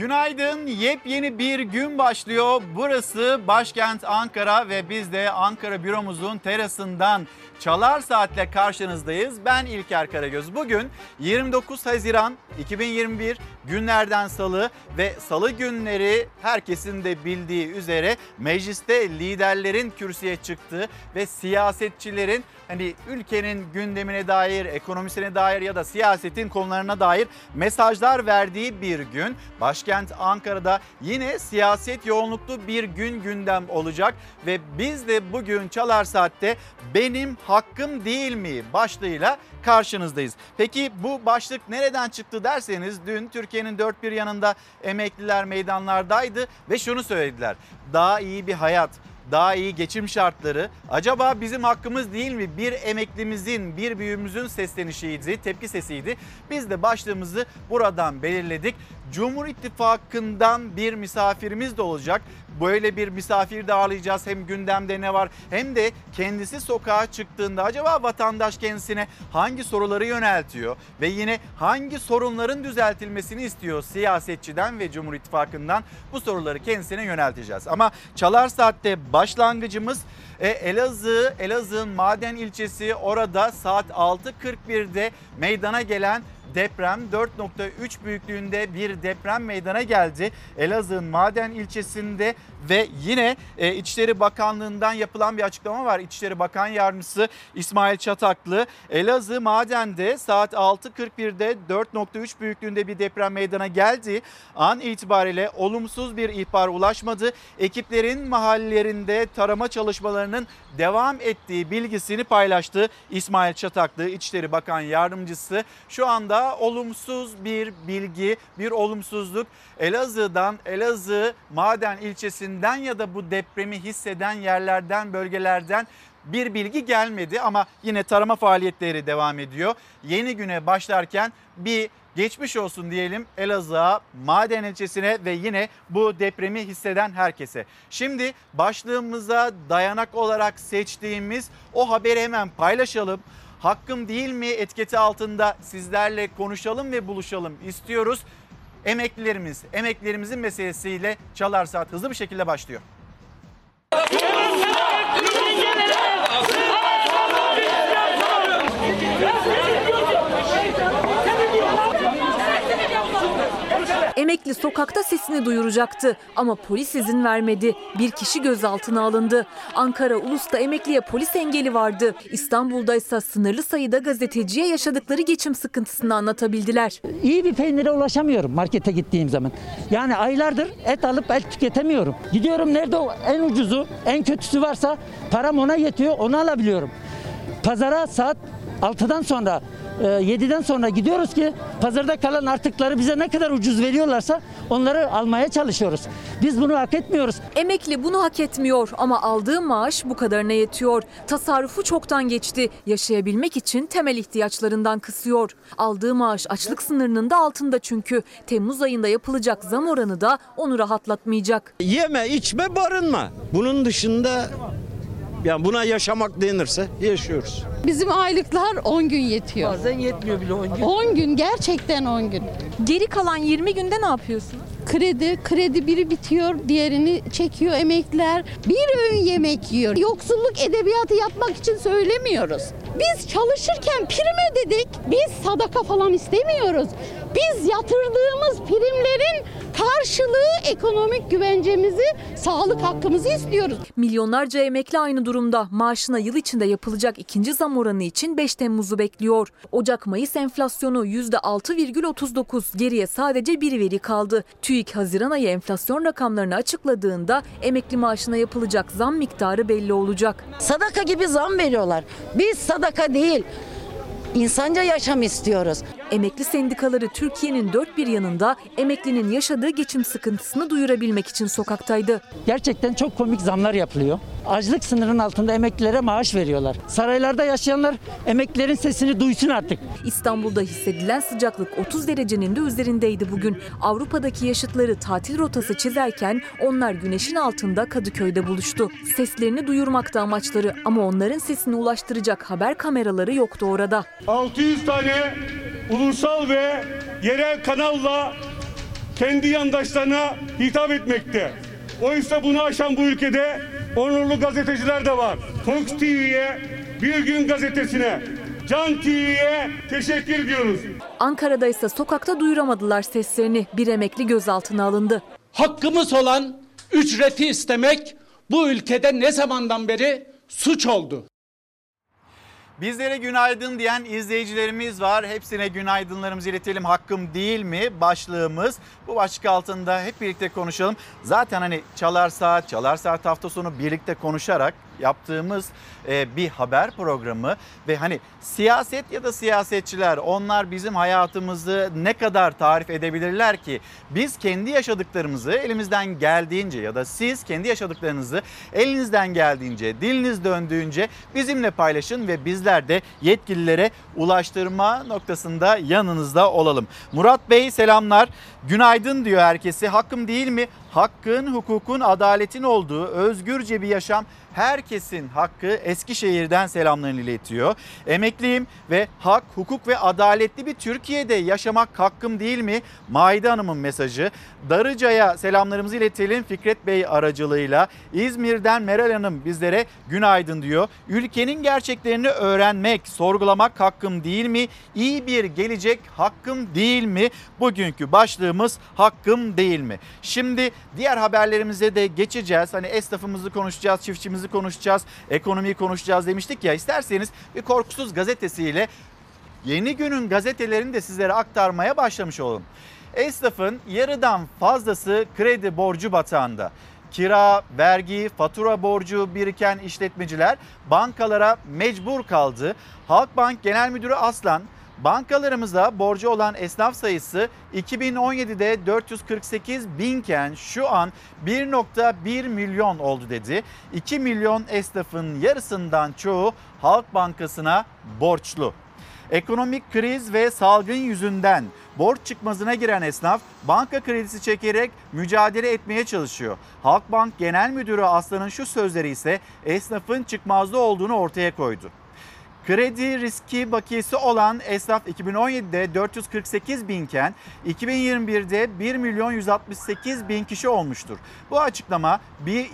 Günaydın. Yepyeni bir gün başlıyor. Burası başkent Ankara ve biz de Ankara büromuzun terasından Çalar Saat'le karşınızdayız. Ben İlker Karagöz. Bugün 29 Haziran 2021 günlerden salı ve salı günleri herkesin de bildiği üzere mecliste liderlerin kürsüye çıktığı ve siyasetçilerin hani ülkenin gündemine dair, ekonomisine dair ya da siyasetin konularına dair mesajlar verdiği bir gün. Başkent Ankara'da yine siyaset yoğunluklu bir gün gündem olacak ve biz de bugün Çalar Saat'te benim hakkım değil mi başlığıyla karşınızdayız. Peki bu başlık nereden çıktı derseniz dün Türkiye'nin dört bir yanında emekliler meydanlardaydı ve şunu söylediler. Daha iyi bir hayat, daha iyi geçim şartları acaba bizim hakkımız değil mi? Bir emeklimizin, bir büyüğümüzün seslenişiydi, tepki sesiydi. Biz de başlığımızı buradan belirledik. Cumhur İttifakı'ndan bir misafirimiz de olacak. Böyle bir misafir de ağırlayacağız. Hem gündemde ne var hem de kendisi sokağa çıktığında acaba vatandaş kendisine hangi soruları yöneltiyor ve yine hangi sorunların düzeltilmesini istiyor siyasetçiden ve Cumhur İttifakı'ndan bu soruları kendisine yönelteceğiz. Ama Çalar Saat'te başlangıcımız e, Elazığ, Elazığ'ın Maden ilçesi orada saat 6.41'de meydana gelen deprem 4.3 büyüklüğünde bir deprem meydana geldi. Elazığ'ın Maden ilçesinde ve yine e, İçişleri Bakanlığı'ndan yapılan bir açıklama var. İçişleri Bakan Yardımcısı İsmail Çataklı Elazığ Maden'de saat 6.41'de 4.3 büyüklüğünde bir deprem meydana geldi. An itibariyle olumsuz bir ihbar ulaşmadı. Ekiplerin mahallelerinde tarama çalışmalarının devam ettiği bilgisini paylaştı İsmail Çataklı İçişleri Bakan Yardımcısı. Şu anda olumsuz bir bilgi, bir olumsuzluk Elazığ'dan, Elazığ Maden ilçesinden ya da bu depremi hisseden yerlerden, bölgelerden bir bilgi gelmedi ama yine tarama faaliyetleri devam ediyor. Yeni güne başlarken bir geçmiş olsun diyelim Elazığ'a, Maden ilçesine ve yine bu depremi hisseden herkese. Şimdi başlığımıza dayanak olarak seçtiğimiz o haberi hemen paylaşalım hakkım değil mi etiketi altında sizlerle konuşalım ve buluşalım istiyoruz. Emeklilerimiz, emeklilerimizin meselesiyle Çalar Saat hızlı bir şekilde başlıyor. Emekli sokakta sesini duyuracaktı ama polis izin vermedi. Bir kişi gözaltına alındı. Ankara Ulus'ta emekliye polis engeli vardı. İstanbul'da ise sınırlı sayıda gazeteciye yaşadıkları geçim sıkıntısını anlatabildiler. İyi bir peynire ulaşamıyorum markete gittiğim zaman. Yani aylardır et alıp et tüketemiyorum. Gidiyorum nerede o en ucuzu, en kötüsü varsa param ona yetiyor, onu alabiliyorum. Pazara saat 6'dan sonra e, 7'den sonra gidiyoruz ki pazarda kalan artıkları bize ne kadar ucuz veriyorlarsa onları almaya çalışıyoruz. Biz bunu hak etmiyoruz. Emekli bunu hak etmiyor ama aldığı maaş bu kadarına yetiyor. Tasarrufu çoktan geçti. Yaşayabilmek için temel ihtiyaçlarından kısıyor. Aldığı maaş açlık sınırının da altında çünkü. Temmuz ayında yapılacak zam oranı da onu rahatlatmayacak. Yeme, içme, barınma. Bunun dışında yani buna yaşamak denirse yaşıyoruz. Bizim aylıklar 10 gün yetiyor. Bazen yetmiyor bile 10 gün. 10 gün gerçekten 10 gün. Geri kalan 20 günde ne yapıyorsunuz? Kredi, kredi biri bitiyor, diğerini çekiyor emekliler. Bir öğün yemek yiyor. Yoksulluk edebiyatı yapmak için söylemiyoruz. Biz çalışırken prim ödedik. Biz sadaka falan istemiyoruz. Biz yatırdığımız primlerin karşılığı ekonomik güvencemizi, sağlık hakkımızı istiyoruz. Milyonlarca emekli aynı durumda. Maaşına yıl içinde yapılacak ikinci zam oranı için 5 Temmuz'u bekliyor. Ocak-Mayıs enflasyonu %6,39. Geriye sadece bir veri kaldı. TÜİK Haziran ayı enflasyon rakamlarını açıkladığında emekli maaşına yapılacak zam miktarı belli olacak. Sadaka gibi zam veriyorlar. Biz sadaka değil, insanca yaşam istiyoruz. Emekli sendikaları Türkiye'nin dört bir yanında emeklinin yaşadığı geçim sıkıntısını duyurabilmek için sokaktaydı. Gerçekten çok komik zamlar yapılıyor. Açlık sınırının altında emeklilere maaş veriyorlar. Saraylarda yaşayanlar emeklilerin sesini duysun artık. İstanbul'da hissedilen sıcaklık 30 derecenin de üzerindeydi bugün. Avrupa'daki yaşıtları tatil rotası çizerken onlar güneşin altında Kadıköy'de buluştu. Seslerini duyurmakta amaçları ama onların sesini ulaştıracak haber kameraları yoktu orada. 600 tane ulusal ve yerel kanalla kendi yandaşlarına hitap etmekte. Oysa bunu aşan bu ülkede onurlu gazeteciler de var. Fox TV'ye, Bir Gün Gazetesi'ne, Can TV'ye teşekkür ediyoruz. Ankara'da ise sokakta duyuramadılar seslerini. Bir emekli gözaltına alındı. hakkımız olan ücreti istemek bu ülkede ne zamandan beri suç oldu. Bizlere günaydın diyen izleyicilerimiz var. Hepsine günaydınlarımızı iletelim. Hakkım değil mi? Başlığımız. Bu başlık altında hep birlikte konuşalım. Zaten hani Çalar Saat, Çalar Saat hafta sonu birlikte konuşarak yaptığımız e, bir haber programı ve hani siyaset ya da siyasetçiler onlar bizim hayatımızı ne kadar tarif edebilirler ki biz kendi yaşadıklarımızı elimizden geldiğince ya da siz kendi yaşadıklarınızı elinizden geldiğince diliniz döndüğünce bizimle paylaşın ve bizler de yetkililere ulaştırma noktasında yanınızda olalım. Murat Bey selamlar. Günaydın diyor herkese. Hakkım değil mi? Hakkın, hukukun, adaletin olduğu özgürce bir yaşam herkesin hakkı Eskişehir'den selamlarını iletiyor. Emekliyim ve hak, hukuk ve adaletli bir Türkiye'de yaşamak hakkım değil mi? Maide Hanım'ın mesajı. Darıca'ya selamlarımızı iletelim Fikret Bey aracılığıyla. İzmir'den Meral Hanım bizlere günaydın diyor. Ülkenin gerçeklerini öğrenmek, sorgulamak hakkım değil mi? İyi bir gelecek hakkım değil mi? Bugünkü başlığımız hakkım değil mi? Şimdi diğer haberlerimize de geçeceğiz. Hani esnafımızı konuşacağız, çiftçimizi konuşacağız, ekonomiyi konuşacağız demiştik ya. İsterseniz bir korkusuz gazetesiyle yeni günün gazetelerini de sizlere aktarmaya başlamış olalım. Esnafın yarıdan fazlası kredi borcu batağında. Kira, vergi, fatura borcu biriken işletmeciler bankalara mecbur kaldı. Halkbank Genel Müdürü Aslan Bankalarımızda borcu olan esnaf sayısı 2017'de 448 binken şu an 1.1 milyon oldu dedi. 2 milyon esnafın yarısından çoğu Halk Bankası'na borçlu. Ekonomik kriz ve salgın yüzünden borç çıkmazına giren esnaf banka kredisi çekerek mücadele etmeye çalışıyor. Halkbank Genel Müdürü Aslan'ın şu sözleri ise esnafın çıkmazda olduğunu ortaya koydu. Kredi riski bakiyesi olan esnaf 2017'de 448 binken 2021'de 1 milyon 168 bin kişi olmuştur. Bu açıklama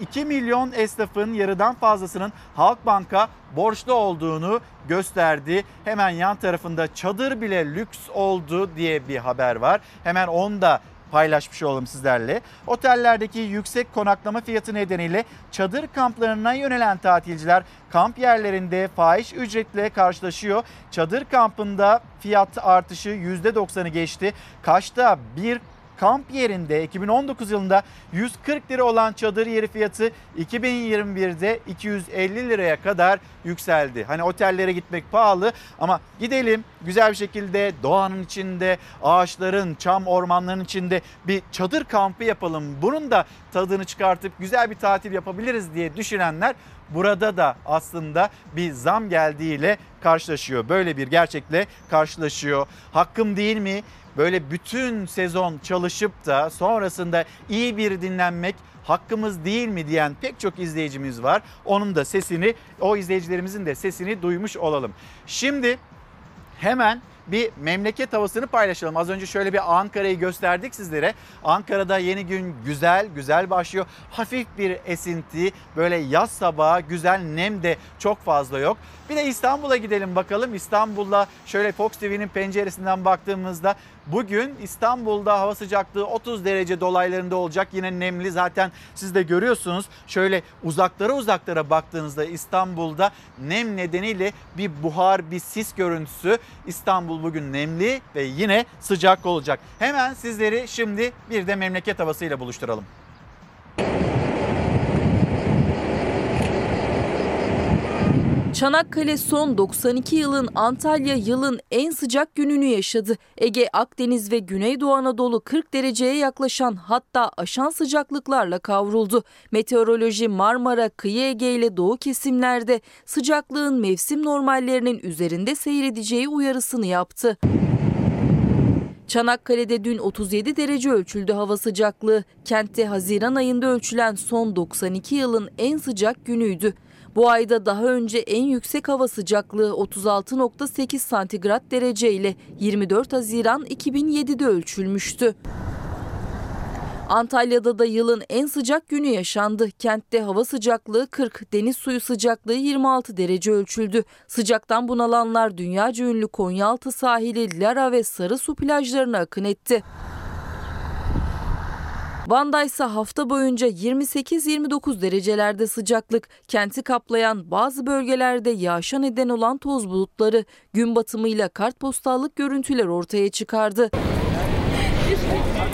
2 milyon esnafın yarıdan fazlasının Halkbank'a borçlu olduğunu gösterdi. Hemen yan tarafında çadır bile lüks oldu diye bir haber var. Hemen onu da paylaşmış olalım sizlerle. Otellerdeki yüksek konaklama fiyatı nedeniyle çadır kamplarına yönelen tatilciler kamp yerlerinde fahiş ücretle karşılaşıyor. Çadır kampında fiyat artışı %90'ı geçti. Kaş'ta bir kamp yerinde 2019 yılında 140 lira olan çadır yeri fiyatı 2021'de 250 liraya kadar yükseldi. Hani otellere gitmek pahalı ama gidelim güzel bir şekilde doğanın içinde, ağaçların, çam ormanların içinde bir çadır kampı yapalım. Bunun da tadını çıkartıp güzel bir tatil yapabiliriz diye düşünenler burada da aslında bir zam geldiğiyle karşılaşıyor. Böyle bir gerçekle karşılaşıyor. Hakkım değil mi? Böyle bütün sezon çalışıp da sonrasında iyi bir dinlenmek hakkımız değil mi diyen pek çok izleyicimiz var. Onun da sesini, o izleyicilerimizin de sesini duymuş olalım. Şimdi hemen bir memleket havasını paylaşalım. Az önce şöyle bir Ankara'yı gösterdik sizlere. Ankara'da yeni gün güzel güzel başlıyor. Hafif bir esinti böyle yaz sabahı güzel nem de çok fazla yok. Bir de İstanbul'a gidelim bakalım. İstanbul'da şöyle Fox TV'nin penceresinden baktığımızda bugün İstanbul'da hava sıcaklığı 30 derece dolaylarında olacak. Yine nemli zaten siz de görüyorsunuz. Şöyle uzaklara uzaklara baktığınızda İstanbul'da nem nedeniyle bir buhar, bir sis görüntüsü. İstanbul bugün nemli ve yine sıcak olacak. Hemen sizleri şimdi bir de memleket havasıyla buluşturalım. Çanakkale son 92 yılın Antalya yılın en sıcak gününü yaşadı. Ege, Akdeniz ve Güneydoğu Anadolu 40 dereceye yaklaşan hatta aşan sıcaklıklarla kavruldu. Meteoroloji Marmara, Kıyı Ege ile doğu kesimlerde sıcaklığın mevsim normallerinin üzerinde seyredeceği uyarısını yaptı. Çanakkale'de dün 37 derece ölçüldü hava sıcaklığı. Kentte Haziran ayında ölçülen son 92 yılın en sıcak günüydü. Bu ayda daha önce en yüksek hava sıcaklığı 36.8 santigrat derece ile 24 Haziran 2007'de ölçülmüştü. Antalya'da da yılın en sıcak günü yaşandı. Kentte hava sıcaklığı 40, deniz suyu sıcaklığı 26 derece ölçüldü. Sıcaktan bunalanlar dünyaca ünlü Konyaaltı sahili, Lara ve Sarısu plajlarına akın etti. Van'da ise hafta boyunca 28-29 derecelerde sıcaklık, kenti kaplayan bazı bölgelerde yağışa neden olan toz bulutları gün batımıyla kartpostallık görüntüler ortaya çıkardı.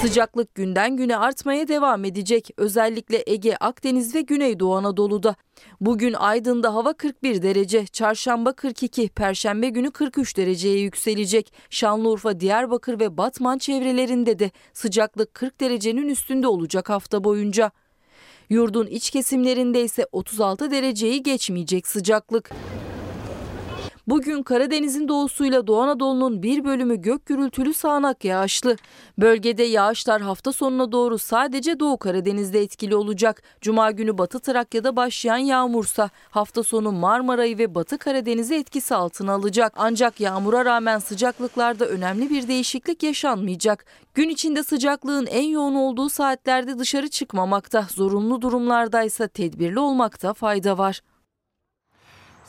Sıcaklık günden güne artmaya devam edecek. Özellikle Ege, Akdeniz ve Güneydoğu Anadolu'da. Bugün Aydın'da hava 41 derece, çarşamba 42, perşembe günü 43 dereceye yükselecek. Şanlıurfa, Diyarbakır ve Batman çevrelerinde de sıcaklık 40 derecenin üstünde olacak hafta boyunca. Yurdun iç kesimlerinde ise 36 dereceyi geçmeyecek sıcaklık. Bugün Karadeniz'in doğusuyla Doğu Anadolu'nun bir bölümü gök gürültülü sağanak yağışlı. Bölgede yağışlar hafta sonuna doğru sadece Doğu Karadeniz'de etkili olacak. Cuma günü Batı Trakya'da başlayan yağmursa hafta sonu Marmara'yı ve Batı Karadeniz'i etkisi altına alacak. Ancak yağmura rağmen sıcaklıklarda önemli bir değişiklik yaşanmayacak. Gün içinde sıcaklığın en yoğun olduğu saatlerde dışarı çıkmamakta, zorunlu durumlarda ise tedbirli olmakta fayda var.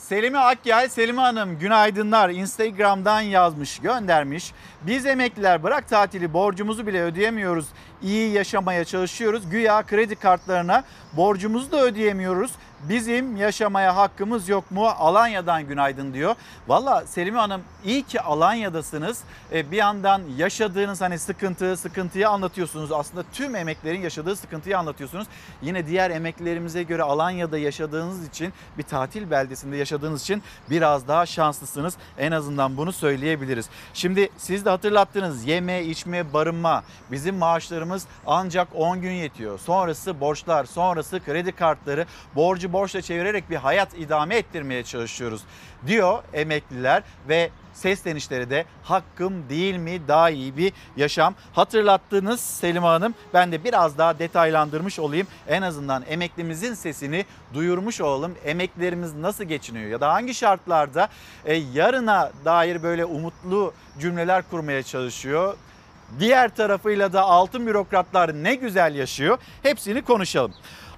Selimi Akyel, Selime Hanım günaydınlar. Instagram'dan yazmış, göndermiş. Biz emekliler bırak tatili borcumuzu bile ödeyemiyoruz. İyi yaşamaya çalışıyoruz. Güya kredi kartlarına borcumuzu da ödeyemiyoruz. Bizim yaşamaya hakkımız yok mu? Alanya'dan günaydın diyor. Valla Selime Hanım iyi ki Alanya'dasınız. Ee, bir yandan yaşadığınız hani sıkıntı, sıkıntıyı anlatıyorsunuz. Aslında tüm emeklerin yaşadığı sıkıntıyı anlatıyorsunuz. Yine diğer emeklilerimize göre Alanya'da yaşadığınız için bir tatil beldesinde yaşadığınız için biraz daha şanslısınız. En azından bunu söyleyebiliriz. Şimdi siz de hatırlattınız yeme, içme, barınma. Bizim maaşlarımız ancak 10 gün yetiyor. Sonrası borçlar, sonrası kredi kartları, borcu borçla çevirerek bir hayat idame ettirmeye çalışıyoruz diyor emekliler ve seslenişleri de hakkım değil mi daha iyi bir yaşam. Hatırlattınız Selim Hanım ben de biraz daha detaylandırmış olayım. En azından emeklimizin sesini duyurmuş olalım. Emeklilerimiz nasıl geçiniyor ya da hangi şartlarda e, yarına dair böyle umutlu cümleler kurmaya çalışıyor. Diğer tarafıyla da altın bürokratlar ne güzel yaşıyor. Hepsini konuşalım.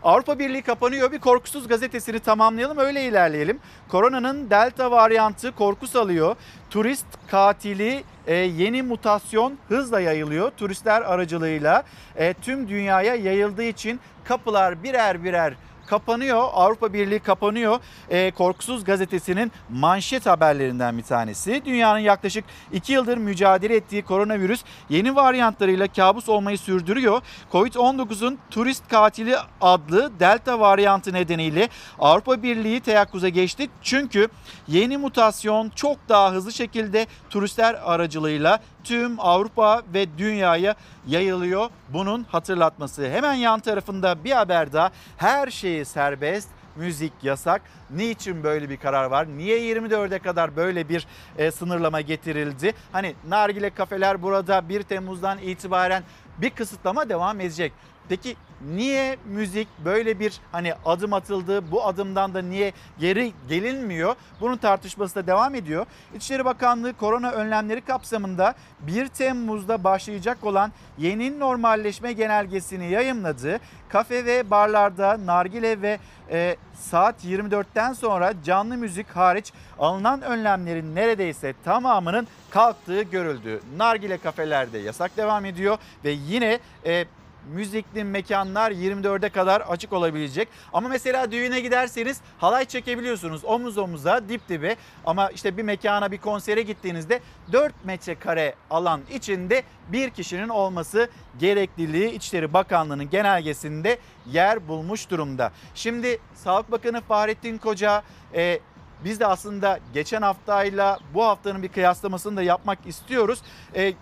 Avrupa Birliği kapanıyor. Bir korkusuz gazetesini tamamlayalım öyle ilerleyelim. Koronanın delta varyantı korku salıyor. Turist katili e, yeni mutasyon hızla yayılıyor. Turistler aracılığıyla e, tüm dünyaya yayıldığı için kapılar birer birer kapanıyor. Avrupa Birliği kapanıyor. E, Korkusuz gazetesinin manşet haberlerinden bir tanesi. Dünyanın yaklaşık 2 yıldır mücadele ettiği koronavirüs yeni varyantlarıyla kabus olmayı sürdürüyor. Covid-19'un turist katili adlı delta varyantı nedeniyle Avrupa Birliği teyakkuza geçti. Çünkü yeni mutasyon çok daha hızlı şekilde turistler aracılığıyla tüm Avrupa ve dünyaya yayılıyor. Bunun hatırlatması. Hemen yan tarafında bir haber daha. Her şeyi serbest, müzik yasak. Niçin böyle bir karar var? Niye 24'e kadar böyle bir e, sınırlama getirildi? Hani nargile kafeler burada 1 Temmuz'dan itibaren bir kısıtlama devam edecek. Peki niye müzik böyle bir hani adım atıldı bu adımdan da niye geri gelinmiyor? Bunun tartışması da devam ediyor. İçişleri Bakanlığı korona önlemleri kapsamında 1 Temmuz'da başlayacak olan yeni normalleşme genelgesini yayımladı. Kafe ve barlarda nargile ve e, saat 24'ten sonra canlı müzik hariç alınan önlemlerin neredeyse tamamının kalktığı görüldü. Nargile kafelerde yasak devam ediyor ve yine e, müzikli mekanlar 24'e kadar açık olabilecek. Ama mesela düğüne giderseniz halay çekebiliyorsunuz omuz omuza dip dibe. Ama işte bir mekana bir konsere gittiğinizde 4 metrekare alan içinde bir kişinin olması gerekliliği İçişleri Bakanlığı'nın genelgesinde yer bulmuş durumda. Şimdi Sağlık Bakanı Fahrettin Koca e, biz de aslında geçen haftayla bu haftanın bir kıyaslamasını da yapmak istiyoruz. E,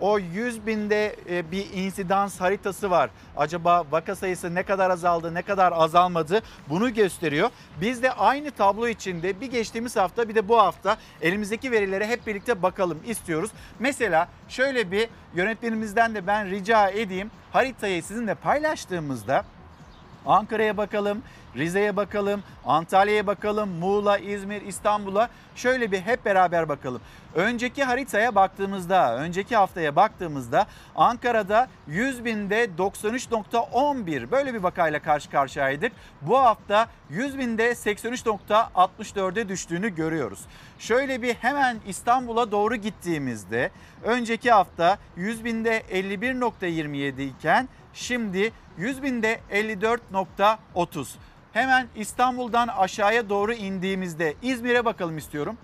o 100 binde e, bir insidans haritası var. Acaba vaka sayısı ne kadar azaldı, ne kadar azalmadı bunu gösteriyor. Biz de aynı tablo içinde bir geçtiğimiz hafta bir de bu hafta elimizdeki verilere hep birlikte bakalım istiyoruz. Mesela şöyle bir yönetmenimizden de ben rica edeyim haritayı sizinle paylaştığımızda Ankara'ya bakalım, Rize'ye bakalım, Antalya'ya bakalım, Muğla, İzmir, İstanbul'a şöyle bir hep beraber bakalım. Önceki haritaya baktığımızda, önceki haftaya baktığımızda Ankara'da 100 binde 93.11 böyle bir vakayla karşı karşıyaydık. Bu hafta 100 binde 83.64'e düştüğünü görüyoruz. Şöyle bir hemen İstanbul'a doğru gittiğimizde önceki hafta 100 binde 51.27 iken şimdi 100 binde 54.30. Hemen İstanbul'dan aşağıya doğru indiğimizde İzmir'e bakalım istiyorum.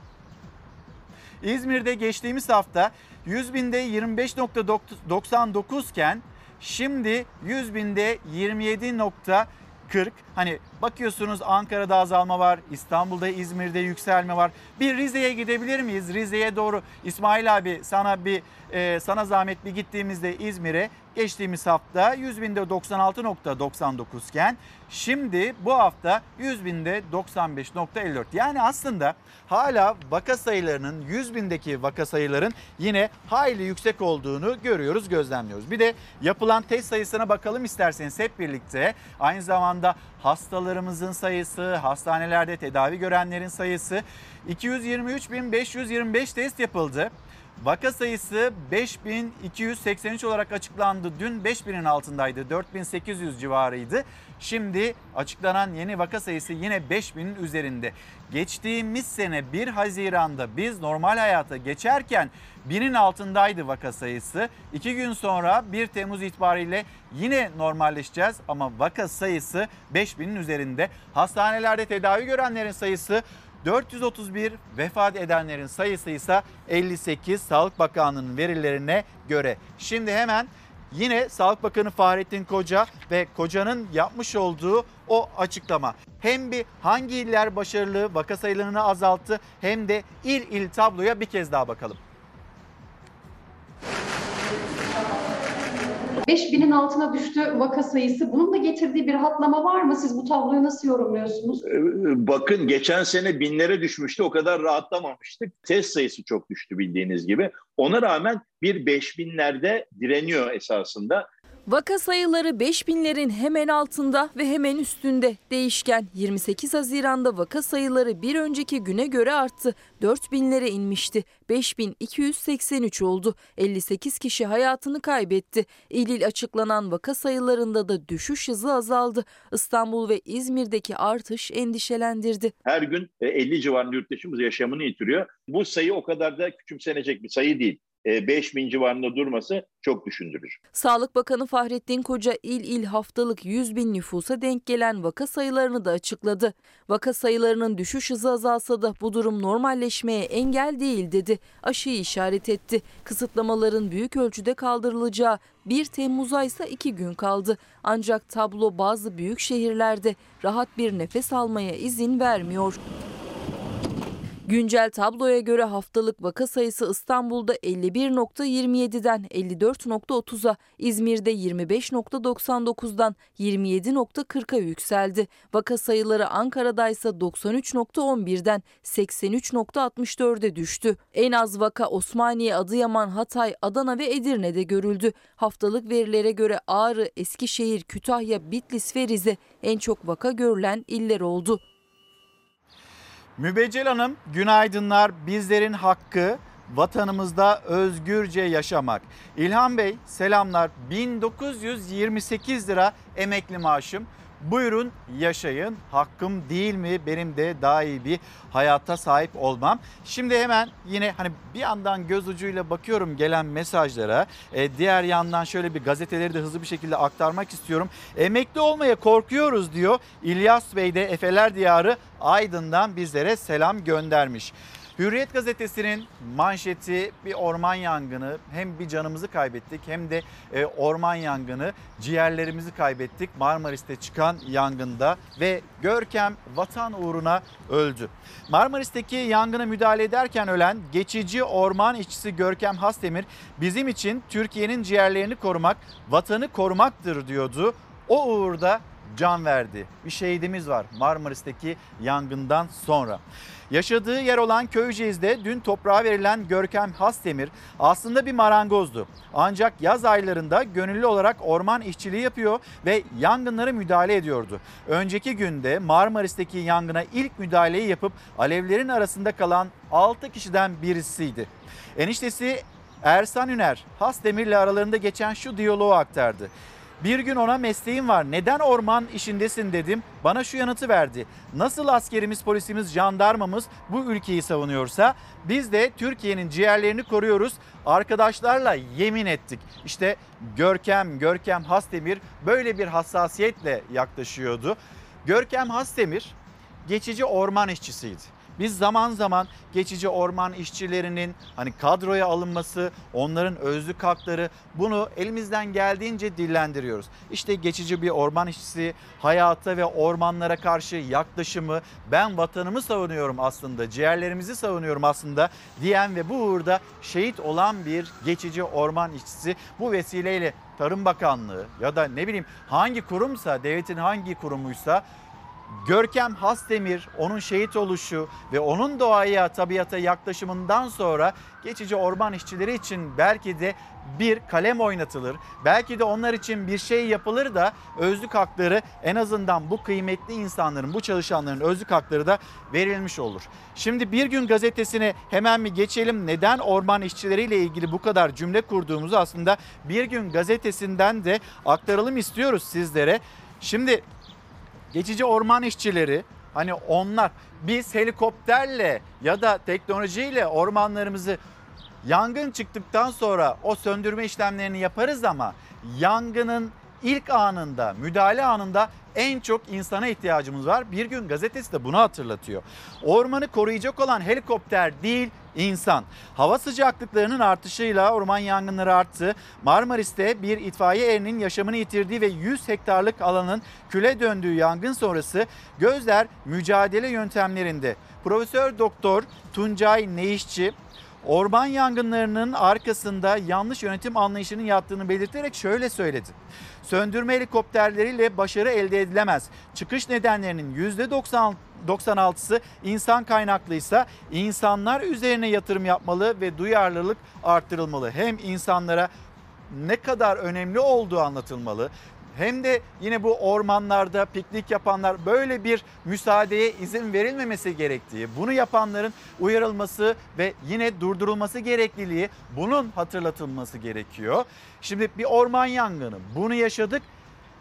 İzmir'de geçtiğimiz hafta 100 binde 25.99 iken şimdi 100 binde 27.40 Hani bakıyorsunuz Ankara'da azalma var, İstanbul'da, İzmir'de yükselme var. Bir Rize'ye gidebilir miyiz? Rize'ye doğru İsmail abi sana bir e, sana zahmet bir gittiğimizde İzmir'e geçtiğimiz hafta 100 binde 96.99 iken şimdi bu hafta 100 binde 95.54. Yani aslında hala vaka sayılarının 100 bindeki vaka sayıların yine hayli yüksek olduğunu görüyoruz, gözlemliyoruz. Bir de yapılan test sayısına bakalım isterseniz hep birlikte. Aynı zamanda hastalarımızın sayısı, hastanelerde tedavi görenlerin sayısı 223.525 test yapıldı. Vaka sayısı 5283 olarak açıklandı. Dün 5000'in altındaydı. 4800 civarıydı. Şimdi açıklanan yeni vaka sayısı yine 5000'in üzerinde. Geçtiğimiz sene 1 Haziran'da biz normal hayata geçerken 1000'in altındaydı vaka sayısı. 2 gün sonra 1 Temmuz itibariyle yine normalleşeceğiz ama vaka sayısı 5000'in üzerinde. Hastanelerde tedavi görenlerin sayısı 431 vefat edenlerin sayısı ise 58 Sağlık Bakanlığı'nın verilerine göre. Şimdi hemen yine Sağlık Bakanı Fahrettin Koca ve Koca'nın yapmış olduğu o açıklama. Hem bir hangi iller başarılı vaka sayılarını azalttı hem de il il tabloya bir kez daha bakalım. 5000'in altına düştü vaka sayısı. Bunun da getirdiği bir rahatlama var mı? Siz bu tabloyu nasıl yorumluyorsunuz? Ee, Bakın geçen sene binlere düşmüştü. O kadar rahatlamamıştık. Test sayısı çok düştü bildiğiniz gibi. Ona rağmen bir 5000'lerde direniyor esasında. Vaka sayıları 5000'lerin hemen altında ve hemen üstünde değişken. 28 Haziran'da vaka sayıları bir önceki güne göre arttı. 4000'lere inmişti. 5283 oldu. 58 kişi hayatını kaybetti. İl il açıklanan vaka sayılarında da düşüş hızı azaldı. İstanbul ve İzmir'deki artış endişelendirdi. Her gün e, 50 civarında yurttaşımız yaşamını yitiriyor. Bu sayı o kadar da küçümsenecek bir sayı değil. E, 5000 civarında durması çok düşündürür. Sağlık Bakanı Fahrettin Koca il il haftalık 100 bin nüfusa denk gelen vaka sayılarını da açıkladı. Vaka sayılarının düşüş hızı azalsa da bu durum normalleşmeye engel değil dedi. Aşıyı işaret etti. Kısıtlamaların büyük ölçüde kaldırılacağı 1 Temmuz'a ise 2 gün kaldı. Ancak tablo bazı büyük şehirlerde rahat bir nefes almaya izin vermiyor. Güncel tabloya göre haftalık vaka sayısı İstanbul'da 51.27'den 54.30'a, İzmir'de 25.99'dan 27.40'a yükseldi. Vaka sayıları Ankara'da ise 93.11'den 83.64'e düştü. En az vaka Osmaniye, Adıyaman, Hatay, Adana ve Edirne'de görüldü. Haftalık verilere göre Ağrı, Eskişehir, Kütahya, Bitlis ve Rize en çok vaka görülen iller oldu. Mübeccel Hanım günaydınlar. Bizlerin hakkı vatanımızda özgürce yaşamak. İlhan Bey selamlar. 1928 lira emekli maaşım. Buyurun yaşayın. Hakkım değil mi benim de daha iyi bir hayata sahip olmam. Şimdi hemen yine hani bir yandan göz ucuyla bakıyorum gelen mesajlara. E, diğer yandan şöyle bir gazeteleri de hızlı bir şekilde aktarmak istiyorum. Emekli olmaya korkuyoruz diyor. İlyas Bey de Efeler Diyarı Aydın'dan bizlere selam göndermiş. Hürriyet gazetesinin manşeti bir orman yangını. Hem bir canımızı kaybettik hem de e, orman yangını. Ciğerlerimizi kaybettik Marmaris'te çıkan yangında ve Görkem vatan uğruna öldü. Marmaris'teki yangına müdahale ederken ölen geçici orman işçisi Görkem Hasdemir bizim için Türkiye'nin ciğerlerini korumak, vatanı korumaktır diyordu. O uğurda can verdi. Bir şehidimiz var Marmaris'teki yangından sonra. Yaşadığı yer olan Köyceğiz'de dün toprağa verilen Görkem Hasdemir aslında bir marangozdu. Ancak yaz aylarında gönüllü olarak orman işçiliği yapıyor ve yangınlara müdahale ediyordu. Önceki günde Marmaris'teki yangına ilk müdahaleyi yapıp alevlerin arasında kalan 6 kişiden birisiydi. Eniştesi Ersan Üner Hasdemir'le aralarında geçen şu diyaloğu aktardı. Bir gün ona mesleğim var neden orman işindesin dedim bana şu yanıtı verdi. Nasıl askerimiz polisimiz jandarmamız bu ülkeyi savunuyorsa biz de Türkiye'nin ciğerlerini koruyoruz arkadaşlarla yemin ettik. İşte Görkem Görkem Hasdemir böyle bir hassasiyetle yaklaşıyordu. Görkem Hasdemir geçici orman işçisiydi. Biz zaman zaman geçici orman işçilerinin hani kadroya alınması, onların özlük hakları bunu elimizden geldiğince dillendiriyoruz. İşte geçici bir orman işçisi hayata ve ormanlara karşı yaklaşımı ben vatanımı savunuyorum aslında, ciğerlerimizi savunuyorum aslında diyen ve bu uğurda şehit olan bir geçici orman işçisi bu vesileyle Tarım Bakanlığı ya da ne bileyim hangi kurumsa, devletin hangi kurumuysa Görkem Hasdemir, onun şehit oluşu ve onun doğaya, tabiata yaklaşımından sonra geçici orman işçileri için belki de bir kalem oynatılır. Belki de onlar için bir şey yapılır da özlük hakları en azından bu kıymetli insanların, bu çalışanların özlük hakları da verilmiş olur. Şimdi Bir Gün gazetesine hemen bir geçelim. Neden orman işçileriyle ilgili bu kadar cümle kurduğumuzu aslında Bir Gün gazetesinden de aktaralım istiyoruz sizlere. Şimdi geçici orman işçileri hani onlar biz helikopterle ya da teknolojiyle ormanlarımızı yangın çıktıktan sonra o söndürme işlemlerini yaparız ama yangının ilk anında, müdahale anında en çok insana ihtiyacımız var. Bir gün gazetesi de bunu hatırlatıyor. Ormanı koruyacak olan helikopter değil, insan. Hava sıcaklıklarının artışıyla orman yangınları arttı. Marmaris'te bir itfaiye erinin yaşamını yitirdiği ve 100 hektarlık alanın küle döndüğü yangın sonrası gözler mücadele yöntemlerinde. Profesör Doktor Tuncay Neyişçi orman yangınlarının arkasında yanlış yönetim anlayışının yattığını belirterek şöyle söyledi. Söndürme helikopterleriyle başarı elde edilemez. Çıkış nedenlerinin %96'sı insan kaynaklıysa insanlar üzerine yatırım yapmalı ve duyarlılık arttırılmalı. Hem insanlara ne kadar önemli olduğu anlatılmalı. Hem de yine bu ormanlarda piknik yapanlar böyle bir müsaadeye izin verilmemesi gerektiği, bunu yapanların uyarılması ve yine durdurulması gerekliliği bunun hatırlatılması gerekiyor. Şimdi bir orman yangını bunu yaşadık.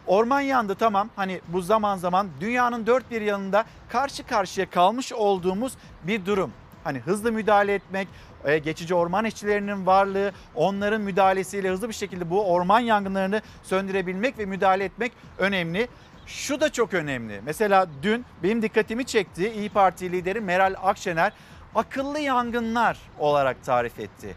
Orman yandı tamam hani bu zaman zaman dünyanın dört bir yanında karşı karşıya kalmış olduğumuz bir durum. Hani hızlı müdahale etmek, e, geçici orman işçilerinin varlığı, onların müdahalesiyle hızlı bir şekilde bu orman yangınlarını söndürebilmek ve müdahale etmek önemli. Şu da çok önemli. Mesela dün benim dikkatimi çekti İyi Parti lideri Meral Akşener akıllı yangınlar olarak tarif etti.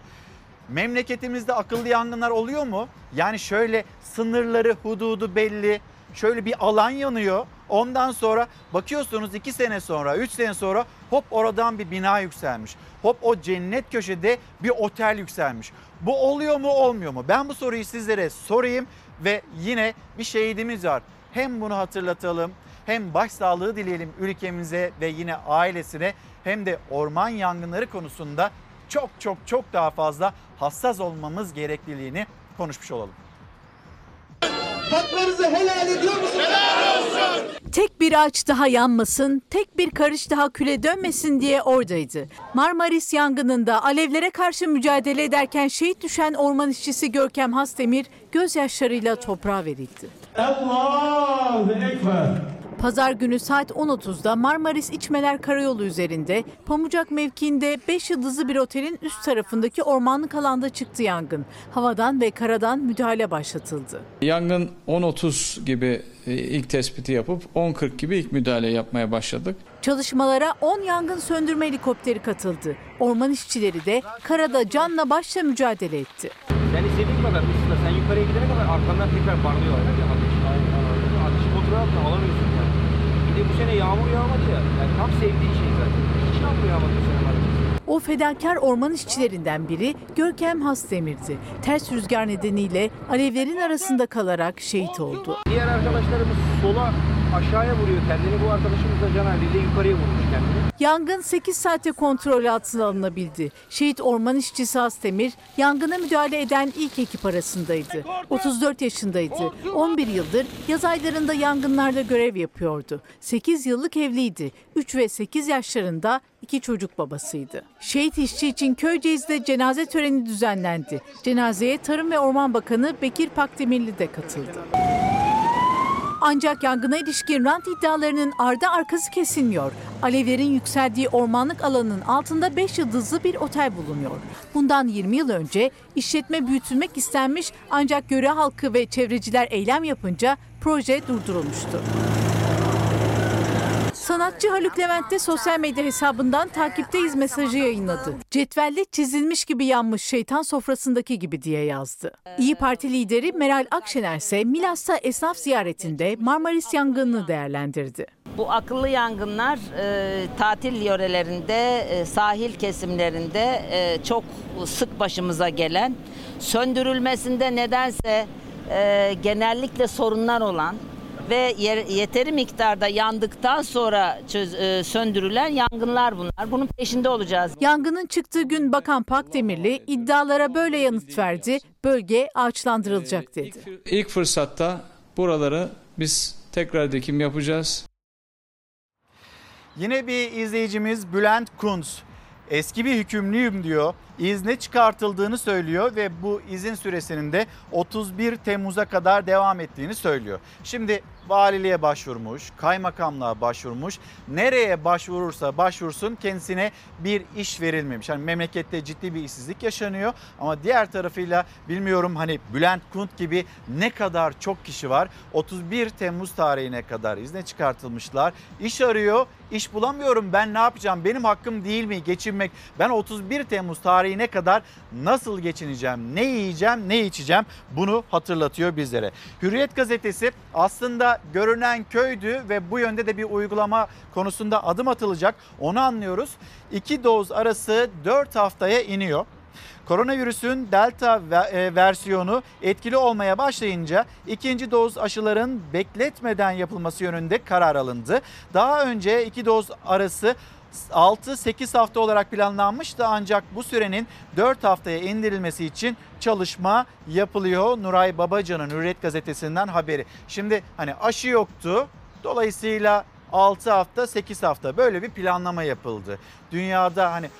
Memleketimizde akıllı yangınlar oluyor mu? Yani şöyle sınırları, hududu belli, şöyle bir alan yanıyor. Ondan sonra bakıyorsunuz 2 sene sonra, 3 sene sonra hop oradan bir bina yükselmiş. Hop o cennet köşede bir otel yükselmiş. Bu oluyor mu olmuyor mu? Ben bu soruyu sizlere sorayım ve yine bir şehidimiz var. Hem bunu hatırlatalım hem başsağlığı dileyelim ülkemize ve yine ailesine hem de orman yangınları konusunda çok çok çok daha fazla hassas olmamız gerekliliğini konuşmuş olalım. Haklarınızı helal ediyor musunuz? Tek bir ağaç daha yanmasın, tek bir karış daha küle dönmesin diye oradaydı. Marmaris yangınında alevlere karşı mücadele ederken şehit düşen orman işçisi Görkem Hasdemir gözyaşlarıyla toprağa verildi. Allahu Ekber. Pazar günü saat 10.30'da Marmaris İçmeler Karayolu üzerinde Pamucak mevkiinde 5 yıldızlı bir otelin üst tarafındaki ormanlık alanda çıktı yangın. Havadan ve karadan müdahale başlatıldı. Yangın 10.30 gibi e, ilk tespiti yapıp 10.40 gibi ilk müdahale yapmaya başladık. Çalışmalara 10 yangın söndürme helikopteri katıldı. Orman işçileri de karada canla başla mücadele etti. Sen istediğin kadar üstüne sen yukarıya gidene kadar arkandan tekrar parlıyor. Yani ateş, ateşi kontrol altına alamıyorsun bu sene yağmur yağmadı ya. Yani tam sevdiği şey zaten. Hiç yağmur yağmadı bu sene. O fedakar orman işçilerinden biri Görkem Hasdemir'di. Ters rüzgar nedeniyle alevlerin arasında kalarak şehit oldu. Diğer arkadaşlarımız sola aşağıya vuruyor kendini. Bu arkadaşımız da can haliyle yukarıya vurmuş kendini. Yangın 8 saate kontrol altına alınabildi. Şehit orman işçisi Hasdemir yangına müdahale eden ilk ekip arasındaydı. 34 yaşındaydı. 11 yıldır yaz aylarında yangınlarda görev yapıyordu. 8 yıllık evliydi. 3 ve 8 yaşlarında iki çocuk babasıydı. Şehit işçi için Köyceğiz'de cenaze töreni düzenlendi. Cenazeye Tarım ve Orman Bakanı Bekir Pakdemirli de katıldı. Ancak yangına ilişkin rant iddialarının ardı arkası kesilmiyor. Alevlerin yükseldiği ormanlık alanın altında 5 yıldızlı bir otel bulunuyor. Bundan 20 yıl önce işletme büyütülmek istenmiş ancak göre halkı ve çevreciler eylem yapınca proje durdurulmuştu. Sanatçı Haluk Levent de sosyal medya hesabından takipteyiz mesajı yayınladı. Cetvelle çizilmiş gibi yanmış şeytan sofrasındaki gibi diye yazdı. İyi Parti lideri Meral Akşener ise Milas'ta esnaf ziyaretinde Marmaris yangınını değerlendirdi. Bu akıllı yangınlar e, tatil yörelerinde, e, sahil kesimlerinde e, çok sık başımıza gelen, söndürülmesinde nedense e, genellikle sorunlar olan ve yer- yeteri miktarda yandıktan sonra çöz- e, söndürülen yangınlar bunlar. Bunun peşinde olacağız. Yangının çıktığı gün Bakan Pakdemirli iddialara böyle yanıt verdi. Bölge ağaçlandırılacak dedi. İlk fırsatta buraları biz tekrar dikim yapacağız. Yine bir izleyicimiz Bülent Kunz. Eski bir hükümlüyüm diyor. İzne çıkartıldığını söylüyor ve bu izin süresinin de 31 Temmuz'a kadar devam ettiğini söylüyor. Şimdi valiliğe başvurmuş, kaymakamlığa başvurmuş. Nereye başvurursa başvursun kendisine bir iş verilmemiş. Hani memlekette ciddi bir işsizlik yaşanıyor ama diğer tarafıyla bilmiyorum hani Bülent Kunt gibi ne kadar çok kişi var. 31 Temmuz tarihine kadar izne çıkartılmışlar. İş arıyor, iş bulamıyorum ben ne yapacağım? Benim hakkım değil mi geçinmek? Ben 31 Temmuz tarihine kadar nasıl geçineceğim? Ne yiyeceğim, ne içeceğim? Bunu hatırlatıyor bizlere. Hürriyet gazetesi aslında görünen köydü ve bu yönde de bir uygulama konusunda adım atılacak. Onu anlıyoruz. İki doz arası 4 haftaya iniyor. Koronavirüsün delta ve- versiyonu etkili olmaya başlayınca ikinci doz aşıların bekletmeden yapılması yönünde karar alındı. Daha önce iki doz arası 6-8 hafta olarak planlanmıştı ancak bu sürenin 4 haftaya indirilmesi için çalışma yapılıyor. Nuray Babacan'ın Hürriyet gazetesinden haberi. Şimdi hani aşı yoktu. Dolayısıyla 6 hafta 8 hafta böyle bir planlama yapıldı. Dünyada hani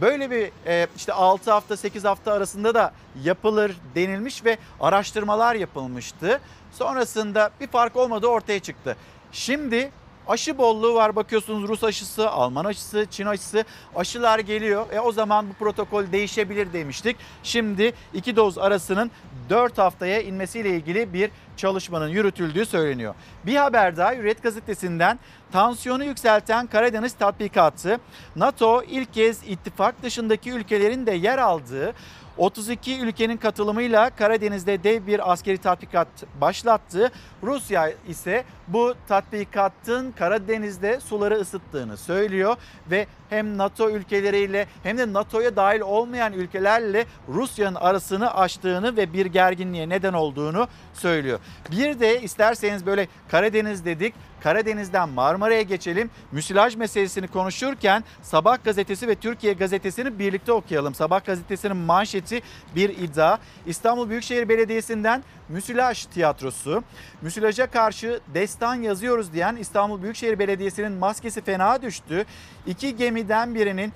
böyle bir e, işte 6 hafta 8 hafta arasında da yapılır denilmiş ve araştırmalar yapılmıştı. Sonrasında bir fark olmadığı ortaya çıktı. Şimdi aşı bolluğu var bakıyorsunuz Rus aşısı, Alman aşısı, Çin aşısı aşılar geliyor. E o zaman bu protokol değişebilir demiştik. Şimdi iki doz arasının 4 haftaya inmesiyle ilgili bir çalışmanın yürütüldüğü söyleniyor. Bir haber daha Hürriyet gazetesinden tansiyonu yükselten Karadeniz tatbikatı NATO ilk kez ittifak dışındaki ülkelerin de yer aldığı 32 ülkenin katılımıyla Karadeniz'de dev bir askeri tatbikat başlattı. Rusya ise bu tatbikatın Karadeniz'de suları ısıttığını söylüyor ve hem NATO ülkeleriyle hem de NATO'ya dahil olmayan ülkelerle Rusya'nın arasını açtığını ve bir gerginliğe neden olduğunu söylüyor. Bir de isterseniz böyle Karadeniz dedik. Karadeniz'den Marmara'ya geçelim. Müsilaj meselesini konuşurken Sabah gazetesi ve Türkiye gazetesini birlikte okuyalım. Sabah gazetesinin manşeti bir iddia. İstanbul Büyükşehir Belediyesi'nden Müsilaj tiyatrosu. Müsilaja karşı destan yazıyoruz diyen İstanbul Büyükşehir Belediyesi'nin maskesi fena düştü. İki gemiden birinin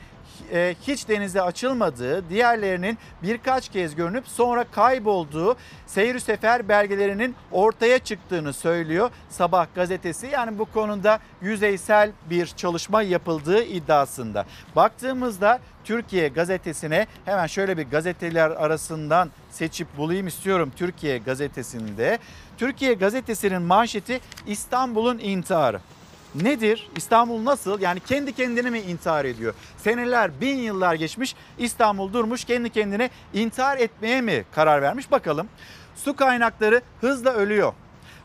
e, hiç denize açılmadığı, diğerlerinin birkaç kez görünüp sonra kaybolduğu seyir sefer belgelerinin ortaya çıktığını söylüyor Sabah gazetesi. Yani bu konuda yüzeysel bir çalışma yapıldığı iddiasında. Baktığımızda Türkiye gazetesine hemen şöyle bir gazeteler arasından seçip bulayım istiyorum Türkiye gazetesinde. Türkiye gazetesinin manşeti İstanbul'un intiharı. Nedir? İstanbul nasıl? Yani kendi kendine mi intihar ediyor? Seneler, bin yıllar geçmiş İstanbul durmuş kendi kendine intihar etmeye mi karar vermiş? Bakalım. Su kaynakları hızla ölüyor.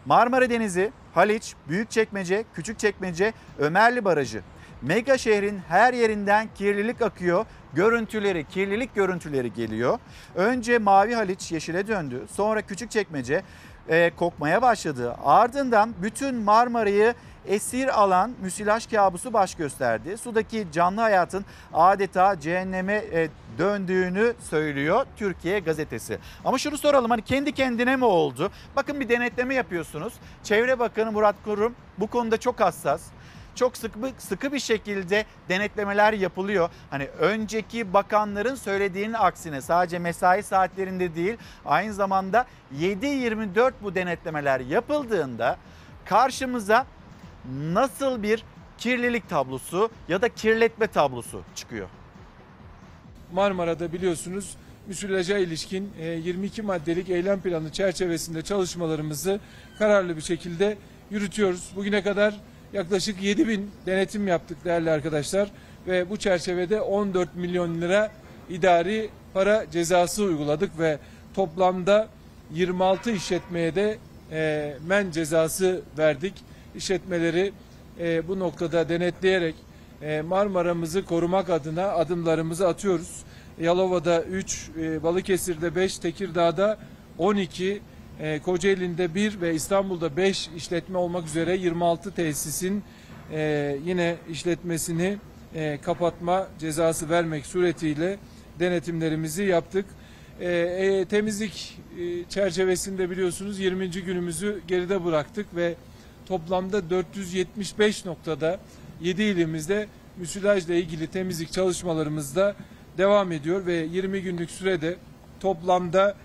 Marmara Denizi, Haliç, Büyükçekmece, Küçükçekmece, Ömerli Barajı Mega şehrin her yerinden kirlilik akıyor. Görüntüleri, kirlilik görüntüleri geliyor. Önce Mavi Haliç yeşile döndü. Sonra Küçükçekmece e, kokmaya başladı. Ardından bütün Marmara'yı esir alan müsilaj kabusu baş gösterdi. Sudaki canlı hayatın adeta cehenneme e, döndüğünü söylüyor Türkiye gazetesi. Ama şunu soralım hani kendi kendine mi oldu? Bakın bir denetleme yapıyorsunuz. Çevre Bakanı Murat Kurum bu konuda çok hassas. Çok sıkı, sıkı bir şekilde denetlemeler yapılıyor. Hani önceki bakanların söylediğinin aksine sadece mesai saatlerinde değil aynı zamanda 7-24 bu denetlemeler yapıldığında karşımıza nasıl bir kirlilik tablosu ya da kirletme tablosu çıkıyor? Marmara'da biliyorsunuz müsilaja ilişkin e, 22 maddelik eylem planı çerçevesinde çalışmalarımızı kararlı bir şekilde yürütüyoruz. Bugüne kadar yaklaşık 7 bin denetim yaptık değerli arkadaşlar ve bu çerçevede 14 milyon lira idari para cezası uyguladık ve toplamda 26 işletmeye de e, men cezası verdik. İşletmeleri e, bu noktada denetleyerek e, Marmara'mızı korumak adına adımlarımızı atıyoruz. Yalova'da 3, e, Balıkesir'de 5, Tekirdağ'da 12, e, Kocaeli'nde 1 ve İstanbul'da 5 işletme olmak üzere 26 tesisin e, yine işletmesini e, kapatma cezası vermek suretiyle denetimlerimizi yaptık. E, e, temizlik e, çerçevesinde biliyorsunuz 20. günümüzü geride bıraktık ve toplamda 475 noktada 7 ilimizde müsilajla ilgili temizlik çalışmalarımızda devam ediyor ve 20 günlük sürede toplamda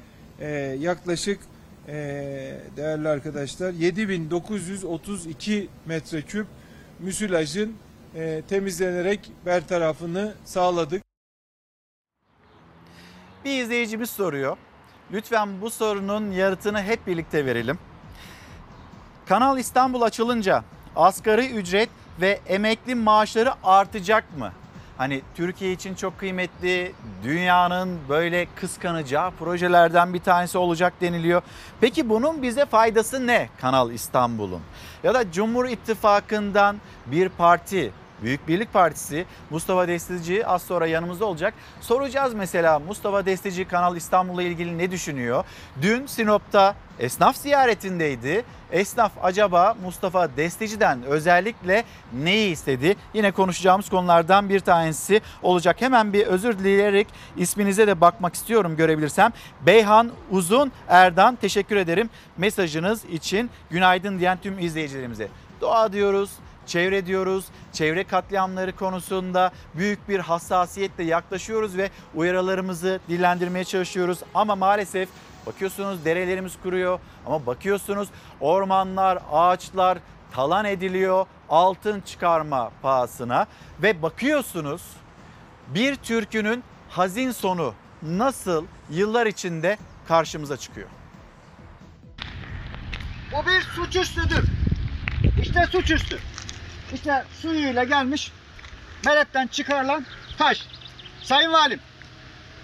e, yaklaşık e, değerli arkadaşlar 7932 metreküp müsilajın e, temizlenerek bertarafını sağladık. Bir izleyicimiz soruyor. Lütfen bu sorunun yanıtını hep birlikte verelim. Kanal İstanbul açılınca asgari ücret ve emekli maaşları artacak mı? Hani Türkiye için çok kıymetli, dünyanın böyle kıskanacağı projelerden bir tanesi olacak deniliyor. Peki bunun bize faydası ne Kanal İstanbul'un? Ya da Cumhur İttifakı'ndan bir parti Büyük Birlik Partisi Mustafa Destici az sonra yanımızda olacak. Soracağız mesela Mustafa Destici Kanal İstanbul'la ilgili ne düşünüyor? Dün Sinop'ta esnaf ziyaretindeydi. Esnaf acaba Mustafa Destici'den özellikle neyi istedi? Yine konuşacağımız konulardan bir tanesi olacak. Hemen bir özür dileyerek isminize de bakmak istiyorum görebilirsem. Beyhan Uzun Erdan teşekkür ederim mesajınız için. Günaydın diyen tüm izleyicilerimize. Doğa diyoruz, çevre diyoruz. Çevre katliamları konusunda büyük bir hassasiyetle yaklaşıyoruz ve uyarılarımızı dillendirmeye çalışıyoruz. Ama maalesef bakıyorsunuz derelerimiz kuruyor ama bakıyorsunuz ormanlar, ağaçlar talan ediliyor altın çıkarma pahasına ve bakıyorsunuz bir türkünün hazin sonu nasıl yıllar içinde karşımıza çıkıyor. Bu bir suçüstüdür. İşte suçüstü. İşte suyuyla gelmiş Meret'ten çıkarılan taş. Sayın Valim,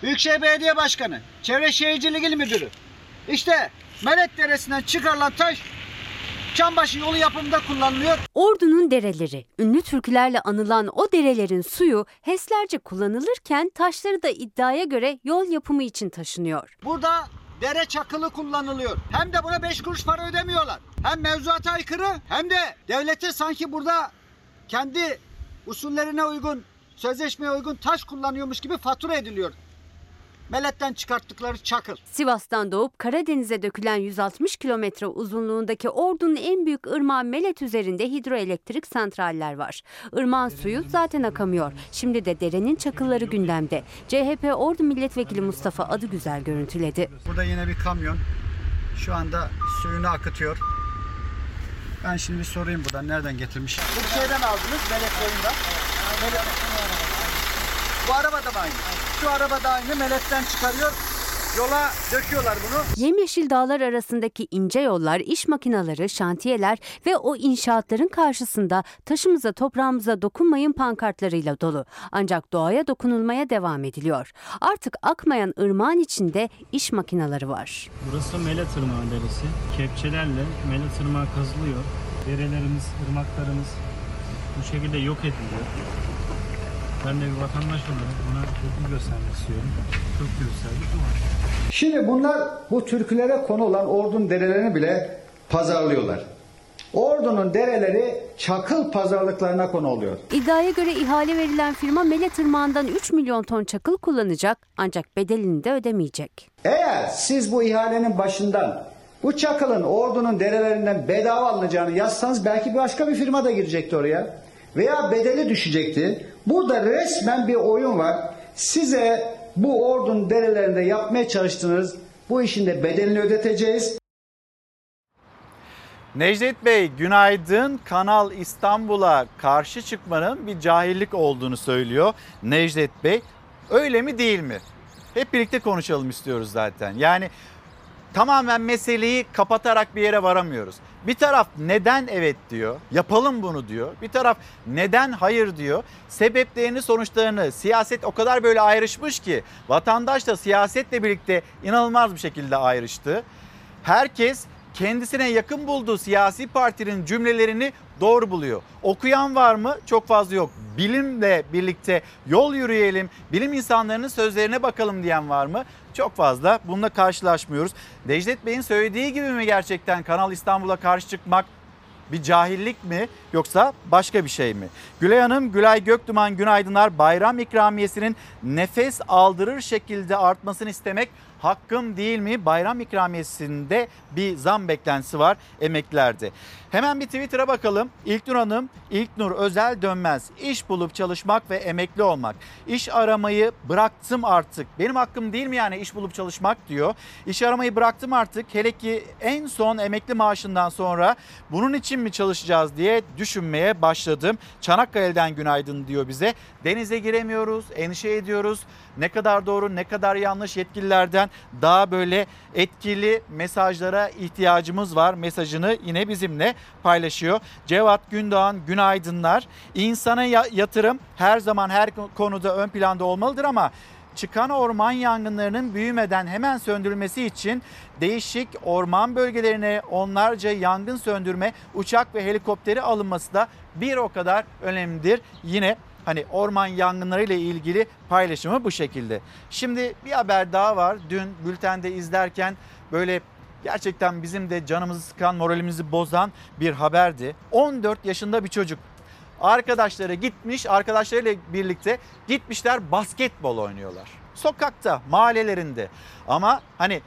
Büyükşehir Belediye Başkanı, Çevre Şehircilik İl Müdürü. İşte Meret Deresi'nden çıkarılan taş Çambaşı yolu yapımında kullanılıyor. Ordu'nun dereleri, ünlü türkülerle anılan o derelerin suyu HES'lerce kullanılırken taşları da iddiaya göre yol yapımı için taşınıyor. Burada dere çakılı kullanılıyor. Hem de buna 5 kuruş para ödemiyorlar. Hem mevzuata aykırı hem de devlete sanki burada kendi usullerine uygun, sözleşmeye uygun taş kullanıyormuş gibi fatura ediliyor. Meletten çıkarttıkları çakıl. Sivas'tan doğup Karadeniz'e dökülen 160 kilometre uzunluğundaki Ordu'nun en büyük ırmağı Melet üzerinde hidroelektrik santraller var. Irmağın suyu zaten akamıyor. Şimdi de derenin çakılları gündemde. CHP Ordu Milletvekili Mustafa Adıgüzel görüntüledi. Burada yine bir kamyon şu anda suyunu akıtıyor. Ben şimdi bir sorayım buradan nereden getirmiş. Bu şeyden aldınız Melek boyunda. Bu araba da aynı. Şu araba da aynı Melek'ten çıkarıyor. Yola döküyorlar bunu. Yemyeşil dağlar arasındaki ince yollar, iş makineleri, şantiyeler ve o inşaatların karşısında taşımıza toprağımıza dokunmayın pankartlarıyla dolu. Ancak doğaya dokunulmaya devam ediliyor. Artık akmayan ırmağın içinde iş makineleri var. Burası Melet Irmağı Deresi. Kepçelerle Melet Irmağı kazılıyor. Derelerimiz, ırmaklarımız bu şekilde yok ediliyor. Ben de bir vatandaş olarak buna tepki göstermek istiyorum. Çok gösterdik ama Şimdi bunlar bu türkülere konu olan ordunun derelerini bile pazarlıyorlar. Ordunun dereleri çakıl pazarlıklarına konu oluyor. İddiaya göre ihale verilen firma Melet Irmağı'ndan 3 milyon ton çakıl kullanacak ancak bedelini de ödemeyecek. Eğer siz bu ihalenin başından bu çakılın ordunun derelerinden bedava alınacağını yazsanız belki başka bir firma da girecekti oraya. Veya bedeli düşecekti. Burada resmen bir oyun var. Size bu ordunun derelerinde yapmaya çalıştığınız bu işin de bedelini ödeteceğiz. Necdet Bey günaydın. Kanal İstanbul'a karşı çıkmanın bir cahillik olduğunu söylüyor Necdet Bey. Öyle mi değil mi? Hep birlikte konuşalım istiyoruz zaten. Yani tamamen meseleyi kapatarak bir yere varamıyoruz. Bir taraf neden evet diyor, yapalım bunu diyor. Bir taraf neden hayır diyor. Sebeplerini, sonuçlarını siyaset o kadar böyle ayrışmış ki vatandaş da siyasetle birlikte inanılmaz bir şekilde ayrıştı. Herkes kendisine yakın bulduğu siyasi partinin cümlelerini doğru buluyor. Okuyan var mı? Çok fazla yok. Bilimle birlikte yol yürüyelim, bilim insanlarının sözlerine bakalım diyen var mı? Çok fazla. Bununla karşılaşmıyoruz. Necdet Bey'in söylediği gibi mi gerçekten Kanal İstanbul'a karşı çıkmak bir cahillik mi yoksa başka bir şey mi? Gülay Hanım, Gülay Göktuman günaydınlar. Bayram ikramiyesinin nefes aldırır şekilde artmasını istemek hakkım değil mi? Bayram ikramiyesinde bir zam beklentisi var emeklilerde. Hemen bir Twitter'a bakalım. İlknur Hanım, İlknur Özel Dönmez. İş bulup çalışmak ve emekli olmak. İş aramayı bıraktım artık. Benim hakkım değil mi yani iş bulup çalışmak diyor. İş aramayı bıraktım artık. Hele ki en son emekli maaşından sonra bunun için mi çalışacağız diye düşünmeye başladım. Çanakkale'den günaydın diyor bize. Denize giremiyoruz, endişe ediyoruz. Ne kadar doğru, ne kadar yanlış yetkililerden daha böyle etkili mesajlara ihtiyacımız var mesajını yine bizimle paylaşıyor. Cevat Gündoğan günaydınlar. İnsana yatırım her zaman her konuda ön planda olmalıdır ama çıkan orman yangınlarının büyümeden hemen söndürülmesi için değişik orman bölgelerine onlarca yangın söndürme uçak ve helikopteri alınması da bir o kadar önemlidir. Yine hani orman yangınları ile ilgili paylaşımı bu şekilde. Şimdi bir haber daha var. Dün bültende izlerken böyle gerçekten bizim de canımızı sıkan, moralimizi bozan bir haberdi. 14 yaşında bir çocuk arkadaşları gitmiş, arkadaşlarıyla birlikte gitmişler basketbol oynuyorlar. Sokakta, mahallelerinde. Ama hani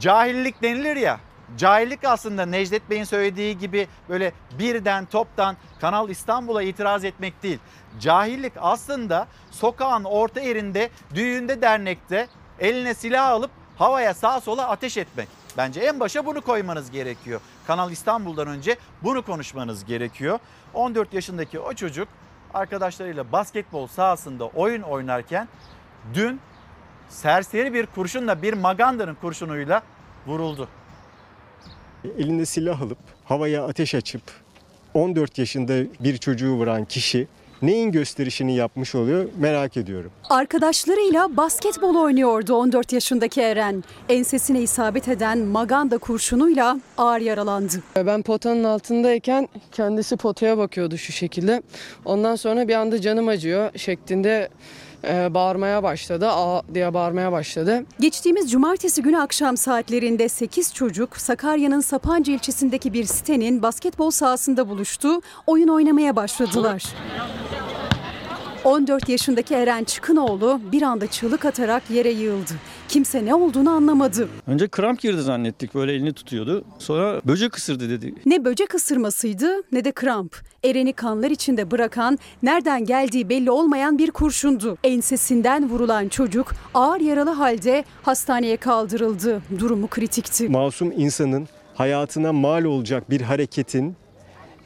cahillik denilir ya. Cahillik aslında Necdet Bey'in söylediği gibi böyle birden toptan Kanal İstanbul'a itiraz etmek değil. Cahillik aslında sokağın orta yerinde, düğünde, dernekte eline silah alıp havaya sağa sola ateş etmek. Bence en başa bunu koymanız gerekiyor. Kanal İstanbul'dan önce bunu konuşmanız gerekiyor. 14 yaşındaki o çocuk arkadaşlarıyla basketbol sahasında oyun oynarken dün serseri bir kurşunla bir magandanın kurşunuyla vuruldu. Elinde silah alıp havaya ateş açıp 14 yaşında bir çocuğu vuran kişi neyin gösterişini yapmış oluyor merak ediyorum. Arkadaşlarıyla basketbol oynuyordu 14 yaşındaki Eren. Ensesine isabet eden maganda kurşunuyla ağır yaralandı. Ben potanın altındayken kendisi potaya bakıyordu şu şekilde. Ondan sonra bir anda canım acıyor şeklinde e, bağırmaya başladı. Aa diye bağırmaya başladı. Geçtiğimiz cumartesi günü akşam saatlerinde 8 çocuk Sakarya'nın Sapanca ilçesindeki bir sitenin basketbol sahasında buluştu. Oyun oynamaya başladılar. 14 yaşındaki Eren Çıkınoğlu bir anda çığlık atarak yere yığıldı. Kimse ne olduğunu anlamadı. Önce kramp girdi zannettik böyle elini tutuyordu. Sonra böcek ısırdı dedi. Ne böcek ısırmasıydı ne de kramp. Eren'i kanlar içinde bırakan, nereden geldiği belli olmayan bir kurşundu. Ensesinden vurulan çocuk ağır yaralı halde hastaneye kaldırıldı. Durumu kritikti. Masum insanın hayatına mal olacak bir hareketin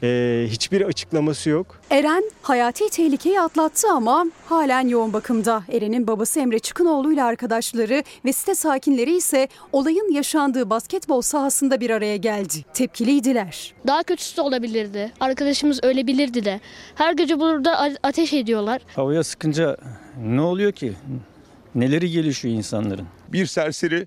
ee, hiçbir açıklaması yok. Eren hayati tehlikeyi atlattı ama halen yoğun bakımda. Eren'in babası Emre Çıkınoğlu ile arkadaşları ve site sakinleri ise olayın yaşandığı basketbol sahasında bir araya geldi. Tepkiliydiler. Daha kötüsü de olabilirdi. Arkadaşımız ölebilirdi de. Her gece burada ateş ediyorlar. Havaya sıkınca ne oluyor ki? Neleri gelişiyor insanların? Bir serseri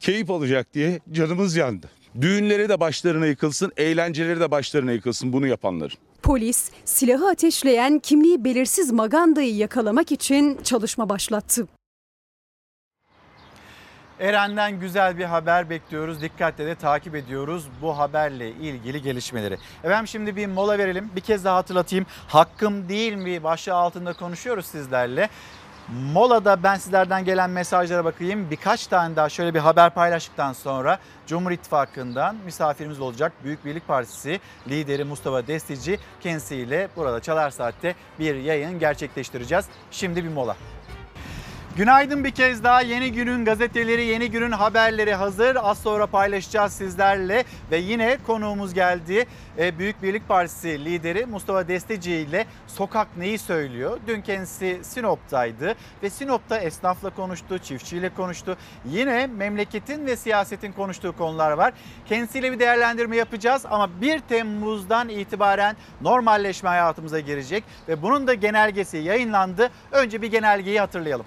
keyif alacak diye canımız yandı. Düğünleri de başlarına yıkılsın, eğlenceleri de başlarına yıkılsın bunu yapanların. Polis silahı ateşleyen kimliği belirsiz magandayı yakalamak için çalışma başlattı. Eren'den güzel bir haber bekliyoruz. Dikkatle de takip ediyoruz bu haberle ilgili gelişmeleri. Efendim şimdi bir mola verelim. Bir kez daha hatırlatayım. Hakkım değil mi başlığı altında konuşuyoruz sizlerle. Molada ben sizlerden gelen mesajlara bakayım. Birkaç tane daha şöyle bir haber paylaştıktan sonra Cumhur İttifakı'ndan misafirimiz olacak. Büyük Birlik Partisi lideri Mustafa Destici kendisiyle burada Çalar Saat'te bir yayın gerçekleştireceğiz. Şimdi bir mola. Günaydın bir kez daha. Yeni günün gazeteleri, yeni günün haberleri hazır. Az sonra paylaşacağız sizlerle ve yine konuğumuz geldi. Ee, Büyük Birlik Partisi lideri Mustafa Desteci ile sokak neyi söylüyor? Dün kendisi Sinop'taydı ve Sinop'ta esnafla konuştu, çiftçiyle konuştu. Yine memleketin ve siyasetin konuştuğu konular var. Kendisiyle bir değerlendirme yapacağız ama 1 Temmuz'dan itibaren normalleşme hayatımıza girecek ve bunun da genelgesi yayınlandı. Önce bir genelgeyi hatırlayalım.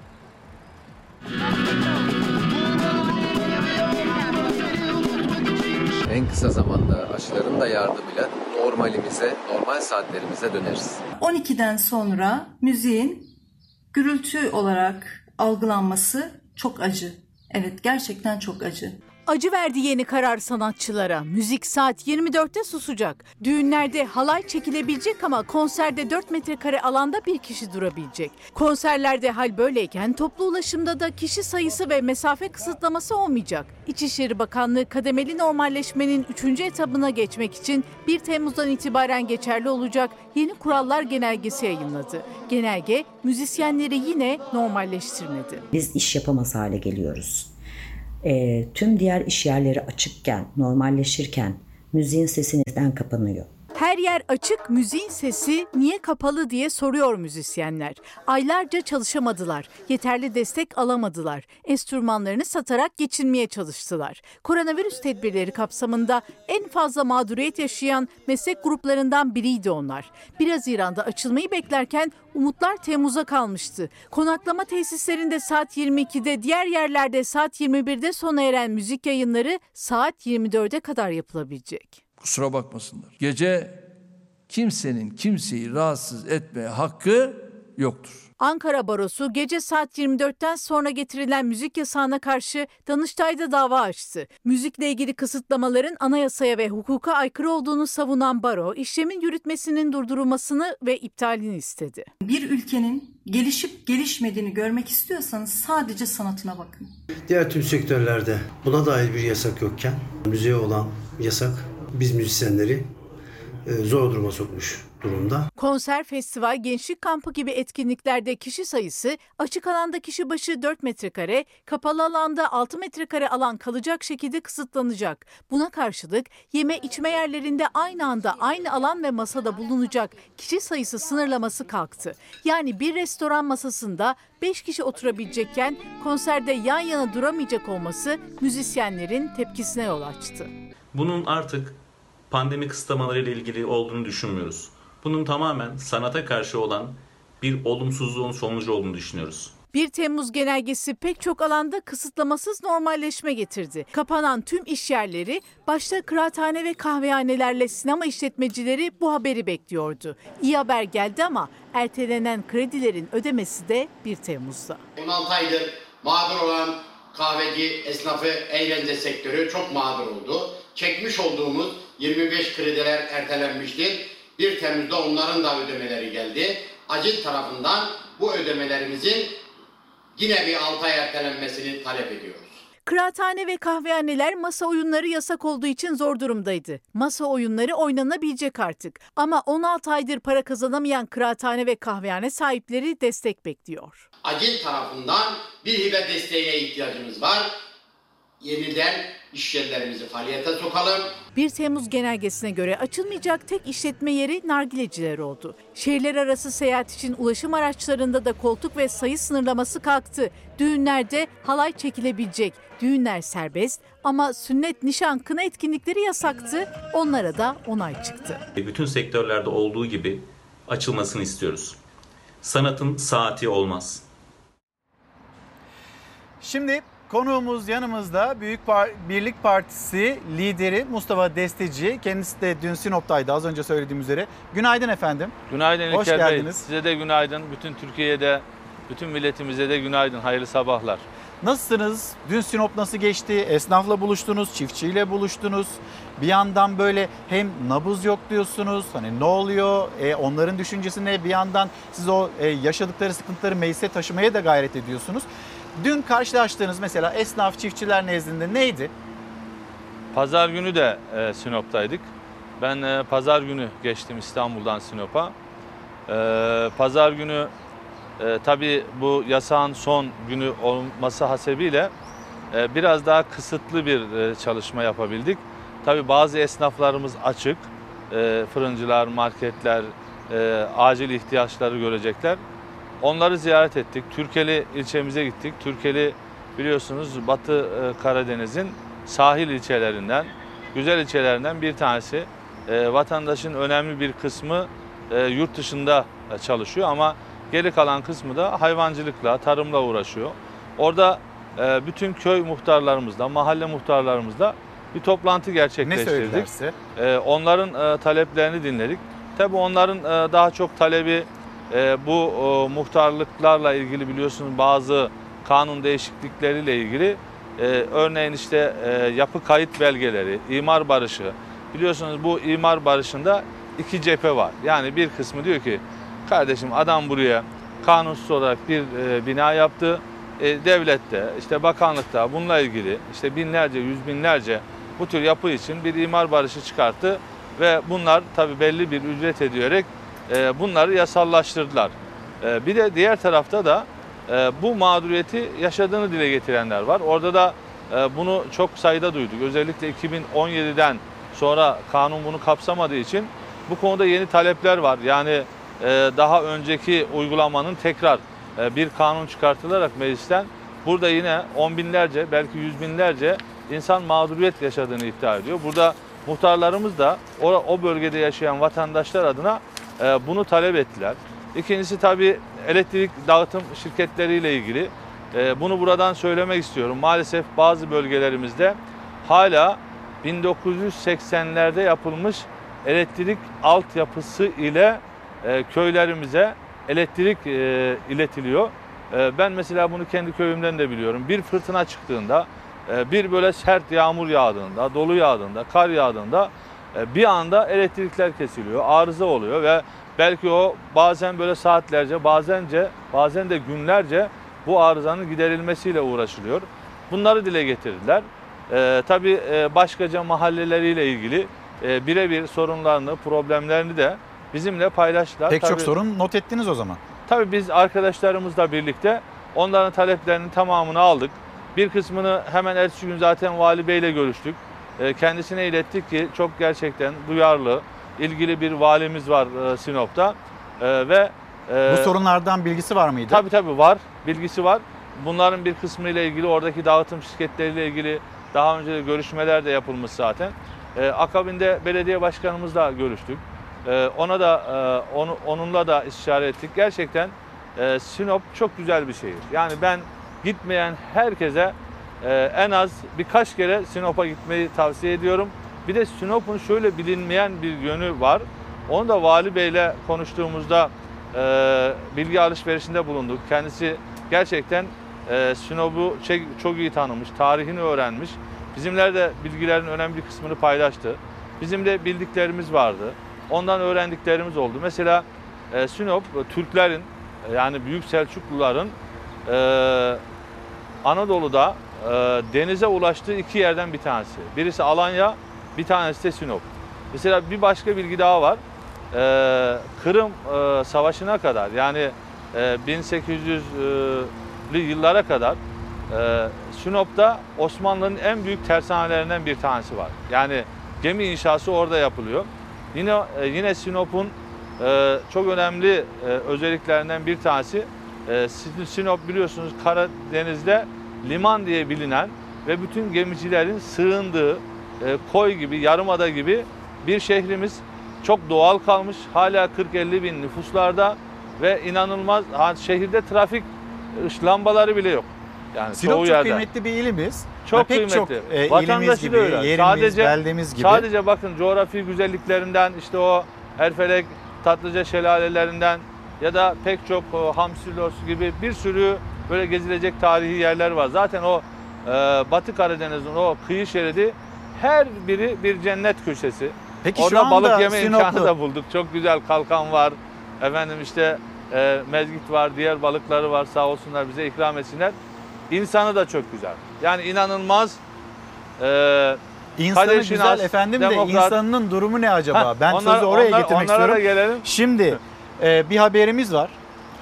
En kısa zamanda aşıların da yardımıyla normalimize, normal saatlerimize döneriz. 12'den sonra müziğin gürültü olarak algılanması çok acı. Evet gerçekten çok acı. Acı verdi yeni karar sanatçılara. Müzik saat 24'te susacak. Düğünlerde halay çekilebilecek ama konserde 4 metrekare alanda bir kişi durabilecek. Konserlerde hal böyleyken toplu ulaşımda da kişi sayısı ve mesafe kısıtlaması olmayacak. İçişleri Bakanlığı kademeli normalleşmenin 3. etabına geçmek için 1 Temmuz'dan itibaren geçerli olacak yeni kurallar genelgesi yayınladı. Genelge müzisyenleri yine normalleştirmedi. Biz iş yapamaz hale geliyoruz. E, tüm diğer iş yerleri açıkken, normalleşirken müziğin sesi neden kapanıyor? Her yer açık, müziğin sesi niye kapalı diye soruyor müzisyenler. Aylarca çalışamadılar, yeterli destek alamadılar. Enstrümanlarını satarak geçinmeye çalıştılar. Koronavirüs tedbirleri kapsamında en fazla mağduriyet yaşayan meslek gruplarından biriydi onlar. 1 Haziran'da açılmayı beklerken umutlar Temmuz'a kalmıştı. Konaklama tesislerinde saat 22'de, diğer yerlerde saat 21'de sona eren müzik yayınları saat 24'e kadar yapılabilecek. Kusura bakmasınlar. Gece kimsenin kimseyi rahatsız etmeye hakkı yoktur. Ankara Barosu gece saat 24'ten sonra getirilen müzik yasağına karşı Danıştay'da dava açtı. Müzikle ilgili kısıtlamaların anayasaya ve hukuka aykırı olduğunu savunan baro, işlemin yürütmesinin durdurulmasını ve iptalini istedi. Bir ülkenin gelişip gelişmediğini görmek istiyorsanız sadece sanatına bakın. Diğer tüm sektörlerde buna dair bir yasak yokken müziğe olan yasak biz müzisyenleri e, zor duruma sokmuş durumda. Konser, festival, gençlik kampı gibi etkinliklerde kişi sayısı açık alanda kişi başı 4 metrekare, kapalı alanda 6 metrekare alan kalacak şekilde kısıtlanacak. Buna karşılık yeme içme yerlerinde aynı anda aynı alan ve masada bulunacak kişi sayısı sınırlaması kalktı. Yani bir restoran masasında 5 kişi oturabilecekken konserde yan yana duramayacak olması müzisyenlerin tepkisine yol açtı. Bunun artık pandemi kısıtlamalarıyla ilgili olduğunu düşünmüyoruz. Bunun tamamen sanata karşı olan bir olumsuzluğun sonucu olduğunu düşünüyoruz. 1 Temmuz genelgesi pek çok alanda kısıtlamasız normalleşme getirdi. Kapanan tüm iş yerleri başta kıraathane ve kahvehanelerle sinema işletmecileri bu haberi bekliyordu. İyi haber geldi ama ertelenen kredilerin ödemesi de 1 Temmuz'da. 16 aydır mağdur olan kahveci, esnafı, eğlence sektörü çok mağdur oldu. Çekmiş olduğumuz 25 krediler ertelenmiştir. 1 Temmuz'da onların da ödemeleri geldi. Acil tarafından bu ödemelerimizin yine bir 6 ay ertelenmesini talep ediyoruz. Kıraathane ve kahvehaneler masa oyunları yasak olduğu için zor durumdaydı. Masa oyunları oynanabilecek artık. Ama 16 aydır para kazanamayan kıraathane ve kahvehane sahipleri destek bekliyor. Acil tarafından bir hibe desteğine ihtiyacımız var. Yeniden iş yerlerimizi faaliyete sokalım. 1 Temmuz genelgesine göre açılmayacak tek işletme yeri nargileciler oldu. Şehirler arası seyahat için ulaşım araçlarında da koltuk ve sayı sınırlaması kalktı. Düğünlerde halay çekilebilecek. Düğünler serbest ama sünnet, nişan, kına etkinlikleri yasaktı. Onlara da onay çıktı. Bütün sektörlerde olduğu gibi açılmasını istiyoruz. Sanatın saati olmaz. Şimdi konuğumuz yanımızda Büyük Par- Birlik Partisi lideri Mustafa Desteci. Kendisi de dün Sinop'taydı az önce söylediğim üzere. Günaydın efendim. Günaydın Hoş İlker Bey. geldiniz. Size de günaydın. Bütün Türkiye'de, bütün milletimize de günaydın. Hayırlı sabahlar. Nasılsınız? Dün Sinop nasıl geçti? Esnafla buluştunuz, çiftçiyle buluştunuz. Bir yandan böyle hem nabız yok diyorsunuz. Hani ne oluyor? E, onların düşüncesi ne? Bir yandan siz o e, yaşadıkları sıkıntıları meclise taşımaya da gayret ediyorsunuz. Dün karşılaştığınız mesela esnaf çiftçiler nezdinde neydi? Pazar günü de e, Sinop'taydık. Ben e, pazar günü geçtim İstanbul'dan Sinop'a. E, pazar günü e, tabii bu yasağın son günü olması hasebiyle e, biraz daha kısıtlı bir e, çalışma yapabildik. Tabii bazı esnaflarımız açık. E, fırıncılar, marketler e, acil ihtiyaçları görecekler. Onları ziyaret ettik. Türkeli ilçemize gittik. Türkeli biliyorsunuz Batı e, Karadeniz'in sahil ilçelerinden, güzel ilçelerinden bir tanesi. E, vatandaşın önemli bir kısmı e, yurt dışında çalışıyor ama geri kalan kısmı da hayvancılıkla, tarımla uğraşıyor. Orada bütün köy muhtarlarımızla, mahalle muhtarlarımızla bir toplantı Ne gerçekleştirdik. Ee, onların taleplerini dinledik. Tabii onların daha çok talebi e, bu e, muhtarlıklarla ilgili biliyorsunuz bazı kanun değişiklikleriyle ilgili. E, örneğin işte e, yapı kayıt belgeleri, imar barışı. Biliyorsunuz bu imar barışında iki cephe var. Yani bir kısmı diyor ki kardeşim adam buraya kanunsuz olarak bir e, bina yaptı. E, devlette, işte bakanlıkta bununla ilgili işte binlerce, yüz binlerce bu tür yapı için bir imar barışı çıkarttı ve bunlar tabii belli bir ücret ödeyerek e, bunları yasallaştırdılar. E, bir de diğer tarafta da e, bu mağduriyeti yaşadığını dile getirenler var. Orada da e, bunu çok sayıda duyduk. Özellikle 2017'den sonra kanun bunu kapsamadığı için bu konuda yeni talepler var. Yani e, daha önceki uygulamanın tekrar bir kanun çıkartılarak meclisten burada yine on binlerce belki yüz binlerce insan mağduriyet yaşadığını iddia ediyor. Burada muhtarlarımız da o, bölgede yaşayan vatandaşlar adına bunu talep ettiler. İkincisi tabii elektrik dağıtım şirketleriyle ilgili. E, bunu buradan söylemek istiyorum. Maalesef bazı bölgelerimizde hala 1980'lerde yapılmış elektrik altyapısı ile e, köylerimize elektrik e, iletiliyor. E, ben mesela bunu kendi köyümden de biliyorum. Bir fırtına çıktığında, bir böyle sert yağmur yağdığında, dolu yağdığında, kar yağdığında bir anda elektrikler kesiliyor, arıza oluyor ve belki o bazen böyle saatlerce, bazence, bazen de günlerce bu arızanın giderilmesiyle uğraşılıyor. Bunları dile getirdiler. E, tabii e, başkaca mahalleleriyle ilgili e, birebir sorunlarını, problemlerini de bizimle paylaştılar. Pek çok Tabii- sorun not ettiniz o zaman. Tabii biz arkadaşlarımızla birlikte onların taleplerinin tamamını aldık. Bir kısmını hemen ertesi gün zaten Vali Bey'le görüştük. E, Kendisine ilettik ki çok gerçekten duyarlı, ilgili bir valimiz var e, Sinop'ta. E, Ve e, Bu sorunlardan bilgisi var mıydı? Tabii tabii var, bilgisi var. Bunların bir kısmı ile ilgili oradaki dağıtım şirketleriyle ilgili daha önce de görüşmeler de yapılmış zaten. E, akabinde belediye başkanımızla görüştük. Ona da e, onu, onunla da istişare ettik. Gerçekten Sinop çok güzel bir şehir. Yani ben gitmeyen herkese e, en az birkaç kere Sinop'a gitmeyi tavsiye ediyorum. Bir de Sinop'un şöyle bilinmeyen bir yönü var. Onu da Vali Bey'le konuştuğumuzda e, bilgi alışverişinde bulunduk. Kendisi gerçekten e, Sinop'u çok, çok iyi tanımış, tarihini öğrenmiş. Bizimler de bilgilerin önemli bir kısmını paylaştı. Bizim de bildiklerimiz vardı. Ondan öğrendiklerimiz oldu. Mesela e, Sinop, Türklerin yani Büyük Selçukluların e, Anadolu'da e, denize ulaştığı iki yerden bir tanesi. Birisi Alanya, bir tanesi de Sinop. Mesela bir başka bilgi daha var. E, Kırım e, Savaşı'na kadar yani e, 1800'lü yıllara kadar e, Sinop'ta Osmanlı'nın en büyük tersanelerinden bir tanesi var. Yani gemi inşası orada yapılıyor. Yine e, yine Sinop'un e, çok önemli e, özelliklerinden bir tanesi e, Sinop biliyorsunuz Karadeniz'de liman diye bilinen ve bütün gemicilerin sığındığı e, koy gibi, yarımada gibi bir şehrimiz. Çok doğal kalmış. Hala 40-50 bin nüfuslarda ve inanılmaz şehirde trafik ış- lambaları bile yok. Yani Sinop çok yerde. kıymetli bir ilimiz. Çok Ha, pek kıymetli. çok e, ilimiz Vatandaşı gibi, öyle. yerimiz, sadece, beldemiz gibi. Sadece bakın coğrafi güzelliklerinden işte o Erfelek, Tatlıca şelalelerinden ya da pek çok o, Hamsilos gibi bir sürü böyle gezilecek tarihi yerler var. Zaten o e, Batı Karadeniz'in o kıyı şeridi her biri bir cennet köşesi. Peki şu Orada anda balık yeme Sinoplu- imkanı da bulduk. Çok güzel kalkan var. Efendim işte e, mezgit var, diğer balıkları var. Sağ olsunlar bize ikram etsinler. İnsanı da çok güzel. Yani inanılmaz. E, İnsanı Kadir güzel Şinas, efendim de demokrat. insanının durumu ne acaba? Heh, ben onlar- sözü oraya onlar- getirmek onlara da istiyorum. gelelim. Şimdi e, bir haberimiz var.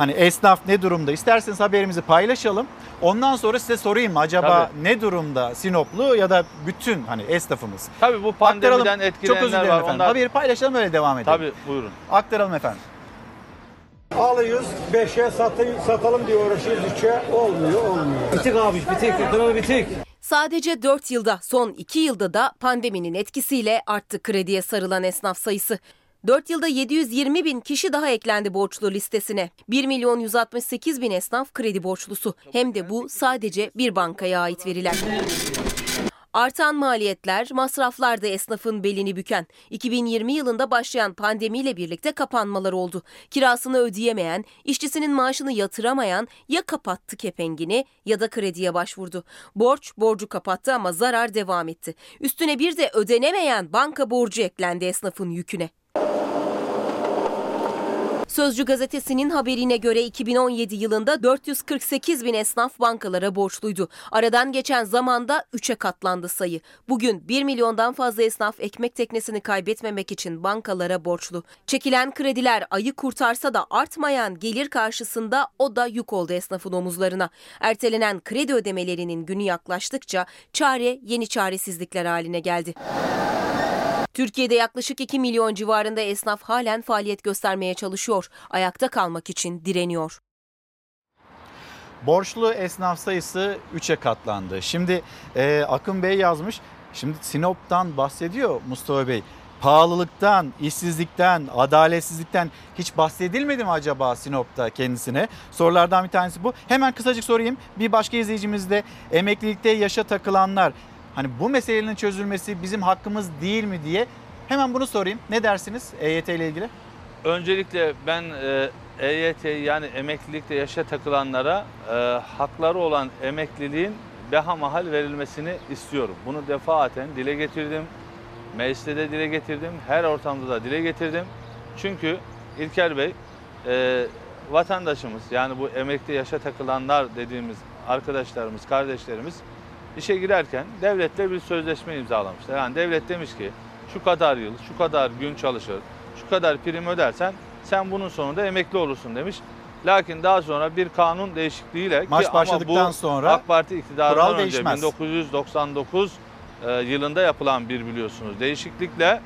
Hani esnaf ne durumda? İsterseniz haberimizi paylaşalım. Ondan sonra size sorayım acaba Tabii. ne durumda Sinoplu ya da bütün hani esnafımız? Tabii bu Aktaralım. pandemiden Çok özür etkilenenler dilerim var. efendim. Onlar... Haberi paylaşalım öyle devam edelim. Tabii buyurun. Aktaralım efendim. Alıyoruz 5'e satalım diye uğraşıyoruz 3'e olmuyor olmuyor. Bitik abi bitik ekonomi bitik. Sadece 4 yılda, son 2 yılda da pandeminin etkisiyle arttı krediye sarılan esnaf sayısı. 4 yılda 720 bin kişi daha eklendi borçlu listesine. 1 milyon 168 bin esnaf kredi borçlusu. Hem de bu sadece bir bankaya ait veriler. Artan maliyetler, masraflar da esnafın belini büken. 2020 yılında başlayan pandemiyle birlikte kapanmalar oldu. Kirasını ödeyemeyen, işçisinin maaşını yatıramayan ya kapattı kepengini ya da krediye başvurdu. Borç borcu kapattı ama zarar devam etti. Üstüne bir de ödenemeyen banka borcu eklendi esnafın yüküne. Sözcü gazetesinin haberine göre 2017 yılında 448 bin esnaf bankalara borçluydu. Aradan geçen zamanda 3'e katlandı sayı. Bugün 1 milyondan fazla esnaf ekmek teknesini kaybetmemek için bankalara borçlu. Çekilen krediler ayı kurtarsa da artmayan gelir karşısında o da yük oldu esnafın omuzlarına. Ertelenen kredi ödemelerinin günü yaklaştıkça çare yeni çaresizlikler haline geldi. Türkiye'de yaklaşık 2 milyon civarında esnaf halen faaliyet göstermeye çalışıyor. Ayakta kalmak için direniyor. Borçlu esnaf sayısı 3'e katlandı. Şimdi e, Akın Bey yazmış. Şimdi Sinop'tan bahsediyor Mustafa Bey. Pahalılıktan, işsizlikten, adaletsizlikten hiç bahsedilmedi mi acaba Sinop'ta kendisine? Sorulardan bir tanesi bu. Hemen kısacık sorayım. Bir başka izleyicimiz de emeklilikte yaşa takılanlar. Hani bu meselenin çözülmesi bizim hakkımız değil mi diye. Hemen bunu sorayım. Ne dersiniz EYT ile ilgili? Öncelikle ben e, EYT yani emeklilikte yaşa takılanlara e, hakları olan emekliliğin behamahal verilmesini istiyorum. Bunu defaten dile getirdim. Mecliste de dile getirdim. Her ortamda da dile getirdim. Çünkü İlker Bey e, vatandaşımız yani bu emekli yaşa takılanlar dediğimiz arkadaşlarımız, kardeşlerimiz işe girerken devletle bir sözleşme imzalamışlar. Yani devlet demiş ki şu kadar yıl, şu kadar gün çalışır, şu kadar prim ödersen sen bunun sonunda emekli olursun demiş. Lakin daha sonra bir kanun değişikliğiyle Maç ki ama başladıktan bu sonra AK Parti iktidarından önce değişmez. 1999 e, yılında yapılan bir biliyorsunuz değişiklikle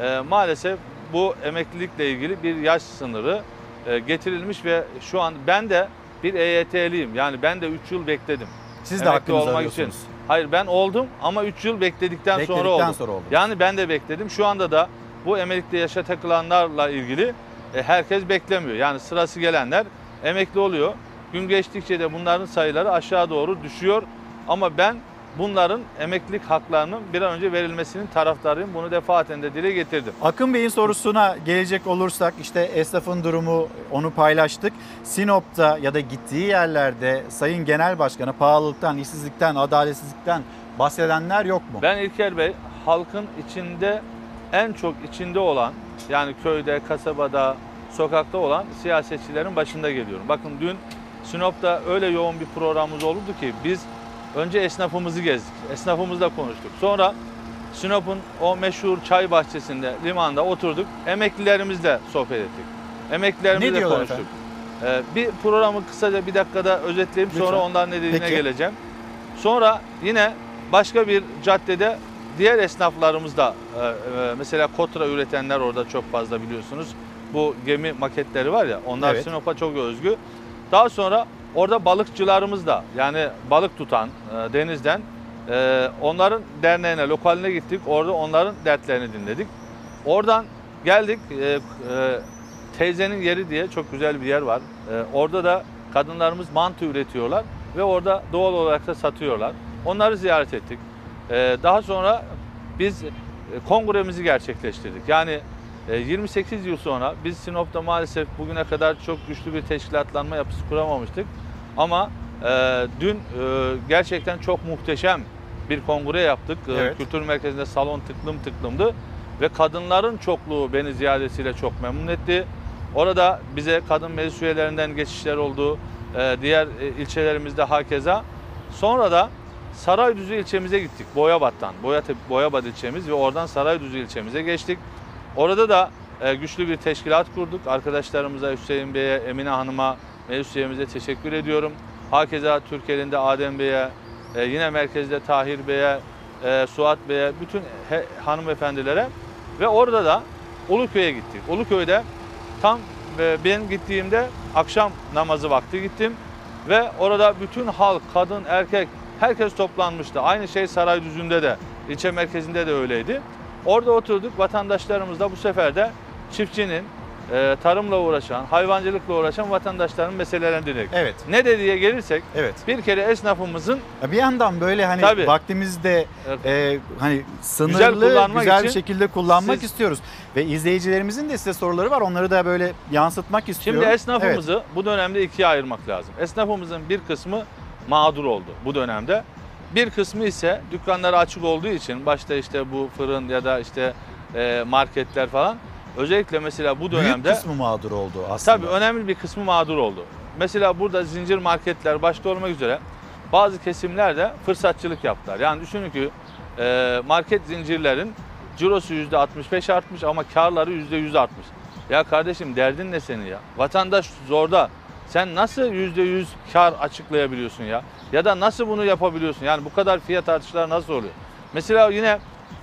e, maalesef bu emeklilikle ilgili bir yaş sınırı e, getirilmiş ve şu an ben de bir EYT'liyim. Yani ben de 3 yıl bekledim. Siz de Emekli hakkınızı olmak arıyorsunuz. için. Hayır ben oldum ama 3 yıl bekledikten, sonra Bekledikten oldum. sonra oldu. Yani ben de bekledim. Şu anda da bu emeklilikte yaşa takılanlarla ilgili e, herkes beklemiyor. Yani sırası gelenler emekli oluyor. Gün geçtikçe de bunların sayıları aşağı doğru düşüyor. Ama ben bunların emeklilik haklarının bir an önce verilmesinin taraftarıyım. Bunu defaten de dile getirdim. Akın Bey'in sorusuna gelecek olursak işte esnafın durumu onu paylaştık. Sinop'ta ya da gittiği yerlerde Sayın Genel Başkanı pahalılıktan, işsizlikten, adaletsizlikten bahsedenler yok mu? Ben İlker Bey halkın içinde en çok içinde olan yani köyde, kasabada, sokakta olan siyasetçilerin başında geliyorum. Bakın dün Sinop'ta öyle yoğun bir programımız oldu ki biz önce esnafımızı gezdik. Esnafımızla konuştuk. Sonra Sinop'un o meşhur çay bahçesinde, limanda oturduk. Emeklilerimizle sohbet ettik. Ne Emeklilerimizle diyorlar konuştuk. efendim? Ee, bir programı kısaca bir dakikada özetleyeyim sonra Lütfen. onların ne dediğine Peki. geleceğim. Sonra yine başka bir caddede diğer esnaflarımız da e, e, mesela kotra üretenler orada çok fazla biliyorsunuz. Bu gemi maketleri var ya onlar Evet. Sinop'a çok özgü. Daha sonra orada balıkçılarımız da yani balık tutan e, denizden e, onların derneğine, lokaline gittik. Orada onların dertlerini dinledik. Oradan geldik e, teyzenin yeri diye çok güzel bir yer var. Orada da kadınlarımız mantı üretiyorlar. ve orada doğal olarak da satıyorlar. Onları ziyaret ettik. Daha sonra biz kongremizi gerçekleştirdik. Yani 28 yıl sonra biz Sinop'ta maalesef bugüne kadar çok güçlü bir teşkilatlanma yapısı kuramamıştık. Ama e, dün e, gerçekten çok muhteşem bir kongre yaptık. E, Evet. Kültür merkezinde salon tıklım tıklımdı ve kadınların çokluğu beni ziyadesiyle çok memnun etti. Orada bize kadın meclis üyelerinden geçişler oldu. E, diğer e, ilçelerimizde hakeza. Sonra da Saraydüzü ilçemize gittik. Boyabat'tan. Boyatep, Boyabat ilçemiz ve oradan Saraydüzü ilçemize geçtik. Orada da e, güçlü bir teşkilat kurduk. Arkadaşlarımıza Hüseyin Bey'e, Emine Hanım'a, meclis üyemize teşekkür ediyorum. Hakeza Türkiye'nin de Adem Bey'e, e, yine merkezde Tahir Bey'e, e, Suat Bey'e, bütün hanımefendilere ve orada da Uluköy'e gittik. Uluköy'de tam ben gittiğimde akşam namazı vakti gittim ve orada bütün halk, kadın, erkek herkes toplanmıştı. Aynı şey Saraydüzü'nde de, ilçe merkezinde de öyleydi. Orada oturduk. Vatandaşlarımız da bu sefer de çiftçinin, e, tarımla uğraşan, hayvancılıkla uğraşan vatandaşların meselelerini dinledik. Evet. Ne dediğe gelirsek Evet. bir kere esnafımızın Bir yandan böyle hani Tabii. vaktimizde e, hani sınırlı Güzel güzel, bir şekilde kullanmak siz- istiyoruz. Ve izleyicilerimizin de size soruları var. Onları da böyle yansıtmak istiyorum. Şimdi esnafımızı bu dönemde ikiye ayırmak lazım. Esnafımızın bir kısmı mağdur oldu bu dönemde. Bir kısmı ise dükkanları açık olduğu için başta işte bu fırın ya da işte e, marketler falan özellikle mesela bu Evet. Büyük dönemde kısmı mağdur oldu aslında. tabii önemli bir kısmı mağdur oldu. Mesela burada zincir marketler başta olmak üzere bazı kesimler de fırsatçılık yaptılar. Yani düşünün ki e, market zincirlerin cirosu %65 artmış ama karları %100 artmış. Ya kardeşim derdin ne senin ya? Vatandaş zorda. Sen nasıl %100 kar açıklayabiliyorsun ya? Ya da nasıl bunu yapabiliyorsun? Yani bu kadar fiyat artışları nasıl oluyor? Mesela yine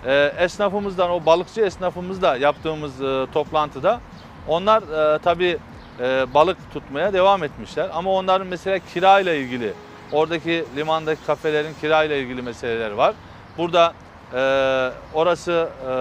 e, esnafımızdan, o balıkçı esnafımızla yaptığımız e, toplantıda onlar e, tabii e, balık tutmaya devam etmişler. Ama onların mesela kirayla ilgili, oradaki limandaki kafelerin kirayla ilgili meseleleri var. Burada e, orası e,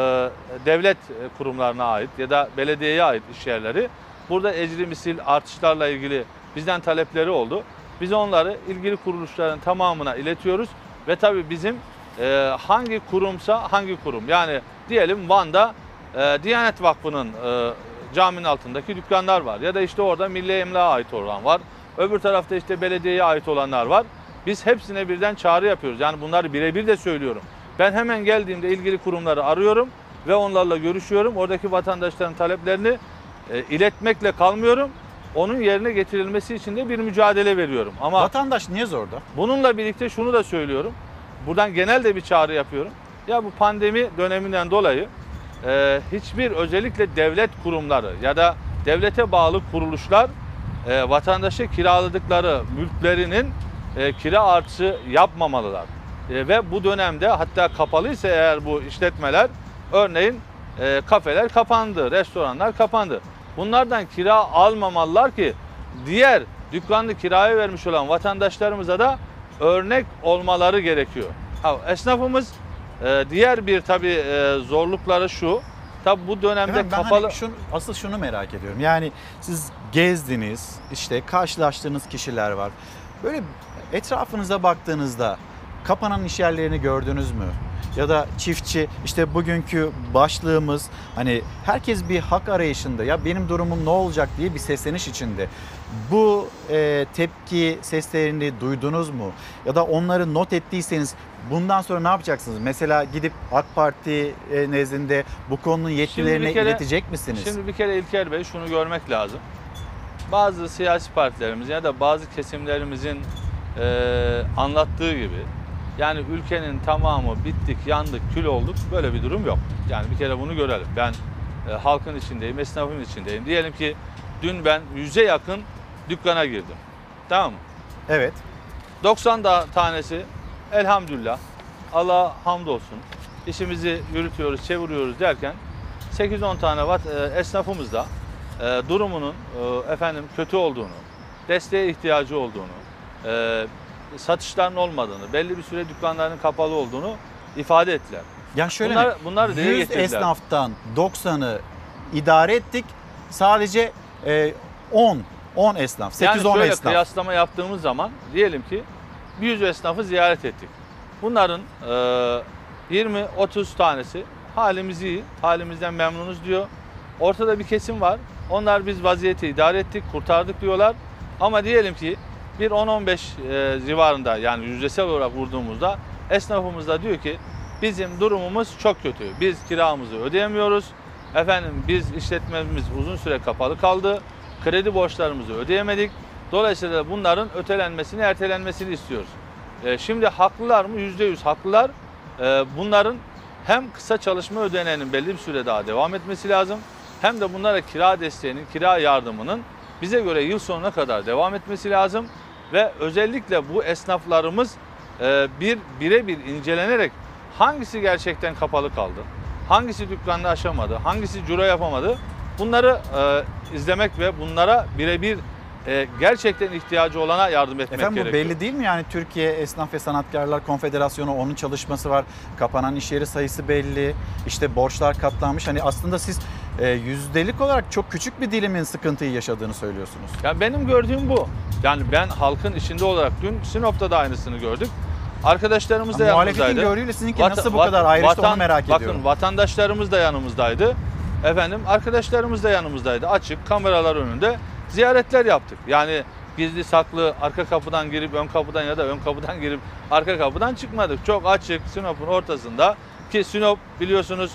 devlet kurumlarına ait ya da belediyeye ait iş yerleri. Burada ecri misil artışlarla ilgili bizden talepleri oldu. Biz onları ilgili kuruluşların tamamına iletiyoruz ve tabii bizim e, hangi kurumsa hangi kurum yani diyelim Van'da e, Diyanet Vakfı'nın e, caminin altındaki dükkanlar var ya da işte orada Milli Emlak'a ait olan var. Öbür tarafta işte belediyeye ait olanlar var. Biz hepsine birden çağrı yapıyoruz. Yani bunları birebir de söylüyorum. Ben hemen geldiğimde ilgili kurumları arıyorum ve onlarla görüşüyorum. Oradaki vatandaşların taleplerini e, iletmekle kalmıyorum. Onun yerine getirilmesi için de bir mücadele veriyorum. Ama Vatandaş niye zorda? Bununla birlikte şunu da söylüyorum. Buradan genel de bir çağrı yapıyorum. Ya bu pandemi döneminden dolayı e, hiçbir özellikle devlet kurumları ya da devlete bağlı kuruluşlar e, vatandaşa kiraladıkları mülklerinin e, kira artışı yapmamalılar. E, ve bu dönemde hatta kapalıysa eğer bu işletmeler örneğin e, kafeler kapandı, restoranlar kapandı. Bunlardan kira almamalılar ki diğer dükkanını kiraya vermiş olan vatandaşlarımıza da örnek olmaları gerekiyor. Ha, esnafımız e, diğer bir tabii e, zorlukları şu. Tabii bu dönemde Efendim, ben kapalı hani şunu, asıl şunu merak ediyorum. Yani siz gezdiniz, işte karşılaştığınız kişiler var. Böyle etrafınıza baktığınızda kapanan iş yerlerini gördünüz mü? Ya da çiftçi işte bugünkü başlığımız hani herkes bir hak arayışında ya benim durumum ne olacak diye bir sesleniş içinde. Bu e, tepki seslerini duydunuz mu? Ya da onları not ettiyseniz bundan sonra ne yapacaksınız? Mesela gidip AK Parti e, nezdinde bu konunun yetkilerine bir kere- iletecek misiniz? Şimdi bir kere İlker Bey şunu görmek lazım. Bazı siyasi partilerimiz ya da bazı kesimlerimizin e, anlattığı gibi yani ülkenin tamamı bittik, yandık, kül olduk böyle bir durum yok. Yani bir kere bunu görelim. Ben e, halkın içindeyim, esnafın içindeyim. Diyelim ki dün ben yüze yakın dükkana girdim. Tamam mı? Evet. 90 da tanesi elhamdülillah Allah hamdolsun işimizi yürütüyoruz, çeviriyoruz derken 8-10 tane vat- e, esnafımız da e, durumunun e, efendim kötü olduğunu, desteğe ihtiyacı olduğunu, e, satışların olmadığını, belli bir süre dükkanların kapalı olduğunu ifade ettiler. Ya şöyle bunlar, mi? bunları dile 100 getirdiler. esnaftan 90'ı idare ettik. Sadece e, 10 10 esnaf, 8-10 yani şöyle esnaf. kıyaslama yaptığımız zaman diyelim ki bir yüz esnafı ziyaret ettik. Bunların e, 20-30 tanesi halimiz iyi, halimizden memnunuz diyor. Ortada bir kesim var. Onlar biz vaziyeti idare ettik, kurtardık diyorlar. Ama diyelim ki bir 10-15 e, civarında yani yüzdesel olarak vurduğumuzda esnafımız da diyor ki bizim durumumuz çok kötü. Biz kiramızı ödeyemiyoruz. Efendim biz işletmemiz uzun süre kapalı kaldı. Kredi borçlarımızı ödeyemedik. Dolayısıyla bunların ötelenmesini, ertelenmesini istiyoruz. E, şimdi haklılar mı? %100 haklılar. E, bunların hem kısa çalışma ödeneğinin belli bir süre daha devam etmesi lazım. Hem de bunlara kira desteğinin, kira yardımının bize göre yıl sonuna kadar devam etmesi lazım. Ve özellikle bu esnaflarımız e, bir birebir incelenerek hangisi gerçekten kapalı kaldı, hangisi dükkanını aşamadı, hangisi ciro yapamadı bunları e, izlemek ve bunlara birebir e, gerçekten ihtiyacı olana yardım etmek Efendim bu gerekiyor. belli değil mi yani Türkiye Esnaf ve Sanatkarlar Konfederasyonu onun çalışması var. Kapanan iş yeri sayısı belli. İşte borçlar katlanmış. Hani aslında siz e, yüzdelik olarak çok küçük bir dilimin sıkıntıyı yaşadığını söylüyorsunuz. Ya benim gördüğüm bu. Yani ben halkın içinde olarak dün Sinop'ta da aynısını gördük. Arkadaşlarımız da muhalefetin yanımızdaydı. gördüğüyle sizinki Vata- nasıl bu vat- kadar ayrıştı onu merak bakın, ediyorum. Bakın vatandaşlarımız da yanımızdaydı. Efendim arkadaşlarımız da yanımızdaydı. Açık kameralar önünde ziyaretler yaptık. Yani gizli saklı arka kapıdan girip ön kapıdan ya da ön kapıdan girip arka kapıdan çıkmadık. Çok açık Sinop'un ortasında ki Sinop biliyorsunuz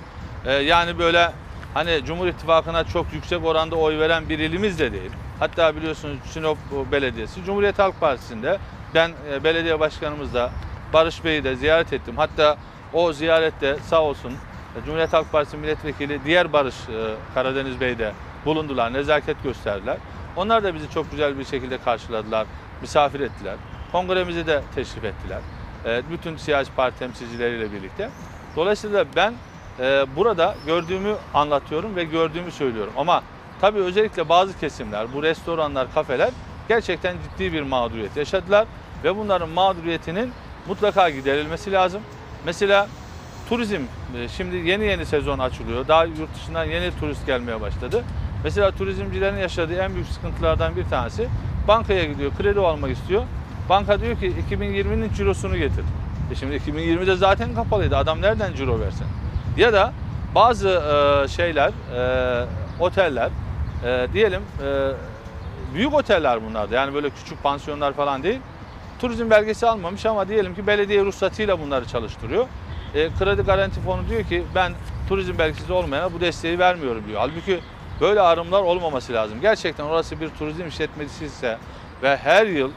e, yani böyle hani Cumhur İttifakı'na çok yüksek oranda oy veren bir ilimiz de değil. Hatta biliyorsunuz Sinop Belediyesi Cumhuriyet Halk Partisi'nde ben e, belediye başkanımız da Barış Bey'i de ziyaret ettim. Hatta o ziyarette sağ olsun e, Cumhuriyet Halk Partisi milletvekili diğer Barış e, Karadeniz Bey de bulundular, nezaket gösterdiler. Onlar da bizi çok güzel bir şekilde karşıladılar, misafir ettiler. Kongremizi de teşrif ettiler. E, Bütün siyasi parti temsilcileriyle birlikte. Dolayısıyla ben e, burada gördüğümü anlatıyorum ve gördüğümü söylüyorum. Ama tabii özellikle bazı kesimler, bu restoranlar, kafeler gerçekten ciddi bir mağduriyet yaşadılar. Ve bunların mağduriyetinin mutlaka giderilmesi lazım. Mesela turizm, e, şimdi yeni yeni sezon açılıyor. Daha yurt dışından yeni turist gelmeye başladı. Mesela turizmcilerin yaşadığı en büyük sıkıntılardan bir tanesi bankaya gidiyor, kredi almak istiyor. Banka diyor ki 2020'nin cirosunu getir. E şimdi 2020'de zaten kapalıydı. Adam nereden ciro versin? Ya da bazı e, şeyler, e, oteller, e, diyelim e, büyük oteller bunlar da. Yani böyle küçük pansiyonlar falan değil. Turizm belgesi almamış ama diyelim ki belediye ruhsatıyla bunları çalıştırıyor. E, kredi garanti fonu diyor ki ben turizm belgesi olmayana bu desteği vermiyorum diyor. Halbuki böyle arımlar olmaması lazım. Gerçekten orası bir turizm işletmesi ise ve her yıl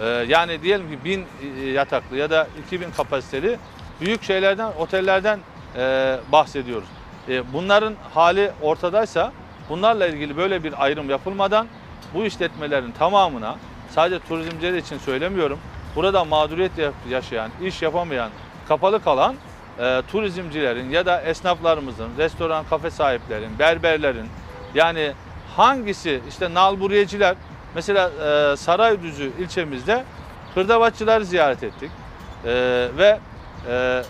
e, yani diyelim ki bin e, yataklı ya da 2000 kapasiteli büyük şeylerden, otellerden e, bahsediyoruz. E, bunların hali ortadaysa bunlarla ilgili böyle bir ayrım yapılmadan bu işletmelerin tamamına sadece turizmciler için söylemiyorum. Burada mağduriyet yaşayan, iş yapamayan, kapalı kalan e, turizmcilerin ya da esnaflarımızın, restoran, kafe sahiplerin, berberlerin yani hangisi işte nalburiyeciler mesela e, Saraydüzü ilçemizde hırdavatçıları ziyaret ettik. E, ve e,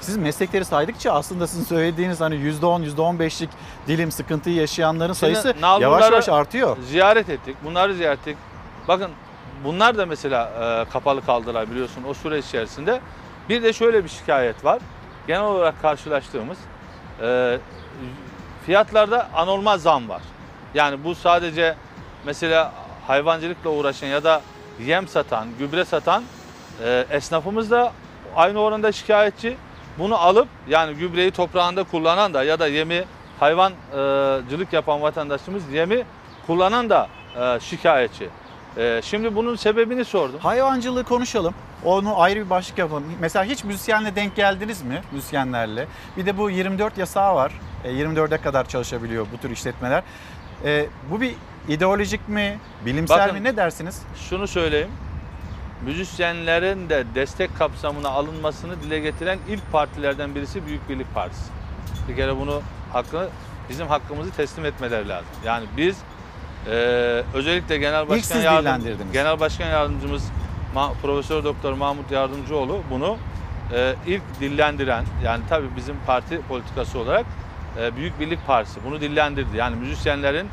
Siz meslekleri saydıkça aslında sizin söylediğiniz hani %10, %15'lik dilim sıkıntıyı yaşayanların sayısı Şimdi yavaş nalburları yavaş artıyor. Ziyaret ettik. Bunları ziyaret ettik. Bakın bunlar da mesela e, kapalı kaldılar biliyorsun o süreç içerisinde. Bir de şöyle bir şikayet var. Genel olarak karşılaştığımız e, fiyatlarda anormal zam var. Yani bu sadece mesela hayvancılıkla uğraşan ya da yem satan, gübre satan e, esnafımız da aynı oranda şikayetçi. Bunu alıp yani gübreyi toprağında kullanan da ya da yemi hayvancılık yapan vatandaşımız yemi kullanan da e, şikayetçi. E, şimdi bunun sebebini sordum. Hayvancılığı konuşalım. Onu ayrı bir başlık yapalım. Mesela hiç müzisyenle denk geldiniz mi? Müzisyenlerle. Bir de bu 24 yasağı var. E, 24'e kadar çalışabiliyor bu tür işletmeler. E, bu bir ideolojik mi, bilimsel Bakın, mi ne dersiniz? Şunu söyleyeyim. Müzisyenlerin de destek kapsamına alınmasını dile getiren ilk partilerden birisi Büyük Birlik Partisi. Bir kere bunu hakkı bizim hakkımızı teslim etmeleri lazım. Yani biz e, özellikle Genel Başkan Yardım-. Genel Başkan Yardımcımız Ma- Profesör Doktor Mahmut Yardımcıoğlu bunu e, ilk dillendiren yani tabii bizim parti politikası olarak e, Büyük Birlik Partisi bunu dillendirdi. Yani müzisyenlerin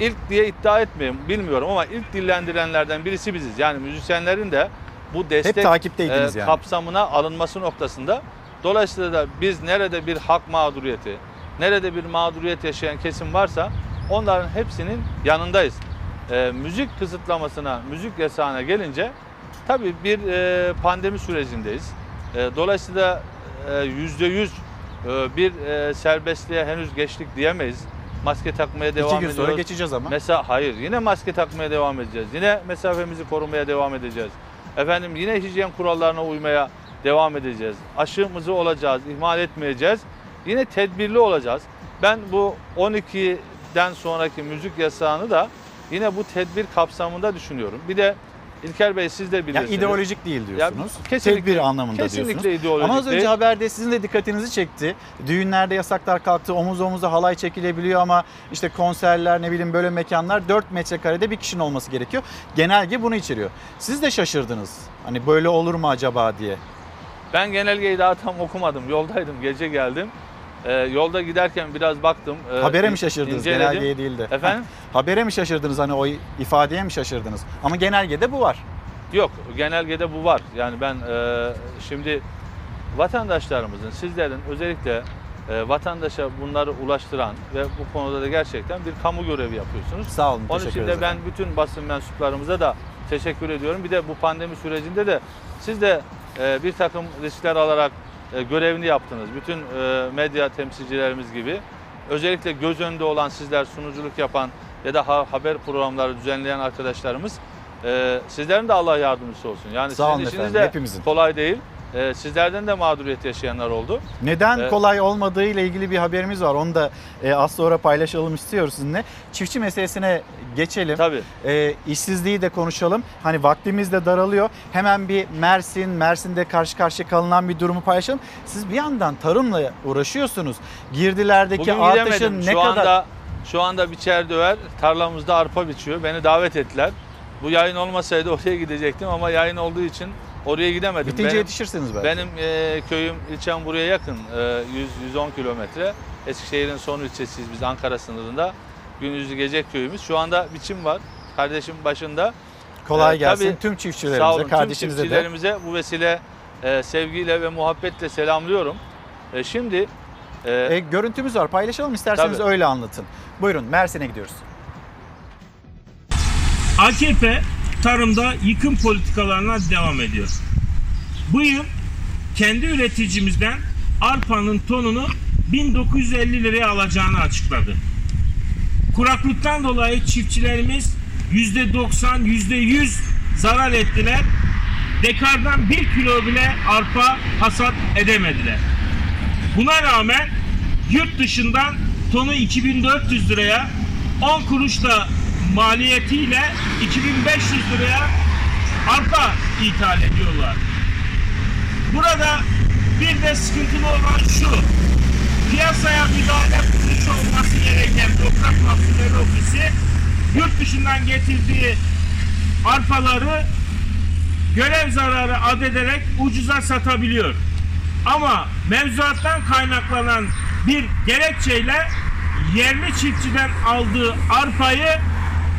ilk diye iddia etmeyeyim bilmiyorum ama ilk dillendirenlerden birisi biziz. Yani müzisyenlerin de bu destek takipteydiniz e, yani. kapsamına alınması noktasında. Dolayısıyla da biz nerede bir hak mağduriyeti, nerede bir mağduriyet yaşayan kesim varsa onların hepsinin yanındayız. E, müzik kısıtlamasına, müzik yasağına gelince tabii bir e, pandemi sürecindeyiz. E, dolayısıyla e, yüzde yüz e, bir e, serbestliğe henüz geçtik diyemeyiz. Maske takmaya devam İki gün ediyoruz. sonra geçeceğiz ama. Mesela hayır yine maske takmaya devam edeceğiz. Yine mesafemizi korumaya devam edeceğiz. Efendim yine hijyen kurallarına uymaya devam edeceğiz. Aşımızı olacağız, ihmal etmeyeceğiz. Yine tedbirli olacağız. Ben bu 12'den sonraki müzik yasağını da yine bu tedbir kapsamında düşünüyorum. Bir de İlker Bey siz de Yani bilirsiniz. ideolojik değil diyorsunuz. Ya, kesinlikle- Tedbir anlamında kesinlikle diyorsunuz. ideolojik Ama az önce değil. haberde sizin de dikkatinizi çekti. Düğünlerde yasaklar kalktı. Omuz omuza halay çekilebiliyor ama işte konserler ne bileyim böyle mekanlar 4 metrekarede bir kişinin olması gerekiyor. Genelge bunu içeriyor. Siz de şaşırdınız. Hani böyle olur mu acaba diye. Ben genelgeyi daha tam okumadım. Yoldaydım, gece geldim. Ee, yolda giderken biraz baktım. Ee, Habere mi şaşırdınız? inceledim. Genelgeye değil de. Efendim? Ha, habere mi şaşırdınız hani o ifadeye mi şaşırdınız? Ama genelgede bu var. Yok, genelgede bu var. Yani ben e, şimdi vatandaşlarımızın, sizlerin özellikle e, vatandaşa bunları ulaştıran ve bu konuda da gerçekten bir kamu görevi yapıyorsunuz. Sağ olun, Onun teşekkür için de ben bütün basın mensuplarımıza da teşekkür ediyorum. Bir de bu pandemi sürecinde de siz de e, bir takım riskler alarak e, görevini yaptınız. Bütün e, medya temsilcilerimiz gibi. Özellikle göz önünde olan sizler sunuculuk yapan ya da ha- haber programları düzenleyen arkadaşlarımız e, sizlerin de Allah yardımcısı olsun. Yani Sağ sizin işiniz efendim, de hepimizin. kolay değil. E, sizlerden de mağduriyet yaşayanlar oldu. Neden E, kolay olmadığı ile ilgili bir haberimiz var. Onu da e, az sonra paylaşalım istiyoruz sizinle. Çiftçi meselesine geçelim. Tabii. E, işsizliği de konuşalım. Hani vaktimiz de daralıyor. Hemen bir Mersin, Mersin'de karşı karşıya kalınan bir durumu paylaşalım. Siz bir yandan tarımla uğraşıyorsunuz. Girdilerdeki Bugün artışın ne şu kadar... anda şu anda biçer döver tarlamızda arpa biçiyor. Beni davet ettiler. Bu yayın olmasaydı oraya gidecektim ama yayın olduğu için oraya gidemedim. Bitince Benim- yetişirsiniz belki. Benim e, köyüm, ilçem buraya yakın. E, 100-110 kilometre. Eskişehir'in son ilçesiyiz biz Ankara sınırında. Gündüzlü gece köyümüz. Şu anda biçim var. Kardeşim başında. Kolay E, gelsin tabii, tüm çiftçilerimize, sağ olun, kardeşinize tüm de. çiftçilerimize bu vesile e, sevgiyle ve muhabbetle selamlıyorum. E, şimdi e, E, görüntümüz var. Paylaşalım isterseniz Tabii. öyle anlatın. Buyurun Mersin'e gidiyoruz. AKP tarımda yıkım politikalarına devam ediyor. Bu yıl kendi üreticimizden arpanın tonunu 1950 liraya alacağını açıkladı. Kuraklıktan dolayı çiftçilerimiz %90, %100 zarar ettiler. Dekardan 1 kilo bile arpa hasat edemediler. Buna rağmen yurt dışından tonu 2400 liraya 10 kuruş da maliyetiyle 2500 liraya arpa ithal ediyorlar. Burada bir de sıkıntılı olan şu. Piyasaya müdahale kuruluşu olması gereken Toprak Mahsulleri Ofisi yurt dışından getirdiği arpaları görev zararı adederek ucuza satabiliyor. Ama mevzuattan kaynaklanan bir gerekçeyle yerli çiftçiden aldığı arpayı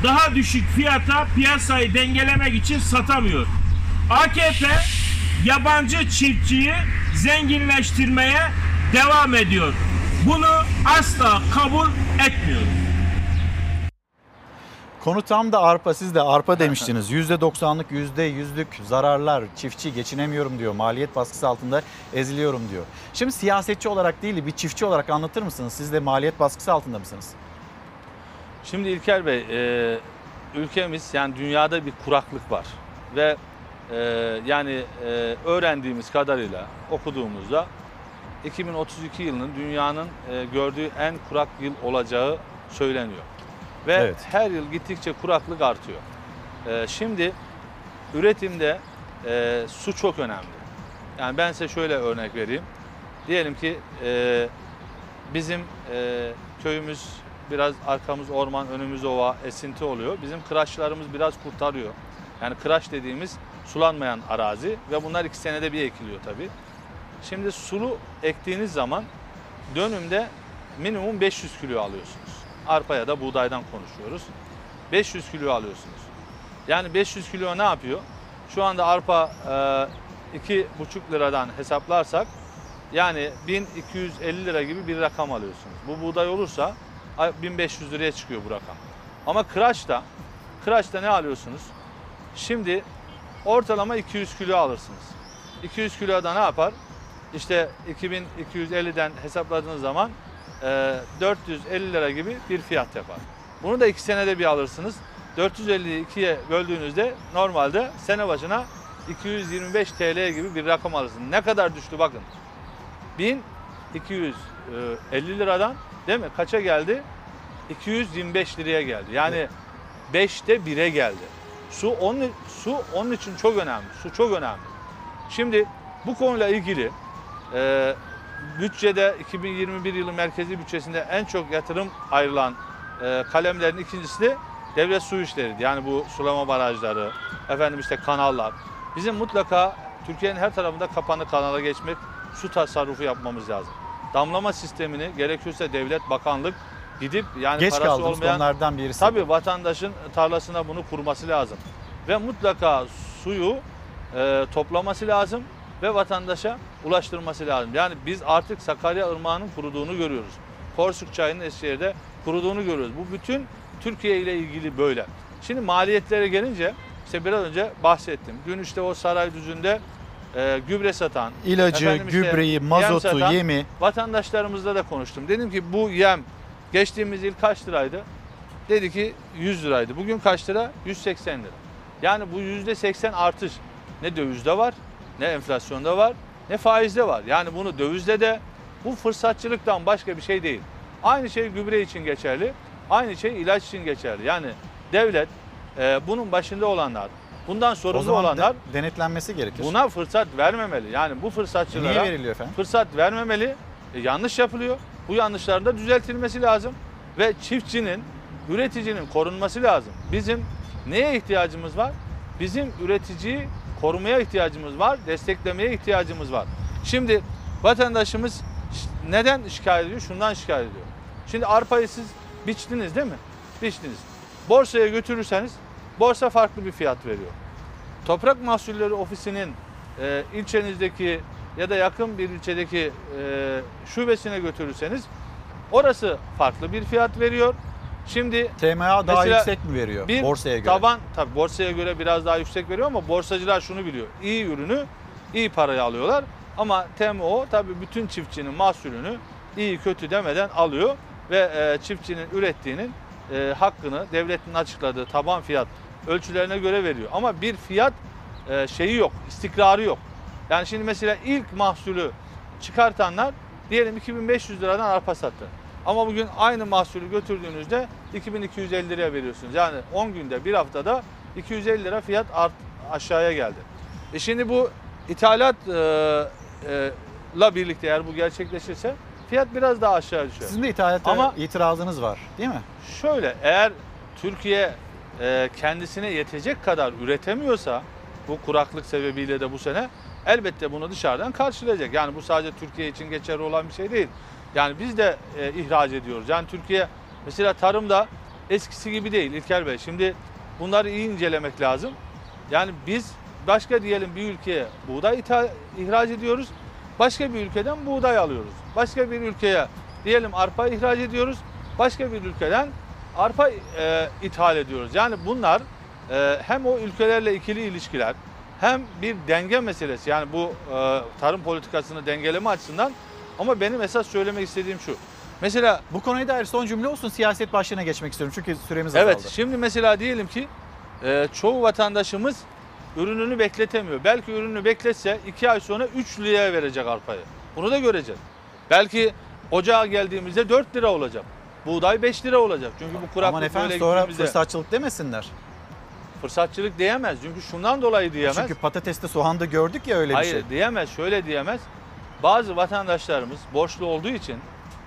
daha düşük fiyata piyasayı dengelemek için satamıyor. AKP yabancı çiftçiyi zenginleştirmeye devam ediyor. Bunu asla kabul etmiyorum. Konu tam da arpa. Siz de arpa demiştiniz. %90'lık, %100'lük zararlar. Çiftçi geçinemiyorum diyor. Maliyet baskısı altında eziliyorum diyor. Şimdi siyasetçi olarak değil bir çiftçi olarak anlatır mısınız? Siz de maliyet baskısı altında mısınız? Şimdi İlker Bey, e, ülkemiz yani dünyada bir kuraklık var ve e, yani e, öğrendiğimiz kadarıyla okuduğumuzda 2032 yılının dünyanın e, gördüğü en kurak yıl olacağı söyleniyor. Ve Evet. her yıl gittikçe kuraklık artıyor. E, şimdi üretimde e, su çok önemli. Yani ben size şöyle örnek vereyim. Diyelim ki e, bizim e, köyümüz biraz arkamız orman, önümüz ova, esinti oluyor. Bizim kıraçlarımız biraz kurtarıyor. Yani kıraç dediğimiz sulanmayan arazi ve bunlar iki senede bir ekiliyor tabii. Şimdi sulu ektiğiniz zaman dönümde minimum 500 kilo alıyorsunuz. Arpa ya da buğdaydan konuşuyoruz. 500 kilo alıyorsunuz. Yani 500 kilo ne yapıyor? şu anda arpa e, iki buçuk liradan hesaplarsak yani 1250 lira gibi bir rakam alıyorsunuz. Bu buğday olursa 1500 liraya çıkıyor bu rakam. Ama kıraçta, kıraçta ne alıyorsunuz? Şimdi ortalama 200 kilo alırsınız. 200 kiloda ne yapar? İşte 2250'den hesapladığınız zaman e, 450 lira gibi bir fiyat yapar. Bunu da 2 senede bir alırsınız. 450'yi 2'ye böldüğünüzde normalde sene başına 225 TL gibi bir rakam alırsınız. Ne kadar düştü bakın. 1250 liradan değil mi? Kaça geldi? 225 liraya geldi. Yani 5'te 1'e geldi. Su onun su onun için çok önemli. Su çok önemli. Şimdi bu konuyla ilgili e, bütçede 2021 yılı merkezi bütçesinde en çok yatırım ayrılan e, kalemlerin ikincisi de devlet su işleriydi. Yani bu sulama barajları, efendim işte kanallar. Bizim mutlaka Türkiye'nin her tarafında kapanı kanala geçmek, su tasarrufu yapmamız lazım. Damlama sistemini gerekiyorsa devlet, bakanlık gidip yani Geç parası kaldığımız olmayan konulardan birisi. Tabii vatandaşın tarlasına bunu kurması lazım. Ve mutlaka suyu e, toplaması lazım ve vatandaşa ulaştırması lazım. Yani biz artık Sakarya Irmağı'nın kuruduğunu görüyoruz. Porsuk Çayı'nın Eskişehir'de kuruduğunu görüyoruz. Bu bütün Türkiye ile ilgili böyle. Şimdi maliyetlere gelince işte biraz önce bahsettim. Dün işte o Sarayüzü'nde e, gübre satan, İlacı, işte gübreyi, yem mazotu, satan yemi. Vatandaşlarımızla da konuştum. Dedim ki bu yem geçtiğimiz yıl kaç liraydı? Dedi ki 100 liraydı. Bugün kaç lira? 180 lira. Yani bu %80 artış ne dövizde var, ne enflasyonda var, ne faizde var. Yani bunu dövizde de bu fırsatçılıktan başka bir şey değil. Aynı şey gübre için geçerli. Aynı şey ilaç için geçerli. Yani devlet e, bunun başında olanlar, bundan O sorumlu zaman olanlar de- denetlenmesi gerekir. Buna fırsat vermemeli. Yani bu fırsatçılara Niye veriliyor efendim? fırsat vermemeli. E, yanlış yapılıyor. Bu yanlışların da düzeltilmesi lazım. Ve çiftçinin, üreticinin korunması lazım. Bizim neye ihtiyacımız var? Bizim üreticiyi korumaya ihtiyacımız var, desteklemeye ihtiyacımız var. Şimdi vatandaşımız neden şikayet ediyor? Şundan şikayet ediyor. Şimdi arpayı siz biçtiniz değil mi? Biçtiniz. Borsaya götürürseniz borsa farklı bir fiyat veriyor. Toprak Mahsulleri Ofisi'nin e, ilçenizdeki ya da yakın bir ilçedeki e, şubesine götürürseniz orası farklı bir fiyat veriyor. Şimdi TMA daha yüksek mi veriyor bir borsaya göre? Taban tabii borsaya göre biraz daha yüksek veriyor ama borsacılar şunu biliyor. İyi ürünü iyi paraya alıyorlar ama TMO tabii bütün çiftçinin mahsulünü iyi kötü demeden alıyor ve e, çiftçinin ürettiğinin e, hakkını devletin açıkladığı taban fiyat ölçülerine göre veriyor. Ama bir fiyat e, şeyi yok, istikrarı yok. Yani şimdi mesela ilk mahsulü çıkartanlar diyelim 2500 liradan arpa sattı. Ama bugün aynı mahsulü götürdüğünüzde 2250 liraya veriyorsunuz. Yani 10 günde bir haftada 250 lira fiyat art, aşağıya geldi. E şimdi bu ithalat e, e, birlikte eğer bu gerçekleşirse fiyat biraz daha aşağı düşüyor. Sizin de ithalata Ama itirazınız var değil mi? Şöyle eğer Türkiye e, kendisine yetecek kadar üretemiyorsa bu kuraklık sebebiyle de bu sene elbette bunu dışarıdan karşılayacak. Yani bu sadece Türkiye için geçerli olan bir şey değil. Yani biz de e, ihraç ediyoruz. Yani Türkiye mesela tarımda eskisi gibi değil İlker Bey. Şimdi bunları iyi incelemek lazım. Yani biz başka diyelim bir ülkeye buğday ithal, ihraç ediyoruz. Başka bir ülkeden buğday alıyoruz. Başka bir ülkeye diyelim arpa ihraç ediyoruz. Başka bir ülkeden arpa e, ithal ediyoruz. Yani bunlar e, hem o ülkelerle ikili ilişkiler hem bir denge meselesi. Yani bu e, tarım politikasını dengeleme açısından ama benim esas söylemek istediğim şu. Mesela bu konuya dair son cümle olsun siyaset başlığına geçmek istiyorum çünkü süremiz azaldı. Evet şimdi mesela diyelim ki e, çoğu vatandaşımız ürününü bekletemiyor. Belki ürünü bekletse 2 ay sonra 3 liraya verecek arpayı. Bunu da göreceğiz. Belki ocağa geldiğimizde 4 lira olacak. Buğday 5 lira olacak. Çünkü bu kuraklık Aman efendim böyle sonra gittiğimizde fırsatçılık demesinler. fırsatçılık diyemez. Çünkü şundan dolayı diyemez. Çünkü patateste soğanda gördük ya öyle Hayır bir şey. diyemez. Şöyle diyemez. Bazı vatandaşlarımız borçlu olduğu için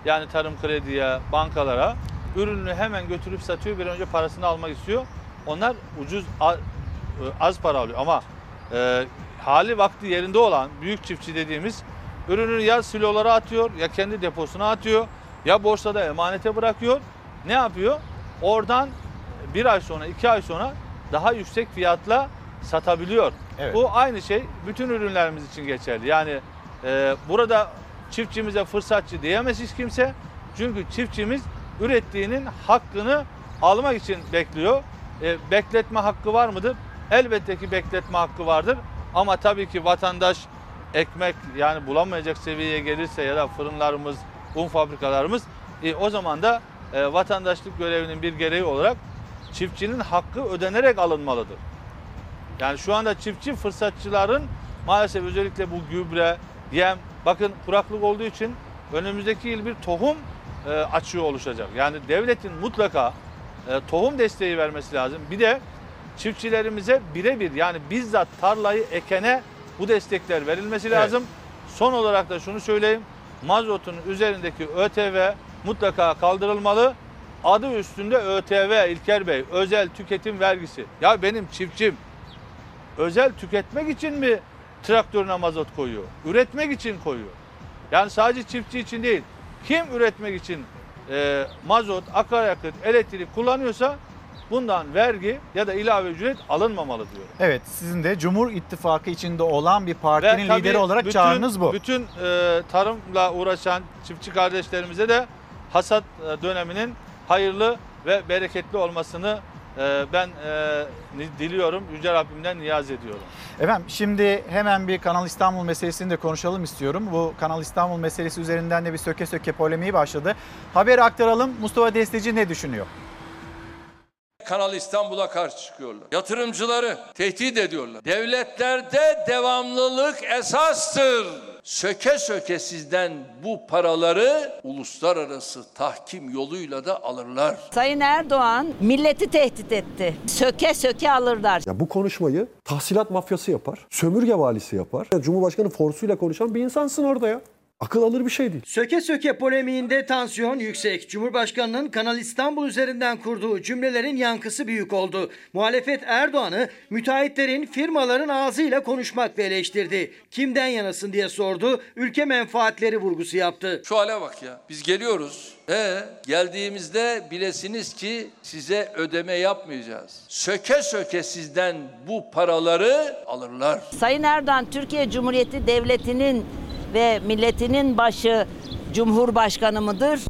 yani tarım krediye, bankalara ürününü hemen götürüp satıyor. Bir an önce parasını almak istiyor. Onlar ucuz a- az para alıyor ama e, hali vakti yerinde olan büyük çiftçi dediğimiz ürünü ya silolara atıyor ya kendi deposuna atıyor ya borsada emanete bırakıyor. Ne yapıyor? Oradan bir ay sonra iki ay sonra daha yüksek fiyatla satabiliyor. Evet. Bu aynı şey bütün ürünlerimiz için geçerli. Yani e, burada çiftçimize fırsatçı diyemez hiç kimse. Çünkü çiftçimiz ürettiğinin hakkını almak için bekliyor. E, bekletme hakkı var mıdır? Elbette ki bekletme hakkı vardır. Ama tabii ki vatandaş ekmek yani bulamayacak seviyeye gelirse ya da fırınlarımız, un fabrikalarımız e, o zaman da e, vatandaşlık görevinin bir gereği olarak çiftçinin hakkı ödenerek alınmalıdır. Yani şu anda çiftçi fırsatçıların maalesef özellikle bu gübre, yem, bakın kuraklık olduğu için önümüzdeki yıl bir tohum e, açığı oluşacak. Yani devletin mutlaka e, tohum desteği vermesi lazım. Bir de çiftçilerimize birebir yani bizzat tarlayı ekene bu destekler verilmesi Evet. lazım. Son olarak da şunu söyleyeyim. Mazotun üzerindeki ÖTV mutlaka kaldırılmalı. Adı üstünde ÖTV İlker Bey, özel tüketim vergisi. Ya benim çiftçim özel tüketmek için mi traktörüne mazot koyuyor? Üretmek için koyuyor. Yani sadece çiftçi için değil. Kim üretmek için e, mazot, akaryakıt, elektrik kullanıyorsa bundan vergi ya da ilave ücret alınmamalı diyor. Evet sizin de Cumhur İttifakı içinde olan bir partinin tabii lideri olarak bütün- çağrınız bu. Bütün e, tarımla uğraşan çiftçi kardeşlerimize de hasat e, döneminin hayırlı ve bereketli olmasını e, ben e, diliyorum. Yüce Rabbimden niyaz ediyorum. Efendim şimdi hemen bir Kanal İstanbul meselesini de konuşalım istiyorum. Bu Kanal İstanbul meselesi üzerinden de bir söke söke polemiği başladı. Haberi aktaralım. Mustafa Desteci ne düşünüyor? Kanal İstanbul'a karşı çıkıyorlar. Yatırımcıları tehdit ediyorlar. Devletlerde devamlılık esastır. Söke söke sizden bu paraları uluslararası tahkim yoluyla da alırlar. Sayın Erdoğan milleti tehdit etti. Söke söke alırlar. Ya bu konuşmayı tahsilat mafyası yapar, sömürge valisi yapar. Ya Cumhurbaşkanı forsuyla konuşan bir insansın orada ya. Akıl alır bir şey değil. Söke söke polemiğinde tansiyon yüksek. Cumhurbaşkanının Kanal İstanbul üzerinden kurduğu cümlelerin yankısı büyük oldu. Muhalefet Erdoğan'ı müteahhitlerin, firmaların ağzıyla konuşmakla eleştirdi. Kimden yanasın diye sordu. Ülke menfaatleri vurgusu yaptı. Şu hale bak ya. Biz geliyoruz. E geldiğimizde bilesiniz ki size ödeme yapmayacağız. Söke söke sizden bu paraları alırlar. Sayın Erdoğan Türkiye Cumhuriyeti Devleti'nin ve milletinin başı Cumhurbaşkanı mıdır?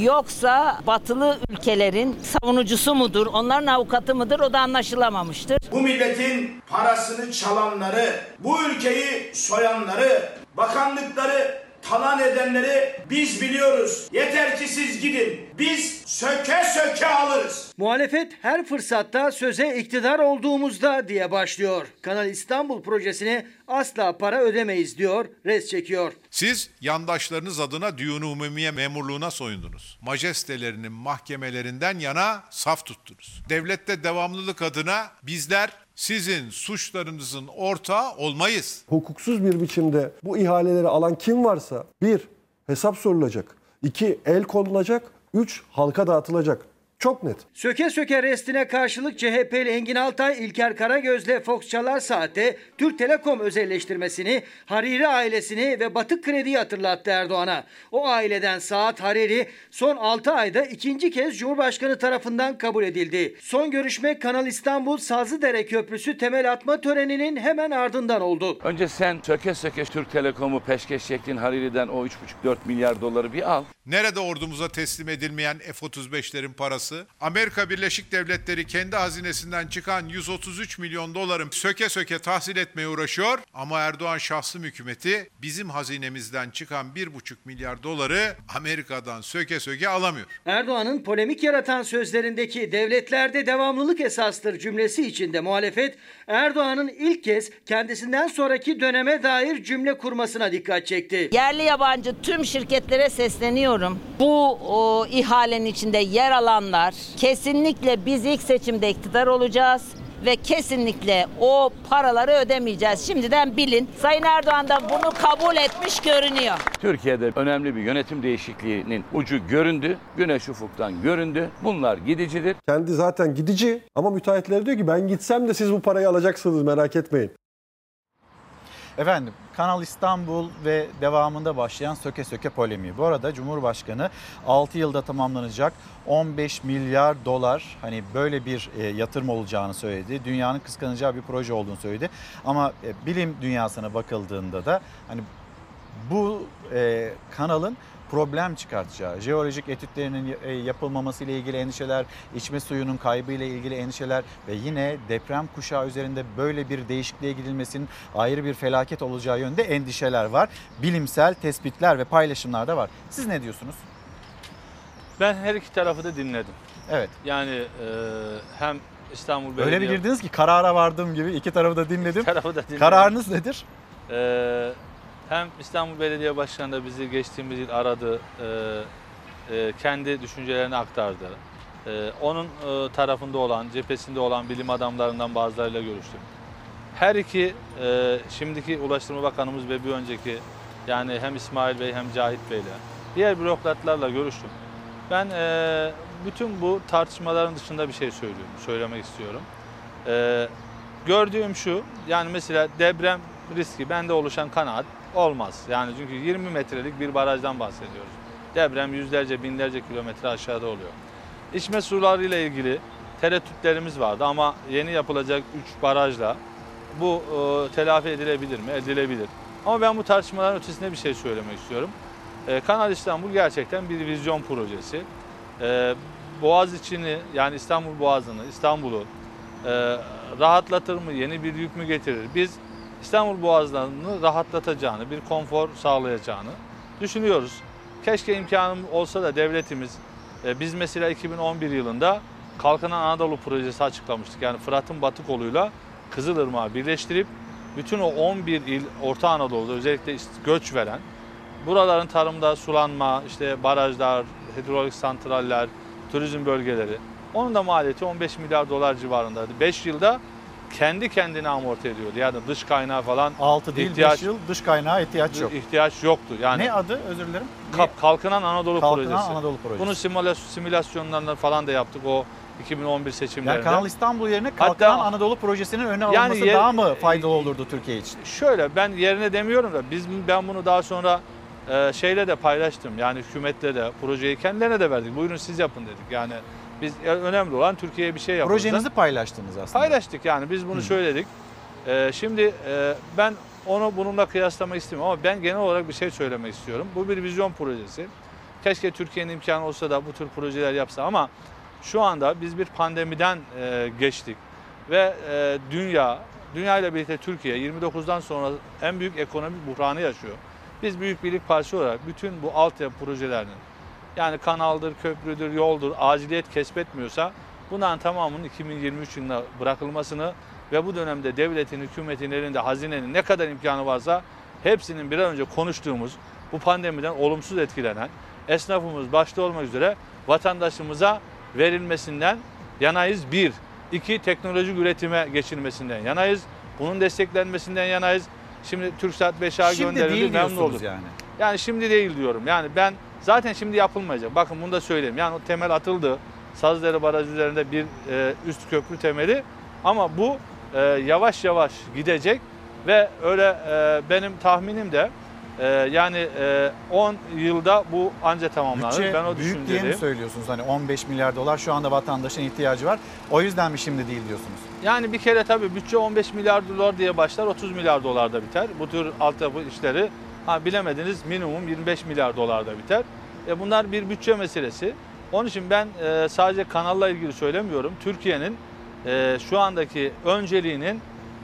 Yoksa batılı ülkelerin savunucusu mudur? Onların avukatı mıdır? O da anlaşılamamıştır. Bu milletin parasını çalanları, bu ülkeyi soyanları, bakanlıkları talan edenleri biz biliyoruz. Yeter ki siz gidin. Biz söke söke alırız. Muhalefet her fırsatta söze iktidar olduğumuzda diye başlıyor. Kanal İstanbul projesine asla para ödemeyiz diyor, res çekiyor. Siz yandaşlarınız adına düğün umumiye memurluğuna soyundunuz. Majestelerinin mahkemelerinden yana saf tuttunuz. Devlette devamlılık adına bizler sizin suçlarınızın ortağı olmayız. Hukuksuz bir biçimde bu ihaleleri alan kim varsa bir, hesap sorulacak. iki el konulacak. Üç, halka dağıtılacak. Çok net. Söke söke restine karşılık CHP'li Engin Altay, İlker Karagöz'le Fox Çalar Saat'te Türk Telekom özelleştirmesini, Hariri ailesini ve Batık Kredi'yi hatırlattı Erdoğan'a. O aileden Saat Hariri son 6 ayda ikinci kez Cumhurbaşkanı tarafından kabul edildi. Son görüşme Kanal İstanbul Sazlıdere Köprüsü temel atma töreninin hemen ardından oldu. Önce sen söke söke Türk Telekom'u peşkeş çektin Hariri'den o 3,5-4 milyar doları bir al. Nerede ordumuza teslim edilmeyen F-35'lerin parası? Amerika Birleşik Devletleri kendi hazinesinden çıkan 133 milyon doların söke söke tahsil etmeye uğraşıyor. Ama Erdoğan şahsım hükümeti bizim hazinemizden çıkan 1,5 milyar doları Amerika'dan söke söke alamıyor. Erdoğan'ın polemik yaratan sözlerindeki devletlerde devamlılık esastır cümlesi içinde muhalefet Erdoğan'ın ilk kez kendisinden sonraki döneme dair cümle kurmasına dikkat çekti. Yerli yabancı tüm şirketlere sesleniyorum. Bu o, ihalenin içinde yer alanlar kesinlikle biz ilk seçimde iktidar olacağız ve kesinlikle o paraları ödemeyeceğiz. Şimdiden bilin. Sayın Erdoğan da bunu kabul etmiş görünüyor. Türkiye'de önemli bir yönetim değişikliğinin ucu göründü. Güneş ufuktan göründü. Bunlar gidicidir. Kendi zaten gidici ama müteahhitleri diyor ki ben gitsem de siz bu parayı alacaksınız merak etmeyin. Efendim Kanal İstanbul ve devamında başlayan söke söke polemiği. Bu arada Cumhurbaşkanı 6 yılda tamamlanacak 15 milyar dolar hani böyle bir e, yatırım olacağını söyledi. Dünyanın kıskanacağı bir proje olduğunu söyledi. Ama e, bilim dünyasına bakıldığında da hani bu e, kanalın problem çıkartacağı, jeolojik etütlerinin e, yapılmaması ile ilgili endişeler, içme suyunun kaybı ile ilgili endişeler ve yine deprem kuşağı üzerinde böyle bir değişikliğe gidilmesinin ayrı bir felaket olacağı yönde endişeler var. Bilimsel tespitler ve paylaşımlar da var. Siz ne diyorsunuz? Ben her iki tarafı da dinledim. Evet. Yani e, hem İstanbul Belediye... Öyle bir girdiniz ki karara vardığım gibi iki tarafı da dinledim. tarafı da dinledim. Kararınız nedir? Ee, hem İstanbul Belediye Başkanı da bizi geçtiğimiz yıl aradı, e, e, kendi düşüncelerini aktardı. E, onun e, tarafında olan, cephesinde olan bilim adamlarından bazılarıyla görüştüm. Her iki, e, şimdiki Ulaştırma Bakanımız ve bir önceki, yani hem İsmail Bey hem Cahit Bey'le, diğer bürokratlarla görüştüm. Ben e, bütün bu tartışmaların dışında bir şey söylüyorum, söylemek istiyorum. E, gördüğüm şu, yani mesela deprem riski bende oluşan kanaat olmaz. Yani çünkü 20 metrelik bir barajdan bahsediyoruz. Deprem yüzlerce, binlerce kilometre aşağıda oluyor. İçme suları ile ilgili tereddütlerimiz vardı ama yeni yapılacak 3 barajla bu e, telafi edilebilir mi? Edilebilir. Ama ben bu tartışmaların ötesinde bir şey söylemek istiyorum. E, Kanal İstanbul gerçekten bir vizyon projesi. E, Boğaz içini yani İstanbul Boğazı'nı, İstanbul'u e, rahatlatır mı, yeni bir yük mü getirir? Biz İstanbul Boğazları'nı rahatlatacağını, bir konfor sağlayacağını düşünüyoruz. Keşke imkanım olsa da devletimiz, e, biz mesela 2011 yılında Kalkınan Anadolu projesi açıklamıştık. Yani Fırat'ın batı koluyla Kızılırmak'ı birleştirip bütün o 11 il Orta Anadolu'da özellikle göç veren buraların tarımda sulanma, işte barajlar, hidrolik santraller, turizm bölgeleri onun da maliyeti 15 milyar dolar civarındaydı. 5 yılda kendi kendine amorti ediyordu. Yani dış kaynağı falan 6 değil 5 yıl dış kaynağı ihtiyaç yok. ihtiyaç yoktu. Yani Ne adı özür dilerim? Kap- Kalkınan Anadolu Kalkınan projesi. Anadolu projesi. Bunun simülas- simülasyonlarını falan da yaptık o 2011 seçimlerinde. Yani Kanal İstanbul yerine Hatta- Kalkınan Anadolu projesinin önüne Yani alınması yer- daha mı faydalı olurdu Türkiye için? Şöyle ben yerine demiyorum da biz ben bunu daha sonra e, şeyle de paylaştım. Yani hükümetle de projeyi kendilerine de verdik. Buyurun siz yapın dedik. Yani biz önemli olan Türkiye'ye bir şey yapmamız. Projenizi paylaştınız aslında. Paylaştık yani biz bunu Hı. söyledik. Ee, şimdi e, ben onu bununla kıyaslamak istemiyorum ama ben genel olarak bir şey söylemek istiyorum. Bu bir vizyon projesi. Keşke Türkiye'nin imkanı olsa da bu tür projeler yapsa ama şu anda biz bir pandemiden e, geçtik ve e, dünya, dünya ile birlikte Türkiye 29'dan sonra en büyük ekonomik buhranı yaşıyor. Biz Büyük Birlik Partisi olarak bütün bu altyapı projelerinin yani kanaldır, köprüdür, yoldur aciliyet kesbetmiyorsa bunların tamamının 2023 yılına bırakılmasını ve bu dönemde devletin, hükümetin elinde hazinenin ne kadar imkanı varsa hepsinin bir an önce konuştuğumuz bu pandemiden olumsuz etkilenen esnafımız başta olmak üzere vatandaşımıza verilmesinden yanayız. Bir. iki teknolojik üretime geçilmesinden yanayız. Bunun desteklenmesinden yanayız. Şimdi TürkSat 5A Şimdi gönderildi memnun olduk. yani. Yani şimdi değil diyorum. Yani ben zaten şimdi yapılmayacak. Bakın bunu da söyleyeyim. Yani o temel atıldı. Sazlıdere Barajı üzerinde bir e, üst köprü temeli. Ama bu e, yavaş yavaş gidecek ve öyle e, benim tahminim de e, yani e, 10 yılda bu anca tamamlanır. Bütçe ben o büyük diye mi söylüyorsunuz? Hani 15 milyar dolar şu anda vatandaşın ihtiyacı var. O yüzden mi şimdi değil diyorsunuz? Yani bir kere tabii bütçe 15 milyar dolar diye başlar 30 milyar dolarda biter. Bu tür altyapı işleri ha bilemediniz minimum 25 milyar dolarda biter. E bunlar bir bütçe meselesi. Onun için ben e, sadece kanalla ilgili söylemiyorum. Türkiye'nin e, şu andaki önceliğinin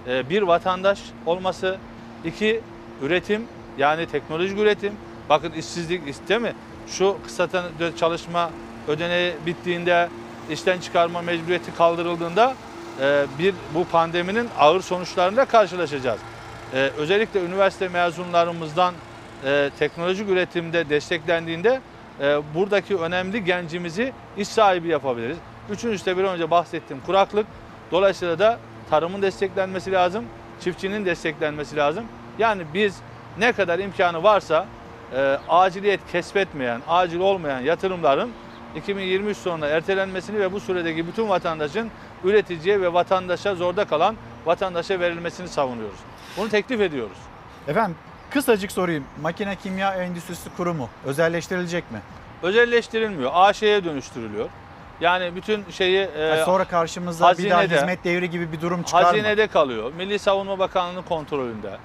e, bir vatandaş olması, iki üretim yani teknolojik üretim. Bakın işsizlik iste mi? Şu kısa çalışma ödeneği bittiğinde işten çıkarma mecburiyeti kaldırıldığında e, bir bu pandeminin ağır sonuçlarıyla karşılaşacağız. E, özellikle üniversite mezunlarımızdan e, teknolojik üretimde desteklendiğinde e, buradaki önemli gencimizi iş sahibi yapabiliriz. Üçüncüsü de bir önce bahsettiğim kuraklık. Dolayısıyla da tarımın desteklenmesi lazım, çiftçinin desteklenmesi lazım. Yani biz ne kadar imkanı varsa e, aciliyet kesbetmeyen, acil olmayan yatırımların 2023 sonuna ertelenmesini ve bu süredeki bütün vatandaşın üreticiye ve vatandaşa zorda kalan vatandaşa verilmesini savunuyoruz. Bunu teklif ediyoruz. Efendim kısacık sorayım. Makine Kimya Endüstrisi Kurumu özelleştirilecek mi? Özelleştirilmiyor. AŞ'ye dönüştürülüyor. Yani bütün şeyi e, Yani sonra karşımıza bir daha hazinede- hizmet devri gibi bir durum çıkar mı? Hazinede kalıyor. Milli Savunma Bakanlığı'nın kontrolünde.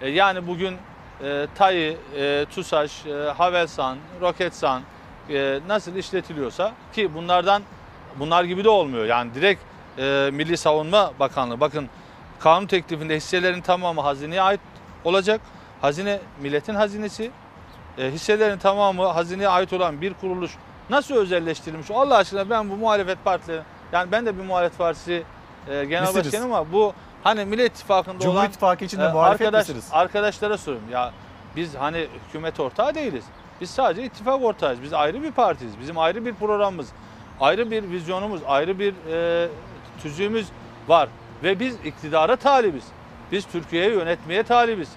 E, yani bugün e, TAİ, e, TUSAŞ, e, Havelsan, Roketsan e, nasıl işletiliyorsa ki bunlardan bunlar gibi de olmuyor. Yani direkt e, Milli Savunma Bakanlığı bakın kanun teklifinde hisselerin tamamı hazineye ait olacak. Hazine milletin hazinesi. E, hisselerin tamamı hazineye ait olan bir kuruluş nasıl özelleştirilmiş? Allah aşkına ben bu muhalefet partileri yani ben de bir muhalefet partisi e, genel başkanım ama bu hani Millet İttifakı'nda Cumhur olan İttifakı içinde e, muhalefet arkadaş, misiniz? arkadaşlara soruyorum ya biz hani hükümet ortağı değiliz. Biz sadece ittifak ortağıyız. Biz ayrı bir partiyiz. Bizim ayrı bir programımız, ayrı bir vizyonumuz, ayrı bir e, tüzüğümüz var. Ve biz iktidara talibiz. Biz Türkiye'yi yönetmeye talibiz.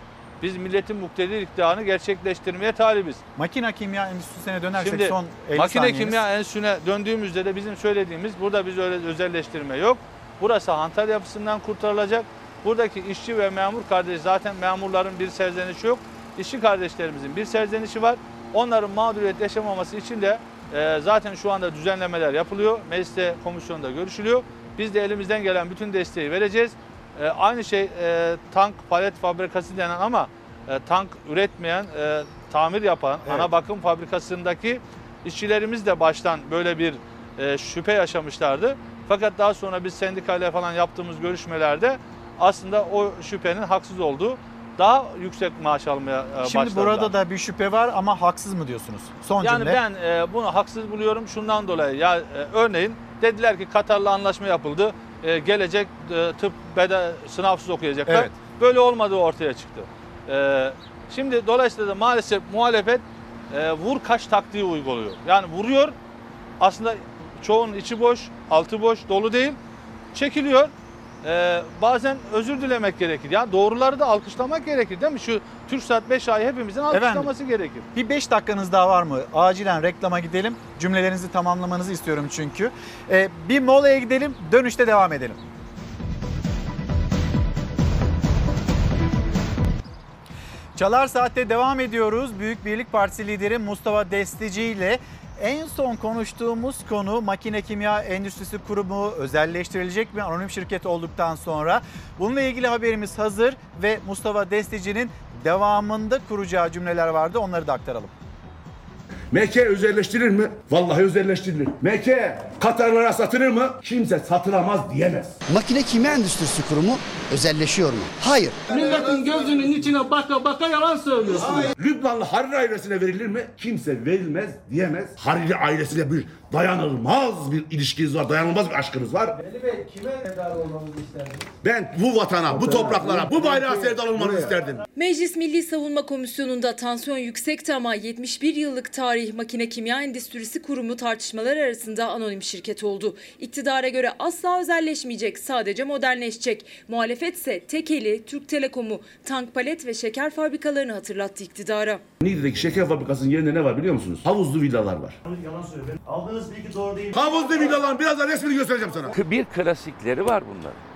Biz milletin muktedir iktidarını gerçekleştirmeye talibiz. Makine Kimya Endüstrisi'ne dönersek Şimdi son 50 makine saniyeniz. kimya enstitüsüne döndüğümüzde de bizim söylediğimiz burada biz öyle özelleştirme yok. Burası hantal yapısından kurtarılacak. Buradaki işçi ve memur kardeş zaten memurların bir serzenişi yok. İşçi kardeşlerimizin bir serzenişi var. Onların mağduriyet yaşamaması için de e, zaten şu anda düzenlemeler yapılıyor. Mecliste komisyonda görüşülüyor. Biz de elimizden gelen bütün desteği vereceğiz. E, aynı şey e, tank palet fabrikası denen ama e, tank üretmeyen, e, tamir yapan Evet. ana bakım fabrikasındaki işçilerimiz de baştan böyle bir e, şüphe yaşamışlardı. Fakat daha sonra biz sendikayla falan yaptığımız görüşmelerde aslında o şüphenin haksız olduğu daha yüksek maaş almaya e, Şimdi başladılar. burada da bir şüphe var ama haksız mı diyorsunuz? Son yani cümle. ben e, bunu haksız buluyorum şundan dolayı. Ya e, örneğin dediler ki Katar'la anlaşma yapıldı. E, gelecek e, tıp beda sınavsız okuyacaklar. Evet. Böyle olmadığı ortaya çıktı. E, şimdi dolayısıyla da maalesef muhalefet e, vur kaç taktiği uyguluyor. Yani vuruyor aslında çoğunun içi boş, altı boş, dolu değil. Çekiliyor. E, bazen özür dilemek gerekir. Ya doğruları da alkışlamak gerekir değil mi? Şu TürkSat 5 ay hepimizin alkışlaması gerekir. Bir 5 dakikanız daha var mı? Acilen reklama gidelim. Cümlelerinizi tamamlamanızı istiyorum çünkü. Ee, bir molaya gidelim, dönüşte devam edelim. Çalar Saat'te devam ediyoruz. Büyük Birlik Partisi lideri Mustafa Destici ile en son konuştuğumuz konu Makine Kimya Endüstrisi Kurumu özelleştirilecek mi anonim şirket olduktan sonra? Bununla ilgili haberimiz hazır ve Mustafa Destici'nin devamında kuracağı cümleler vardı onları da aktaralım. MK özelleştirir mi? Vallahi özelleştirilir. MK Katarlara satılır mı? Kimse satılamaz diyemez. Makine Kimya Endüstrisi Kurumu özelleşiyor mu? Hayır. Milletin gözünün içine baka baka yalan söylüyorsun. Lübnanlı Hariri ailesine verilir mi? Kimse verilmez diyemez. Hariri ailesiyle bir dayanılmaz bir ilişkiniz var, dayanılmaz bir aşkınız var. Veli Bey kime medar olmamızı isterdiniz? Ben bu vatana, bu topraklara, bu bayrağa sevdalı olmanızı isterdim. Meclis Milli Savunma Komisyonu'nda tansiyon yüksekti ama 71 yıllık tarih Makine Kimya Endüstrisi Kurumu tartışmalar arasında anonim şirket oldu. İktidara göre asla özelleşmeyecek, sadece modernleşecek. Muhalefetse tekeli Türk Telekom'u, tank palet ve şeker fabrikalarını hatırlattı iktidara. Niğde'deki şeker fabrikasının yerinde ne var biliyor musunuz? Havuzlu villalar var. Yalan söylüyor. Aldığınız bilgi doğru değil. Havuzlu villaların birazdan resmini göstereceğim sana. Bir klasikleri var bunların.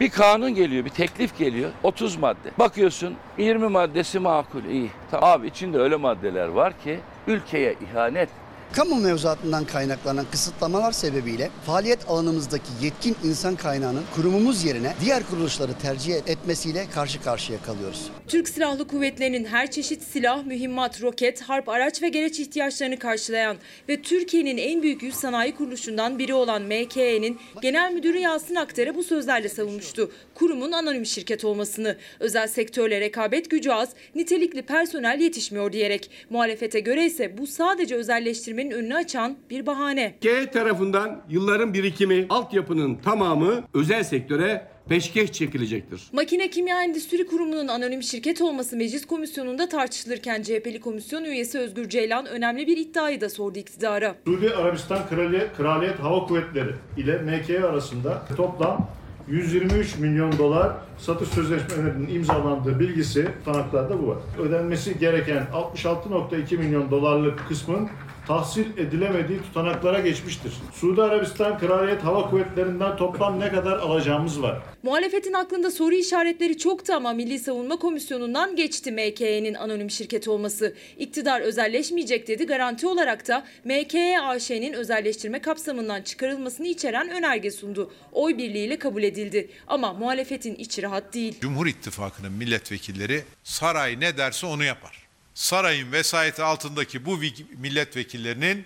Bir kanun geliyor, bir teklif geliyor. 30 madde. Bakıyorsun 20 maddesi makul, iyi. Tamam. Abi içinde öyle maddeler var ki ülkeye ihanet. Kamu mevzuatından kaynaklanan kısıtlamalar sebebiyle faaliyet alanımızdaki yetkin insan kaynağının kurumumuz yerine diğer kuruluşları tercih etmesiyle karşı karşıya kalıyoruz. Türk Silahlı Kuvvetleri'nin her çeşit silah, mühimmat, roket, harp araç ve gereç ihtiyaçlarını karşılayan ve Türkiye'nin en büyük yüz sanayi kuruluşundan biri olan MKE'nin Genel Müdürü Yasin Aktar'a bu sözlerle savunmuştu. Kurumun anonim şirket olmasını, özel sektörle rekabet gücü az, nitelikli personel yetişmiyor diyerek. Muhalefete göre ise bu sadece özelleştirmenin önünü açan bir bahane. K tarafından yılların birikimi, altyapının tamamı özel sektöre peşkeş çekilecektir. Makine Kimya Endüstri Kurumu'nun anonim şirket olması meclis komisyonunda tartışılırken CHP'li komisyon üyesi Özgür Ceylan önemli bir iddiayı da sordu iktidara. Suudi Arabistan Kraliyet, Kraliyet Hava Kuvvetleri ile MK arasında toplam 123 milyon dolar satış sözleşmelerinin imzalandığı bilgisi tutanaklarda bu var. Ödenmesi gereken 66.2 milyon dolarlık kısmın tahsil edilemediği tutanaklara geçmiştir. Suudi Arabistan Kraliyet Hava Kuvvetleri'nden toplam ne kadar alacağımız var? Muhalefetin aklında soru işaretleri çoktu ama Milli Savunma Komisyonu'ndan geçti MKE'nin anonim şirket olması. İktidar özelleşmeyecek dedi. Garanti olarak da MKE AŞ'nin özelleştirme kapsamından çıkarılmasını içeren önerge sundu. Oy birliğiyle kabul edildi. Ama muhalefetin içi rahat değil. Cumhur İttifakı'nın milletvekilleri saray ne derse onu yapar. Sarayın vesayeti altındaki bu milletvekillerinin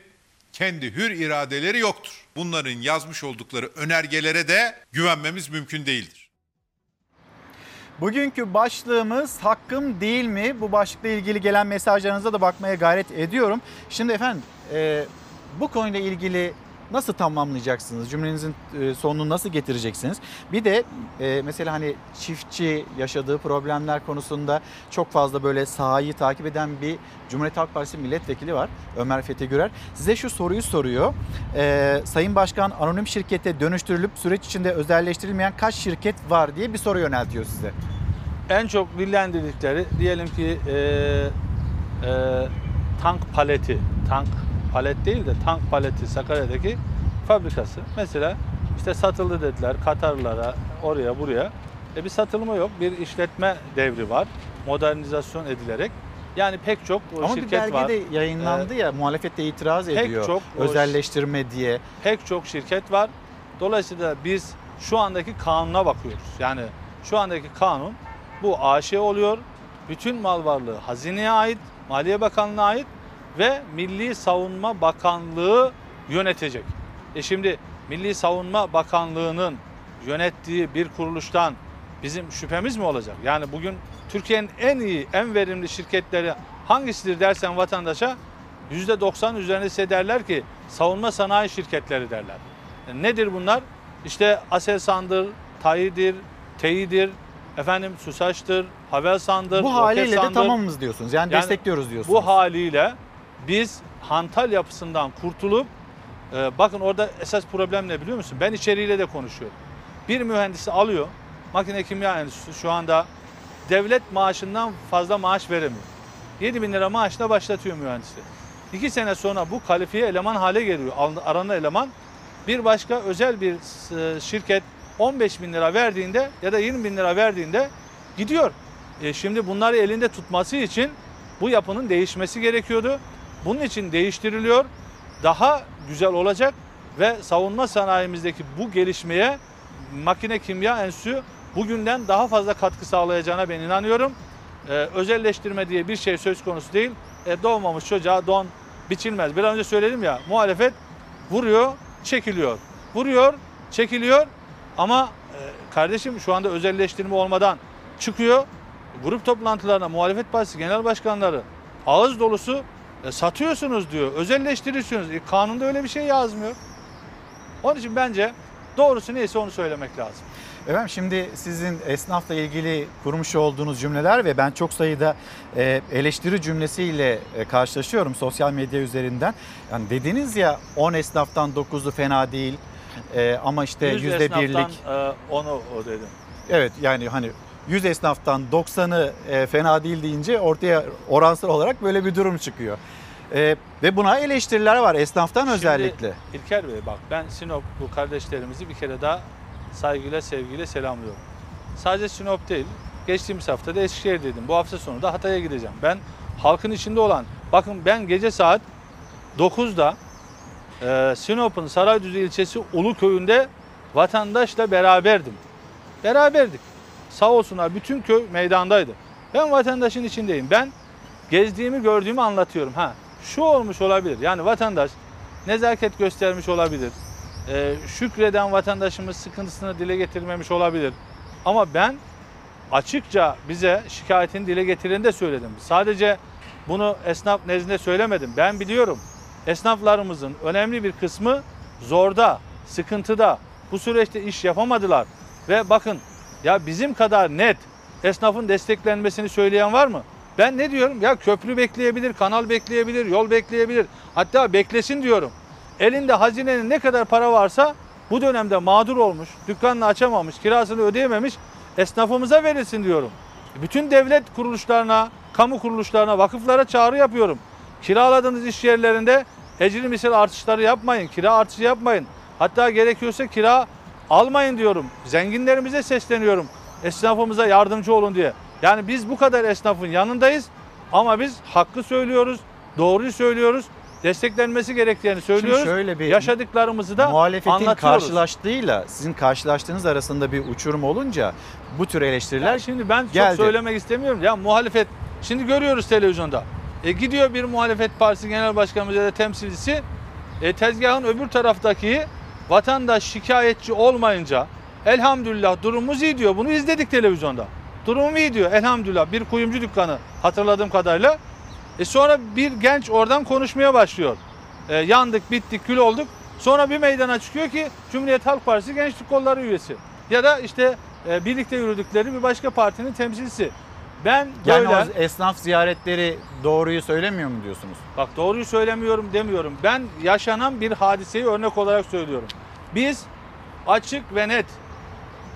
kendi hür iradeleri yoktur. Bunların yazmış oldukları önergelere de güvenmemiz mümkün değildir. Bugünkü başlığımız hakkım değil mi? Bu başlıkla ilgili gelen mesajlarınıza da bakmaya gayret ediyorum. Şimdi efendim e, bu konuyla ilgili nasıl tamamlayacaksınız? Cümlenizin e, sonunu nasıl getireceksiniz? Bir de e, mesela hani çiftçi yaşadığı problemler konusunda çok fazla böyle sahayı takip eden bir Cumhuriyet Halk Partisi milletvekili var. Ömer Fethi Gürer. Size şu soruyu soruyor. E, Sayın Başkan anonim şirkete dönüştürülüp süreç içinde özelleştirilmeyen kaç şirket var diye bir soru yöneltiyor size. En çok dillendirdikleri diyelim ki e, e, tank paleti, tank palet değil de tank paleti Sakarya'daki fabrikası. Mesela işte satıldı dediler Katarlara, oraya buraya. E bir satılma yok, bir işletme devri var. Modernizasyon edilerek. Yani pek çok Ama bir şirket var. de yayınlandı Ee, ya muhalefet de itiraz pek ediyor. çok özelleştirme diye. pek çok şirket var. Dolayısıyla biz şu andaki kanuna bakıyoruz. Yani şu andaki kanun bu AŞ oluyor. Bütün mal varlığı hazineye ait, Maliye Bakanlığı'na ait ve Milli Savunma Bakanlığı yönetecek. E şimdi Milli Savunma Bakanlığı'nın yönettiği bir kuruluştan bizim şüphemiz mi olacak? Yani bugün Türkiye'nin en iyi, en verimli şirketleri hangisidir dersen vatandaşa %90 üzerinde size derler ki savunma sanayi şirketleri derler. E nedir bunlar? İşte Aselsan'dır, TAİ'dir, TEİ'dir, efendim SUSAŞ'tır, Havelsan'dır, Bu haliyle de Roketsan'dır. tamamız diyorsunuz. Yani, Yani destekliyoruz diyorsunuz. Bu haliyle biz hantal yapısından kurtulup e, bakın orada esas problem ne biliyor musun? Ben içeriğiyle de konuşuyorum. Bir mühendisi alıyor. Makine kimya endüstrisi şu anda devlet maaşından fazla maaş veremiyor. 7 bin lira maaşla başlatıyor mühendisi. İki sene sonra bu kalifiye eleman hale geliyor. Aranan eleman bir başka özel bir e, şirket 15 bin lira verdiğinde ya da 20 bin lira verdiğinde gidiyor. E, şimdi bunları elinde tutması için bu yapının değişmesi gerekiyordu. Bunun için değiştiriliyor. Daha güzel olacak ve savunma sanayimizdeki bu gelişmeye makine kimya enstitüsü bugünden daha fazla katkı sağlayacağına ben inanıyorum. Ee, özelleştirme diye bir şey söz konusu değil. E, doğmamış çocuğa don biçilmez. Bir an önce söyledim ya muhalefet vuruyor, çekiliyor. Vuruyor, çekiliyor ama e, kardeşim şu anda özelleştirme olmadan çıkıyor. Grup toplantılarına muhalefet partisi genel başkanları ağız dolusu e, satıyorsunuz diyor, özelleştiriyorsunuz. E, kanunda öyle bir şey yazmıyor. Onun için bence doğrusu neyse onu söylemek lazım. Efendim şimdi sizin esnafla ilgili kurmuş olduğunuz cümleler ve ben çok sayıda e, eleştiri cümlesiyle e, karşılaşıyorum sosyal medya üzerinden. Yani dediniz ya 10 esnaftan 9'u fena değil e, ama işte Yüz yüzde esnaftan, birlik. e, onu o dedim. Evet yani hani 100 esnaftan 90'ı e, fena değil deyince ortaya oransal olarak böyle bir durum çıkıyor. E, ve buna eleştiriler var esnaftan Şimdi özellikle. İlker Bey bak ben Sinop bu kardeşlerimizi bir kere daha saygıyla sevgiyle selamlıyorum. Sadece Sinop değil. Geçtiğimiz hafta da Eskişehir'deydim. Bu hafta sonu da Hatay'a gideceğim. Ben halkın içinde olan bakın ben gece saat 9'da e, Sinop'un Saraydüzü ilçesi Uluköy'ünde vatandaşla beraberdim. Beraberdik. Sağ olsunlar bütün köy meydandaydı. Ben vatandaşın içindeyim. Ben gezdiğimi gördüğümü anlatıyorum. Ha şu olmuş olabilir. Yani vatandaş nezaket göstermiş olabilir. Ee, şükreden vatandaşımız sıkıntısını dile getirmemiş olabilir. Ama ben açıkça bize şikayetini dile getireni de söyledim. Sadece bunu esnaf nezdinde söylemedim. Ben biliyorum. Esnaflarımızın önemli bir kısmı zorda, sıkıntıda. Bu süreçte iş yapamadılar. Ve bakın ya bizim kadar net esnafın desteklenmesini söyleyen var mı? Ben ne diyorum? Ya köprü bekleyebilir, kanal bekleyebilir, yol bekleyebilir. Hatta beklesin diyorum. Elinde hazinenin ne kadar para varsa bu dönemde mağdur olmuş, dükkanını açamamış, kirasını ödeyememiş esnafımıza verilsin diyorum. Bütün devlet kuruluşlarına, kamu kuruluşlarına, vakıflara çağrı yapıyorum. Kiraladığınız iş yerlerinde ecri misal artışları yapmayın, kira artışı yapmayın. Hatta gerekiyorsa kira almayın diyorum. Zenginlerimize sesleniyorum. Esnafımıza yardımcı olun diye. Yani biz bu kadar esnafın yanındayız ama biz hakkı söylüyoruz, doğruyu söylüyoruz. Desteklenmesi gerektiğini söylüyoruz. Şimdi şöyle bir Yaşadıklarımızı da muhalefetin anlatıyoruz. karşılaştığıyla sizin karşılaştığınız arasında bir uçurum olunca bu tür eleştiriler Ya şimdi ben çok geldi. söylemek istemiyorum. Ya muhalefet şimdi görüyoruz televizyonda. E gidiyor bir muhalefet partisi genel başkanımız ya da temsilcisi e, tezgahın öbür taraftaki vatandaş şikayetçi olmayınca elhamdülillah durumumuz iyi diyor. Bunu izledik televizyonda. Durumum iyi diyor elhamdülillah. Bir kuyumcu dükkanı hatırladığım kadarıyla. E sonra bir genç oradan konuşmaya başlıyor. E, yandık, bittik, kül olduk. Sonra bir meydana çıkıyor ki Cumhuriyet Halk Partisi Gençlik Kolları üyesi. Ya da işte e, birlikte yürüdükleri bir başka partinin temsilcisi. Ben Yani böyle... o esnaf ziyaretleri doğruyu söylemiyor mu diyorsunuz? Bak doğruyu söylemiyorum demiyorum. Ben yaşanan bir hadiseyi örnek olarak söylüyorum. Biz açık ve net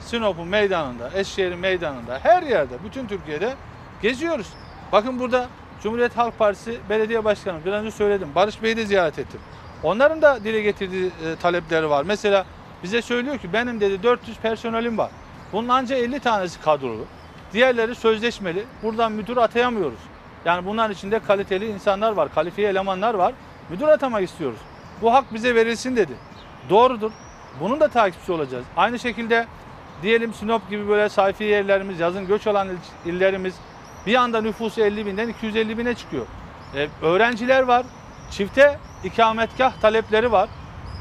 Sinop'un meydanında, Eskişehir'in meydanında, her yerde, bütün Türkiye'de geziyoruz. Bakın burada Cumhuriyet Halk Partisi Belediye Başkanı, biraz önce söyledim. Barış Bey'i de ziyaret ettim. Onların da dile getirdiği e, talepleri var. Mesela bize söylüyor ki benim dedi 400 personelim var. Bunun ancak 50 tanesi kadrolu. Diğerleri sözleşmeli. Buradan müdür atayamıyoruz. Yani bunların içinde kaliteli insanlar var, kalifiye elemanlar var. Müdür atamak istiyoruz. Bu hak bize verilsin dedi. Doğrudur. Bunun da takipçisi olacağız. Aynı şekilde diyelim Sinop gibi böyle sayfi yerlerimiz, yazın göç alan il- illerimiz bir anda nüfusu 50 binden 250 bine çıkıyor. Ee, öğrenciler var. Çifte ikametgah talepleri var.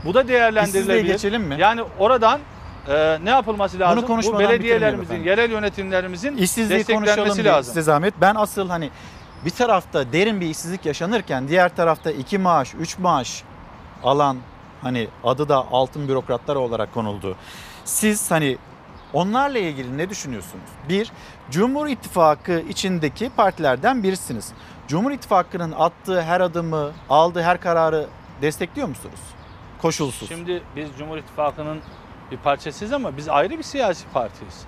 Bu da değerlendirilebilir. İşsizliğe geçelim mi? Yani oradan e, ne yapılması lazım? Bu konuşmadan belediyelerimizin, bitirmeyelim yerel yönetimlerimizin İşsizliği konuşalım desteklenmesi diye lazım. size zahmet. Ben asıl hani bir tarafta derin bir işsizlik yaşanırken diğer tarafta iki maaş, üç maaş alan hani adı da altın bürokratlar olarak konuldu. Siz hani onlarla ilgili ne düşünüyorsunuz? Bir, Cumhur İttifakı içindeki partilerden birisiniz. Cumhur İttifakı'nın attığı her adımı, aldığı her kararı destekliyor musunuz? Koşulsuz. Şimdi biz Cumhur İttifakı'nın bir parçasıyız ama biz ayrı bir siyasi partiyiz.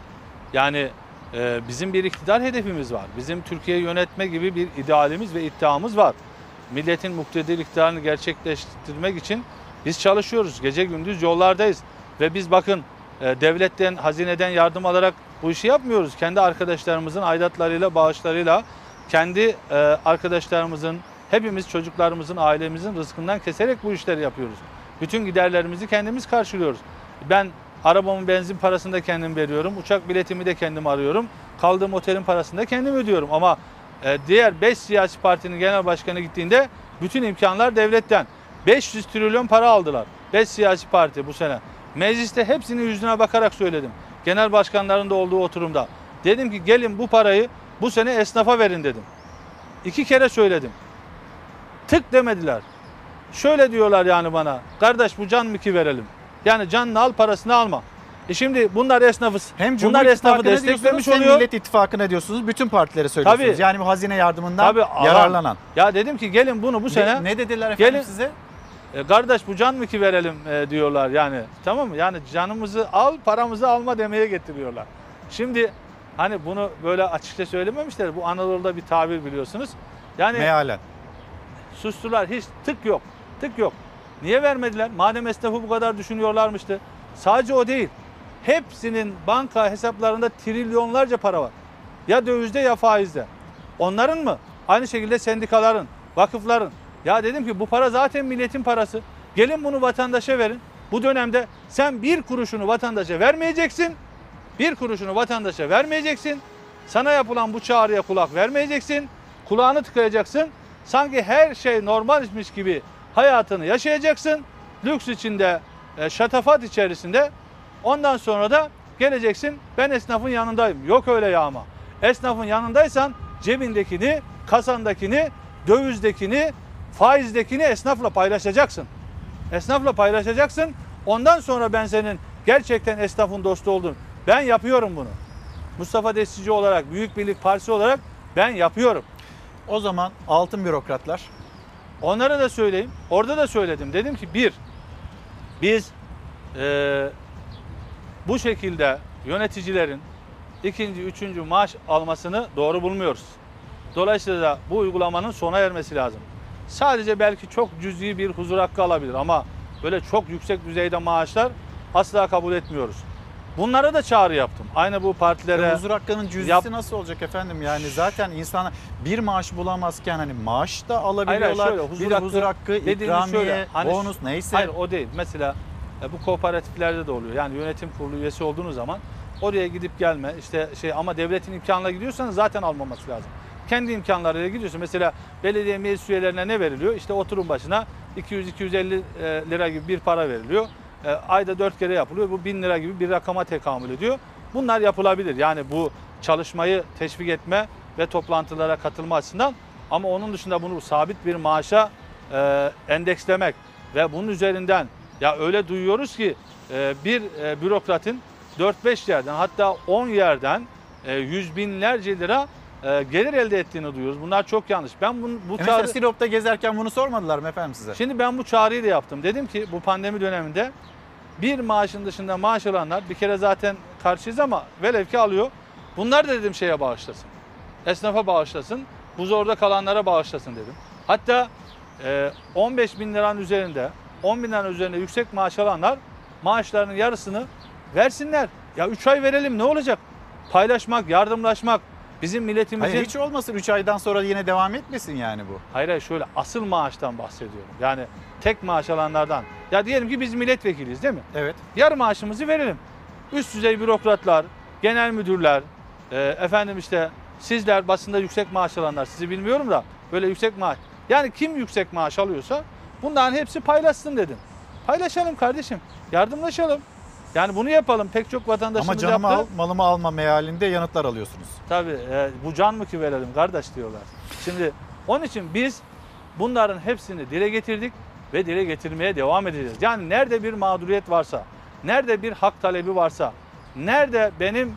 Yani e, bizim bir iktidar hedefimiz var. Bizim Türkiye'yi yönetme gibi bir idealimiz ve iddiamız var. Milletin muktedir iktidarını gerçekleştirmek için biz çalışıyoruz. Gece gündüz yollardayız. Ve biz bakın e, devletten, hazineden yardım alarak bu işi yapmıyoruz. Kendi arkadaşlarımızın aidatlarıyla, bağışlarıyla, kendi e, arkadaşlarımızın, hepimiz çocuklarımızın, ailemizin rızkından keserek bu işleri yapıyoruz. Bütün giderlerimizi kendimiz karşılıyoruz. Ben arabamın benzin parasını da kendim veriyorum. Uçak biletimi de kendim arıyorum. Kaldığım otelin parasını da kendim ödüyorum. Ama e, diğer 5 siyasi partinin genel başkanı gittiğinde bütün imkanlar devletten. 500 trilyon para aldılar. 5 siyasi parti bu sene. Mecliste hepsinin yüzüne bakarak söyledim. Genel başkanların da olduğu oturumda. Dedim ki gelin bu parayı bu sene esnafa verin dedim. İki kere söyledim. Tık demediler. Şöyle diyorlar yani bana. Kardeş bu can mı ki verelim? Yani canını al parasını alma. E şimdi bunlar esnafız. Hem Cumhur bunlar esnafı desteklemiş diyorsunuz, hem oluyor. Millet İttifakı'na diyorsunuz. Bütün partilere söylüyorsunuz. Tabii. Yani bu hazine yardımından Tabii, yararlanan. Ya dedim ki gelin bunu bu sene. Ne, ne dediler efendim Gelin- size? E, kardeş bu can mı ki verelim e, diyorlar yani. Tamam mı? Yani canımızı al paramızı alma demeye getiriyorlar. Şimdi hani bunu böyle açıkça söylememişler. Bu Anadolu'da bir tabir biliyorsunuz. Yani Mealen. sustular hiç tık yok. Tık yok. Niye vermediler? Madem esnafı bu kadar düşünüyorlarmıştı. Sadece o değil. Hepsinin banka hesaplarında trilyonlarca para var. Ya dövizde ya faizde. Onların mı? Aynı şekilde sendikaların, vakıfların. Ya dedim ki bu para zaten milletin parası. Gelin bunu vatandaşa verin. Bu dönemde sen bir kuruşunu vatandaşa vermeyeceksin. Bir kuruşunu vatandaşa vermeyeceksin. Sana yapılan bu çağrıya kulak vermeyeceksin. Kulağını tıkayacaksın. Sanki her şey normalmiş gibi hayatını yaşayacaksın. Lüks içinde, e, şatafat içerisinde. Ondan sonra da geleceksin ben esnafın yanındayım. Yok öyle yağma. Esnafın yanındaysan cebindekini, kasandakini, dövizdekini, faizdekini esnafla paylaşacaksın. Esnafla paylaşacaksın. Ondan sonra ben senin gerçekten esnafın dostu oldun. Ben yapıyorum bunu. Mustafa Destici olarak, Büyük Birlik Partisi olarak ben yapıyorum. O zaman altın bürokratlar. Onlara da söyleyeyim. Orada da söyledim. Dedim ki bir, biz eee, bu şekilde yöneticilerin ikinci, üçüncü maaş almasını doğru bulmuyoruz. Dolayısıyla da bu uygulamanın sona ermesi lazım. sadece belki çok cüzi bir huzur hakkı alabilir ama böyle çok yüksek düzeyde maaşlar asla kabul etmiyoruz. Bunlara da çağrı yaptım. Aynı bu partilere Ya huzur hakkının cüzdesi Yap- nasıl olacak efendim? Yani zaten insanlar bir maaş bulamazken hani maaş da alabiliyorlar. hayır, şöyle, bir de huzur hakkı, ikramiye, şöyle, hani bonus neyse. Hayır o değil. Mesela e, bu kooperatiflerde de oluyor. Yani yönetim kurulu üyesi olduğunuz zaman oraya gidip gelme işte şey ama devletin imkanına gidiyorsanız zaten almaması lazım. Kendi imkanlarıyla gidiyorsun. Mesela belediye meclis üyelerine ne veriliyor? İşte oturum başına 200-250 e, lira gibi bir para veriliyor. E, Ayda 4 kere yapılıyor. Bu 1000 lira gibi bir rakama tekamül ediyor. Bunlar yapılabilir. Yani bu çalışmayı teşvik etme ve toplantılara katılma açısından ama onun dışında bunu sabit bir maaşa e, endekslemek ve bunun üzerinden ya öyle duyuyoruz ki e, bir e, bürokratın 4-5 yerden hatta 10 yerden e, yüz binlerce lira e, gelir elde ettiğini duyuyoruz. Bunlar çok yanlış. Ben bunu, bu E çağrı... Sinop'ta gezerken bunu sormadılar mı efendim size? Şimdi ben bu çağrıyı da yaptım. Dedim ki bu pandemi döneminde bir maaşın dışında maaş alanlar bir kere zaten karşıyız ama velev ki alıyor. Bunlar da dedim şeye bağışlasın. Esnafa bağışlasın. Bu zorda kalanlara bağışlasın dedim. Hatta e, 15 bin liranın üzerinde 10 bin liranın üzerinde yüksek maaş alanlar maaşlarının yarısını versinler. Ya 3 ay verelim ne olacak? Paylaşmak, yardımlaşmak bizim milletimizin... Hayır hiç olmasın 3 aydan sonra yine devam etmesin yani bu. Hayır hayır şöyle asıl maaştan bahsediyorum. Yani tek maaş alanlardan. Ya diyelim ki biz milletvekiliyiz değil mi? Evet. Yarı maaşımızı verelim. Üst düzey bürokratlar, genel müdürler, e, efendim işte sizler basında yüksek maaş alanlar sizi bilmiyorum da böyle yüksek maaş. Yani kim yüksek maaş alıyorsa bunların hepsi paylaşsın dedim. Paylaşalım kardeşim. Yardımlaşalım. Yani bunu yapalım. Pek çok vatandaşımız Ama canımı yaptı. al, malımı alma mealinde yanıtlar alıyorsunuz. Tabii e, bu can mı ki verelim kardeş diyorlar. Şimdi onun için biz bunların hepsini dile getirdik ve dile getirmeye devam edeceğiz. Yani nerede bir mağduriyet varsa, nerede bir hak talebi varsa, nerede benim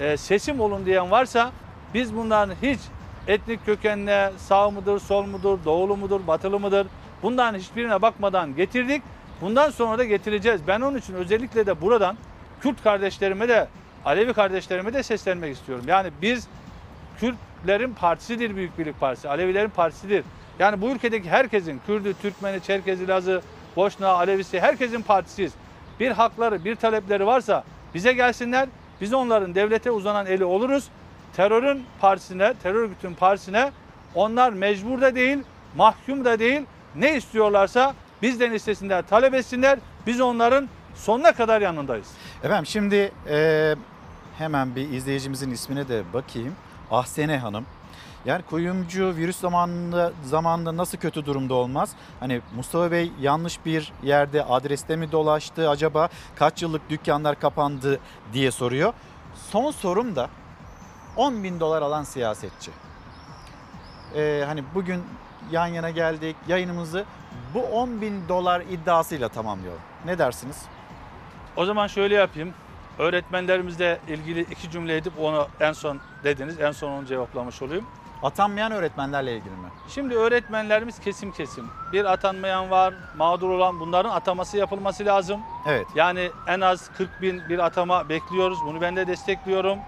e, sesim olun diyen varsa biz bunların hiç etnik kökenine sağ mıdır, sol mudur, doğulu mudur, batılı mıdır bunların hiçbirine bakmadan getirdik. Bundan sonra da getireceğiz. Ben onun için özellikle de buradan Kürt kardeşlerime de Alevi kardeşlerime de seslenmek istiyorum. Yani biz Kürtlerin partisidir Büyük Birlik Partisi. Alevilerin partisidir. Yani bu ülkedeki herkesin Kürdü, Türkmeni, Çerkezi, Lazı, Boşna, Alevisi herkesin partisiyiz. Bir hakları, bir talepleri varsa bize gelsinler. Biz onların devlete uzanan eli oluruz. Terörün partisine, terör örgütün partisine onlar mecbur da değil, mahkum da değil. Ne istiyorlarsa bizden istesinler, talep etsinler. Biz onların sonuna kadar yanındayız. Efendim şimdi e, hemen bir izleyicimizin ismine de bakayım. Ahsene Hanım. Yani kuyumcu virüs zamanında zamanında nasıl kötü durumda olmaz? Hani Mustafa Bey yanlış bir yerde adreste mi dolaştı acaba? Kaç yıllık dükkanlar kapandı diye soruyor. Son sorum da 10 bin dolar alan siyasetçi. Ee, hani bugün yan yana geldik yayınımızı bu 10 bin dolar iddiasıyla tamamlayalım. Ne dersiniz? O zaman şöyle yapayım. Öğretmenlerimizle ilgili iki cümle edip onu en son dediniz. En son onu cevaplamış olayım. Atanmayan öğretmenlerle ilgili mi? Şimdi öğretmenlerimiz kesim kesim. Bir atanmayan var, mağdur olan bunların ataması yapılması lazım. Evet. Yani en az 40 bin bir atama bekliyoruz. Bunu ben de destekliyorum.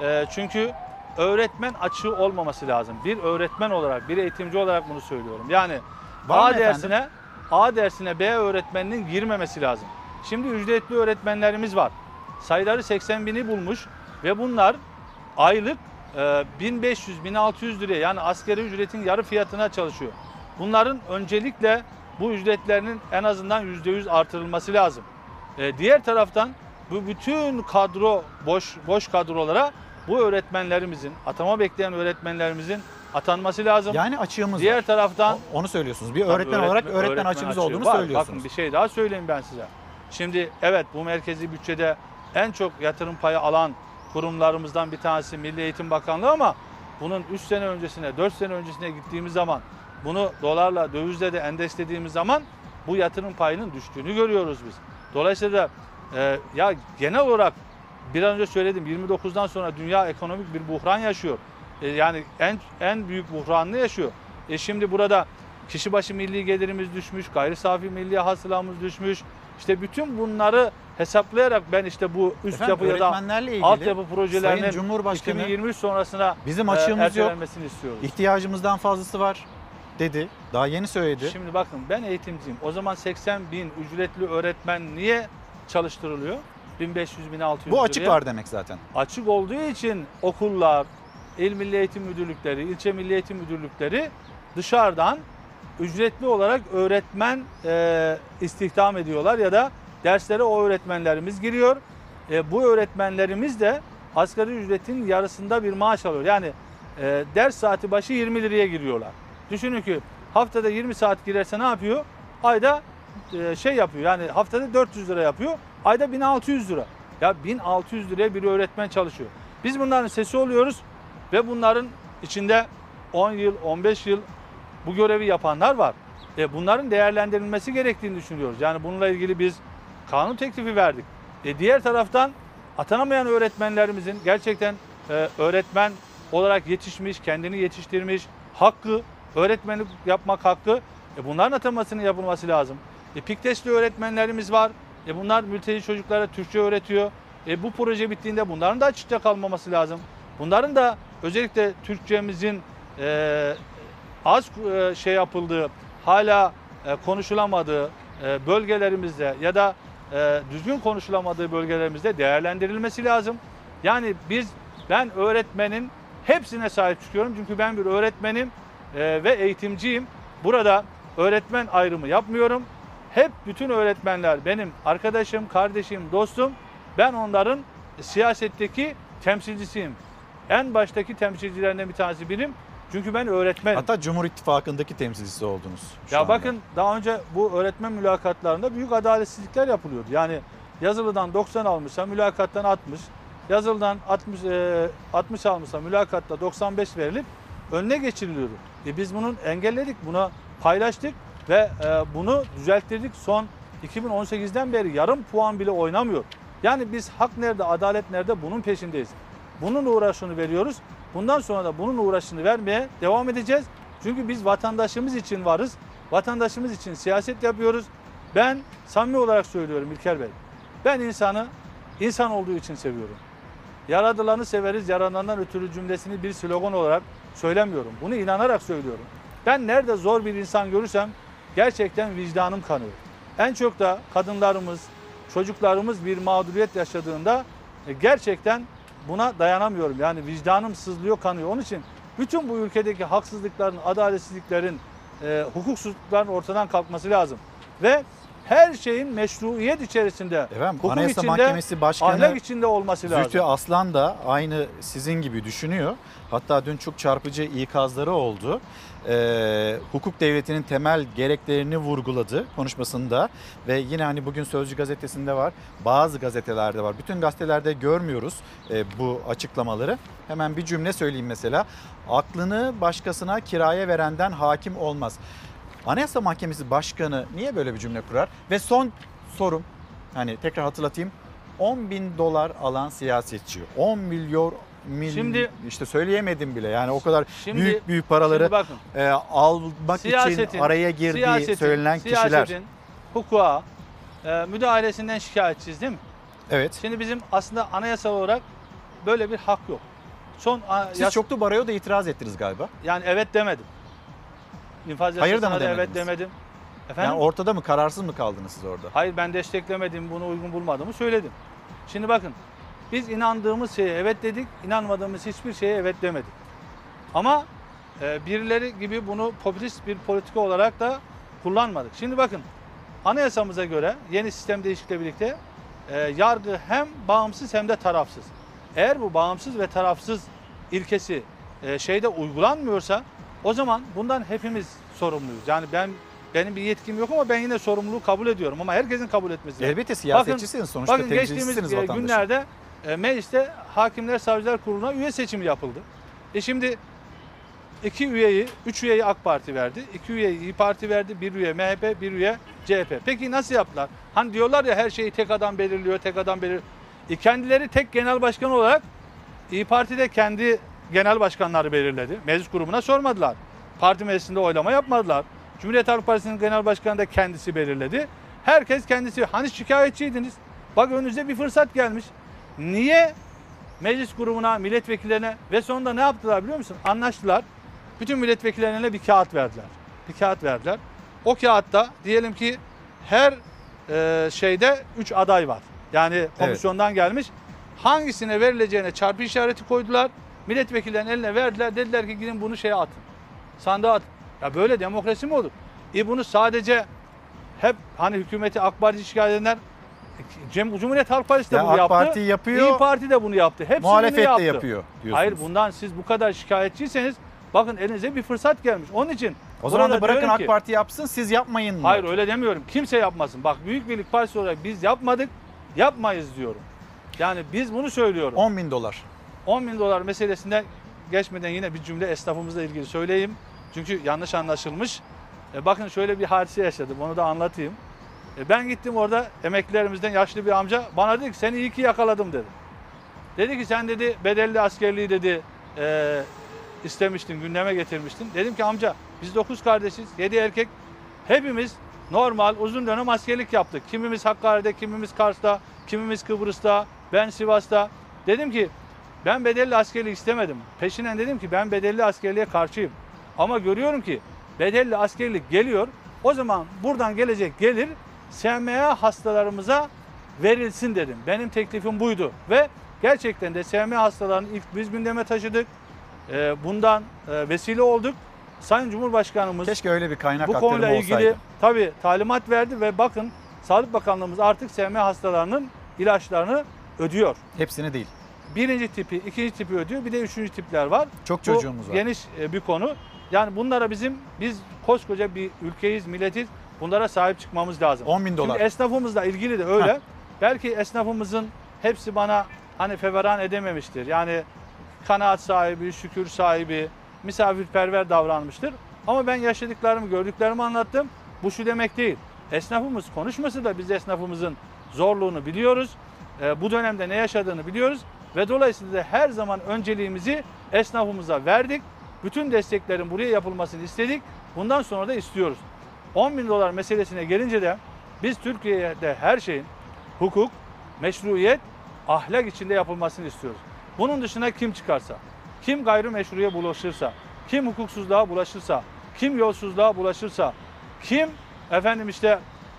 Ee, çünkü öğretmen açığı olmaması lazım. Bir öğretmen olarak, bir eğitimci olarak bunu söylüyorum. Yani Var A efendim? dersine A dersine B öğretmeninin girmemesi lazım. Şimdi ücretli öğretmenlerimiz var. Sayıları 80 bini bulmuş ve bunlar aylık e, 1500-1600 liraya yani askeri ücretin yarı fiyatına çalışıyor. Bunların öncelikle bu ücretlerinin en azından %100 artırılması lazım. E, diğer taraftan bu bütün kadro boş boş kadrolara bu öğretmenlerimizin atama bekleyen öğretmenlerimizin atanması lazım. Yani açığımız Diğer var. taraftan Onu söylüyorsunuz. Bir öğretmen olarak öğretmen, açığımız açığı olduğunu var. söylüyorsunuz. Bakın bir şey daha söyleyeyim ben size. Şimdi evet bu merkezi bütçede en çok yatırım payı alan kurumlarımızdan bir tanesi Milli Eğitim Bakanlığı ama bunun 3 sene öncesine 4 sene öncesine gittiğimiz zaman bunu dolarla dövizle de endekslediğimiz zaman bu yatırım payının düştüğünü görüyoruz biz. Dolayısıyla e, ya genel olarak bir an önce söyledim 29'dan sonra dünya ekonomik bir buhran yaşıyor. E, yani en en büyük buhranını yaşıyor. E şimdi burada kişi başı milli gelirimiz düşmüş, gayri safi milli hasılamız düşmüş. İşte bütün bunları hesaplayarak ben işte bu üst Efendim, yapı ya da öğretmenlerle ilgili altyapı projelerinin Sayın Cumhurbaşkanı 2023 sonrasına Bizim e, açığımız yok. ertelenmesini istiyoruz. İhtiyacımızdan fazlası var. dedi. Daha yeni söyledi. Şimdi bakın ben eğitimciyim. O zaman 80 bin ücretli öğretmen niye çalıştırılıyor? 1500 1600 Bu açık liraya. var demek zaten. Açık olduğu için okullar, il milli eğitim müdürlükleri, ilçe milli eğitim müdürlükleri dışarıdan ücretli olarak öğretmen e, istihdam ediyorlar ya da derslere o öğretmenlerimiz giriyor. E, bu öğretmenlerimiz de asgari ücretin yarısında bir maaş alıyor. Yani e, ders saati başı 20 liraya giriyorlar. Düşünün ki haftada 20 saat girerse ne yapıyor? Ayda e, şey yapıyor yani haftada 400 lira yapıyor. Ayda 1600 lira. Ya 1600 liraya bir öğretmen çalışıyor. Biz bunların sesi oluyoruz ve bunların içinde 10 yıl, 15 yıl bu görevi yapanlar var. E bunların değerlendirilmesi gerektiğini düşünüyoruz. Yani bununla ilgili biz kanun teklifi verdik. E diğer taraftan atanamayan öğretmenlerimizin gerçekten e, öğretmen olarak yetişmiş, kendini yetiştirmiş, hakkı, öğretmenlik yapmak hakkı. E bunların atamasının yapılması lazım. E Piktesli öğretmenlerimiz var. E bunlar mülteci çocuklara Türkçe öğretiyor. E bu proje bittiğinde bunların da açıkta kalmaması lazım. Bunların da özellikle Türkçemizin e, az e, şey yapıldığı, hala e, konuşulamadığı e, bölgelerimizde ya da düzgün konuşulamadığı bölgelerimizde değerlendirilmesi lazım. Yani biz ben öğretmenin hepsine sahip çıkıyorum çünkü ben bir öğretmenim ve eğitimciyim. Burada öğretmen ayrımı yapmıyorum. Hep bütün öğretmenler benim arkadaşım, kardeşim, dostum. Ben onların siyasetteki temsilcisiyim. En baştaki temsilcilerinden bir tanesi benim. Çünkü ben öğretmenim. Hatta Cumhur İttifakı'ndaki temsilcisi oldunuz. Ya anda. bakın daha önce bu öğretmen mülakatlarında büyük adaletsizlikler yapılıyordu. Yani yazılıdan 90 almışsa mülakattan 60, yazılıdan 60 e, 60 almışsa mülakatta 95 verilip önüne geçiriliyordu. E biz bunu engelledik, buna paylaştık ve e, bunu düzelttirdik. Son 2018'den beri yarım puan bile oynamıyor. Yani biz hak nerede, adalet nerede bunun peşindeyiz. Bunun uğraşını veriyoruz. Bundan sonra da bunun uğraşını vermeye devam edeceğiz. Çünkü biz vatandaşımız için varız. Vatandaşımız için siyaset yapıyoruz. Ben samimi olarak söylüyorum İlker Bey. Ben insanı insan olduğu için seviyorum. Yaradılanı severiz, yaradandan ötürü cümlesini bir slogan olarak söylemiyorum. Bunu inanarak söylüyorum. Ben nerede zor bir insan görürsem gerçekten vicdanım kanıyor. En çok da kadınlarımız, çocuklarımız bir mağduriyet yaşadığında gerçekten buna dayanamıyorum. Yani vicdanım sızlıyor, kanıyor. Onun için bütün bu ülkedeki haksızlıkların, adaletsizliklerin, e, hukuksuzlukların ortadan kalkması lazım. Ve her şeyin meşruiyet içerisinde, Efendim, hukuk Anayasa içinde, Mahkemesi Başkanı ahlak içinde olması lazım. Zühtü Aslan da aynı sizin gibi düşünüyor. Hatta dün çok çarpıcı ikazları oldu. Ee, hukuk devletinin temel gereklerini vurguladı konuşmasında ve yine hani bugün Sözcü gazetesinde var, bazı gazetelerde var. Bütün gazetelerde görmüyoruz e, bu açıklamaları. Hemen bir cümle söyleyeyim mesela. Aklını başkasına kiraya verenden hakim olmaz. Anayasa Mahkemesi Başkanı niye böyle bir cümle kurar? Ve son sorum, hani tekrar hatırlatayım. 10 bin dolar alan siyasetçi. 10 milyon mil, Şimdi- işte söyleyemedim bile. Yani o kadar Şimdi- büyük büyük paraları bakın. e, almak için araya girdiği siyasetin- söylenen kişiler. Siyasetin hukuka e, müdahalesinden şikayetçiyiz değil mi? Evet. Şimdi bizim aslında anayasal olarak böyle bir hak yok. Son Siz yas- çoklu baroya da itiraz ettiniz galiba. yani evet demedim. İnfaz Hayır da mı da evet demediniz? demedim. Efendim? Yani ortada mı kararsız mı kaldınız siz orada? Hayır ben desteklemedim, bunu uygun bulmadığımı söyledim. Şimdi bakın biz inandığımız şeye evet dedik, inanmadığımız hiçbir şeye evet demedik. Ama e, birileri gibi bunu popülist bir politika olarak da kullanmadık. Şimdi bakın anayasamıza göre yeni sistem değişikliğiyle birlikte e, yargı hem bağımsız hem de tarafsız. Eğer bu bağımsız ve tarafsız ilkesi e, şeyde uygulanmıyorsa o zaman bundan hepimiz sorumluyuz. Yani ben benim bir yetkim yok ama ben yine sorumluluğu kabul ediyorum ama herkesin kabul etmesi lazım. Elbette siyasetçisiniz sonuçta bakın geçtiğimiz e, vatandaşın. günlerde e, mecliste Hakimler Savcılar Kurulu'na üye seçimi yapıldı. E şimdi iki üyeyi, üç üyeyi AK Parti verdi. iki üyeyi İyi Parti verdi. Bir üye MHP, bir üye CHP. Peki nasıl yaptılar? Hani diyorlar ya her şeyi tek adam belirliyor, tek adam belirliyor. E kendileri tek genel başkan olarak İyi Parti de kendi genel başkanları belirledi. Meclis grubuna sormadılar. Parti meclisinde oylama yapmadılar. Cumhuriyet Halk Partisi'nin genel başkanı da kendisi belirledi. Herkes kendisi. Hani şikayetçiydiniz? Bak önünüze bir fırsat gelmiş. Niye meclis grubuna, milletvekillerine ve sonunda ne yaptılar biliyor musun? Anlaştılar. Bütün milletvekillerine bir kağıt verdiler. Bir kağıt verdiler. O kağıtta diyelim ki her e, şeyde 3 aday var. Yani komisyondan gelmiş. Hangisine verileceğine çarpı işareti koydular. Milletvekillerinin eline verdiler. Dediler ki gidin bunu şeye atın. Sandığa atın. Ya böyle demokrasi mi olur? E bunu sadece hep hani hükümeti AK Parti şikayet edenler Cem Cumhuriyet Halk Partisi de Ya bunu AK yaptı. Parti yapıyor, İyi Parti de bunu yaptı. Hepsi muhalefet bunu de yaptı. yapıyor diyorsunuz. Hayır bundan siz bu kadar şikayetçiyseniz bakın elinize bir fırsat gelmiş. Onun için O zaman da bırakın AK ki- Parti yapsın siz yapmayın mı? Hayır öyle demiyorum. Kimse yapmasın. Bak Büyük Birlik Partisi olarak biz yapmadık. Yapmayız diyorum. Yani biz bunu söylüyorum. 10 bin dolar. 10 bin dolar meselesinde geçmeden yine bir cümle esnafımızla ilgili söyleyeyim. Çünkü yanlış anlaşılmış. E, bakın şöyle bir hadise yaşadım. Onu da anlatayım. E, ben gittim orada emeklilerimizden yaşlı bir amca bana dedi ki seni iyi ki yakaladım dedi. Dedi ki sen dedi bedelli askerliği dedi e, istemiştin, gündeme getirmiştin. Dedim ki amca biz 9 kardeşiz, 7 erkek. Hepimiz normal uzun dönem askerlik yaptık. Kimimiz Hakkari'de, kimimiz Kars'ta, kimimiz Kıbrıs'ta, ben Sivas'ta. Dedim ki ben bedelli askerlik istemedim. Peşinden dedim ki ben bedelli askerliğe karşıyım. Ama görüyorum ki bedelli askerlik geliyor. O zaman buradan gelecek gelir SMA hastalarımıza verilsin dedim. Benim teklifim buydu ve gerçekten de SMA hastalarını ilk biz gündeme taşıdık. Ee, bundan e, vesile olduk. Sayın Cumhurbaşkanımız Keşke öyle bir kaynak bu konuyla ilgili olsaydı. tabii talimat verdi ve bakın Sağlık Bakanlığımız artık SMA hastalarının ilaçlarını ödüyor. Hepsini değil. Birinci tipi, ikinci tipi ödüyor. Bir de üçüncü tipler var. Çok Bu çocuğumuz var. Geniş e, bir konu. Yani bunlara bizim, biz koskoca bir ülkeyiz, milletiz. Bunlara sahip çıkmamız lazım. 10 bin dolar. Şimdi esnafımızla ilgili de öyle. Belki esnafımızın hepsi bana hani feveran edememiştir. Yani kanaat sahibi, şükür sahibi, misafirperver davranmıştır. Ama ben yaşadıklarımı, gördüklerimi anlattım. Bu şu demek değil. Esnafımız konuşması da biz esnafımızın zorluğunu biliyoruz. Ee, bu dönemde ne yaşadığını biliyoruz. Ve dolayısıyla da her zaman önceliğimizi esnafımıza verdik. Bütün desteklerin buraya yapılmasını istedik. Bundan sonra da istiyoruz. 10 bin dolar meselesine gelince de biz Türkiye'de her şeyin hukuk, meşruiyet, ahlak içinde yapılmasını istiyoruz. Bunun dışına kim çıkarsa, kim gayrimeşruya bulaşırsa, kim hukuksuzluğa bulaşırsa, kim yolsuzluğa bulaşırsa, kim efendim işte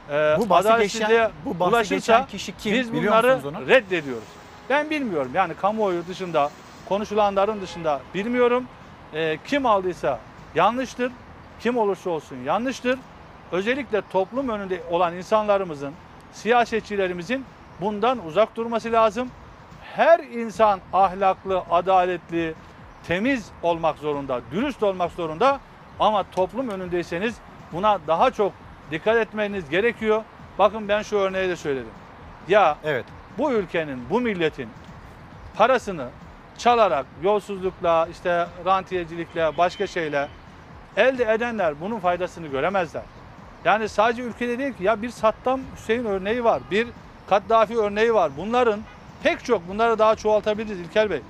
e, Bu adaletsizliğe geçen- bu bulaşırsa kişi kim? biz bunları reddediyoruz. Ben bilmiyorum yani kamuoyu dışında konuşulanların dışında bilmiyorum. E, kim aldıysa yanlıştır. Kim olursa olsun yanlıştır. Özellikle toplum önünde olan insanlarımızın, siyasetçilerimizin bundan uzak durması lazım. Her insan ahlaklı, adaletli, temiz olmak zorunda, dürüst olmak zorunda. Ama toplum önündeyseniz buna daha çok dikkat etmeniz gerekiyor. Bakın ben şu örneği de söyledim. Ya evet. bu ülkenin, bu milletin parasını çalarak, yolsuzlukla, işte rantiyecilikle, başka şeyle elde edenler bunun faydasını göremezler. Yani sadece ülkede değil ki ya bir Saddam Hüseyin örneği var, bir Kaddafi örneği var. Bunların pek çok bunları daha çoğaltabiliriz İlker Bey.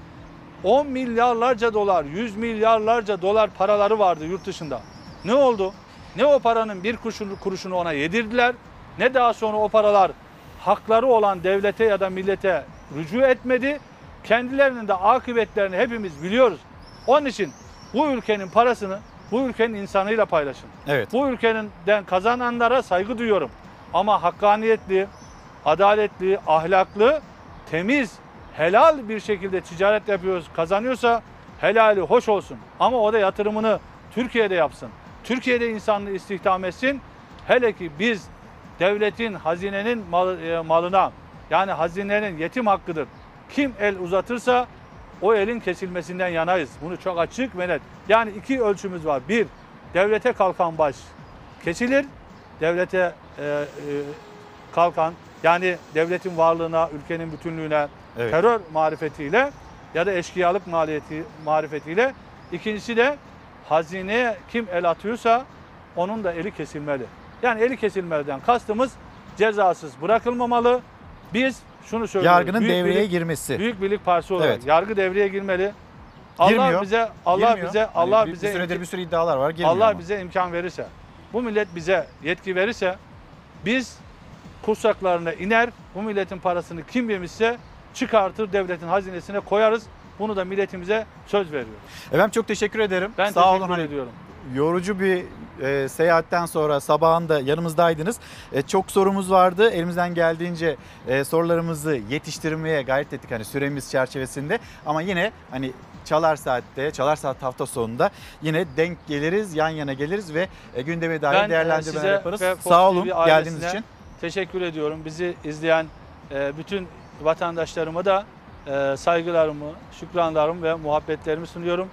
10 milyarlarca dolar, 100 milyarlarca dolar paraları vardı yurt dışında. Ne oldu? Ne o paranın bir kuruşunu, ona yedirdiler, ne daha sonra o paralar hakları olan devlete ya da millete rücu etmedi. Kendilerinin de akıbetlerini hepimiz biliyoruz. Onun için bu ülkenin parasını bu ülkenin insanıyla paylaşın. Evet. Bu ülkeden kazananlara saygı duyuyorum. Ama hakkaniyetli, adaletli, ahlaklı, temiz, helal bir şekilde ticaret yapıyoruz, kazanıyorsa helali hoş olsun. Ama o da yatırımını Türkiye'de yapsın. Türkiye'de insanlığı istihdam etsin. Hele ki biz devletin, hazinenin mal- e, malına yani hazinenin yetim hakkıdır. Kim el uzatırsa o elin kesilmesinden yanayız. Bunu çok açık ve net. Yani iki ölçümüz var. Bir, devlete kalkan baş kesilir. Devlete e, e, kalkan yani devletin varlığına, ülkenin bütünlüğüne Evet. terör marifetiyle ya da eşkıyalık maliyeti marifetiyle. İkincisi de hazineye kim el atıyorsa onun da eli kesilmeli. Yani eli kesilmeden kastımız cezasız bırakılmamalı. Biz şunu söylüyoruz. Yargının Büyük devreye Birlik- girmesi. Büyük Birlik Partisi olarak Evet. yargı devreye girmeli. Allah Girmiyor. bize Allah Girmiyor. bize Hani Allah bir, bize bir süredir bir sürü iddialar var. Girmiyor Allah ama. bize imkan verirse, bu millet bize yetki verirse biz kursaklarına iner, bu milletin parasını kim yemişse çıkartır devletin hazinesine koyarız. Bunu da milletimize söz veriyoruz. Efendim çok teşekkür ederim. Ben Sağ olun. teşekkür Hani ediyorum. Yorucu bir e, seyahatten sonra sabahında yanımızdaydınız. E, çok sorumuz vardı. Elimizden geldiğince e, sorularımızı yetiştirmeye gayret ettik hani süremiz çerçevesinde. Ama yine hani Çalar Saat'te, Çalar Saat hafta sonunda yine denk geliriz, yan yana geliriz ve e, gündeme dair Ben e, değerlendirmeler yaparız. Sağ olun geldiğiniz için. Teşekkür ediyorum. Bizi izleyen e, bütün vatandaşlarıma da e, saygılarımı, şükranlarımı ve muhabbetlerimi sunuyorum.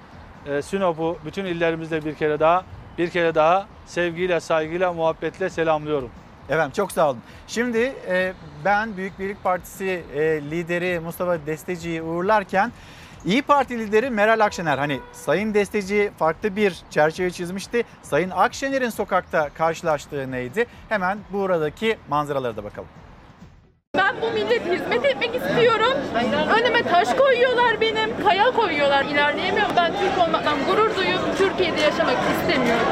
E, Sinop'u bütün illerimizde bir kere daha bir kere daha sevgiyle, saygıyla, muhabbetle selamlıyorum. Efendim çok sağ olun. Şimdi e, ben Büyük Birlik Partisi e, lideri Mustafa Desteci'yi uğurlarken İyi Parti lideri Meral Akşener hani Sayın Desteci farklı bir çerçeve çizmişti. Sayın Akşener'in sokakta karşılaştığı neydi? Hemen buradaki manzaralara da bakalım. Bu millete hizmet etmek istiyorum. Önüme taş koyuyorlar benim, kaya koyuyorlar. İlerleyemiyorum. Ben Türk olmaktan gurur duyup Türkiye'de yaşamak istemiyorum.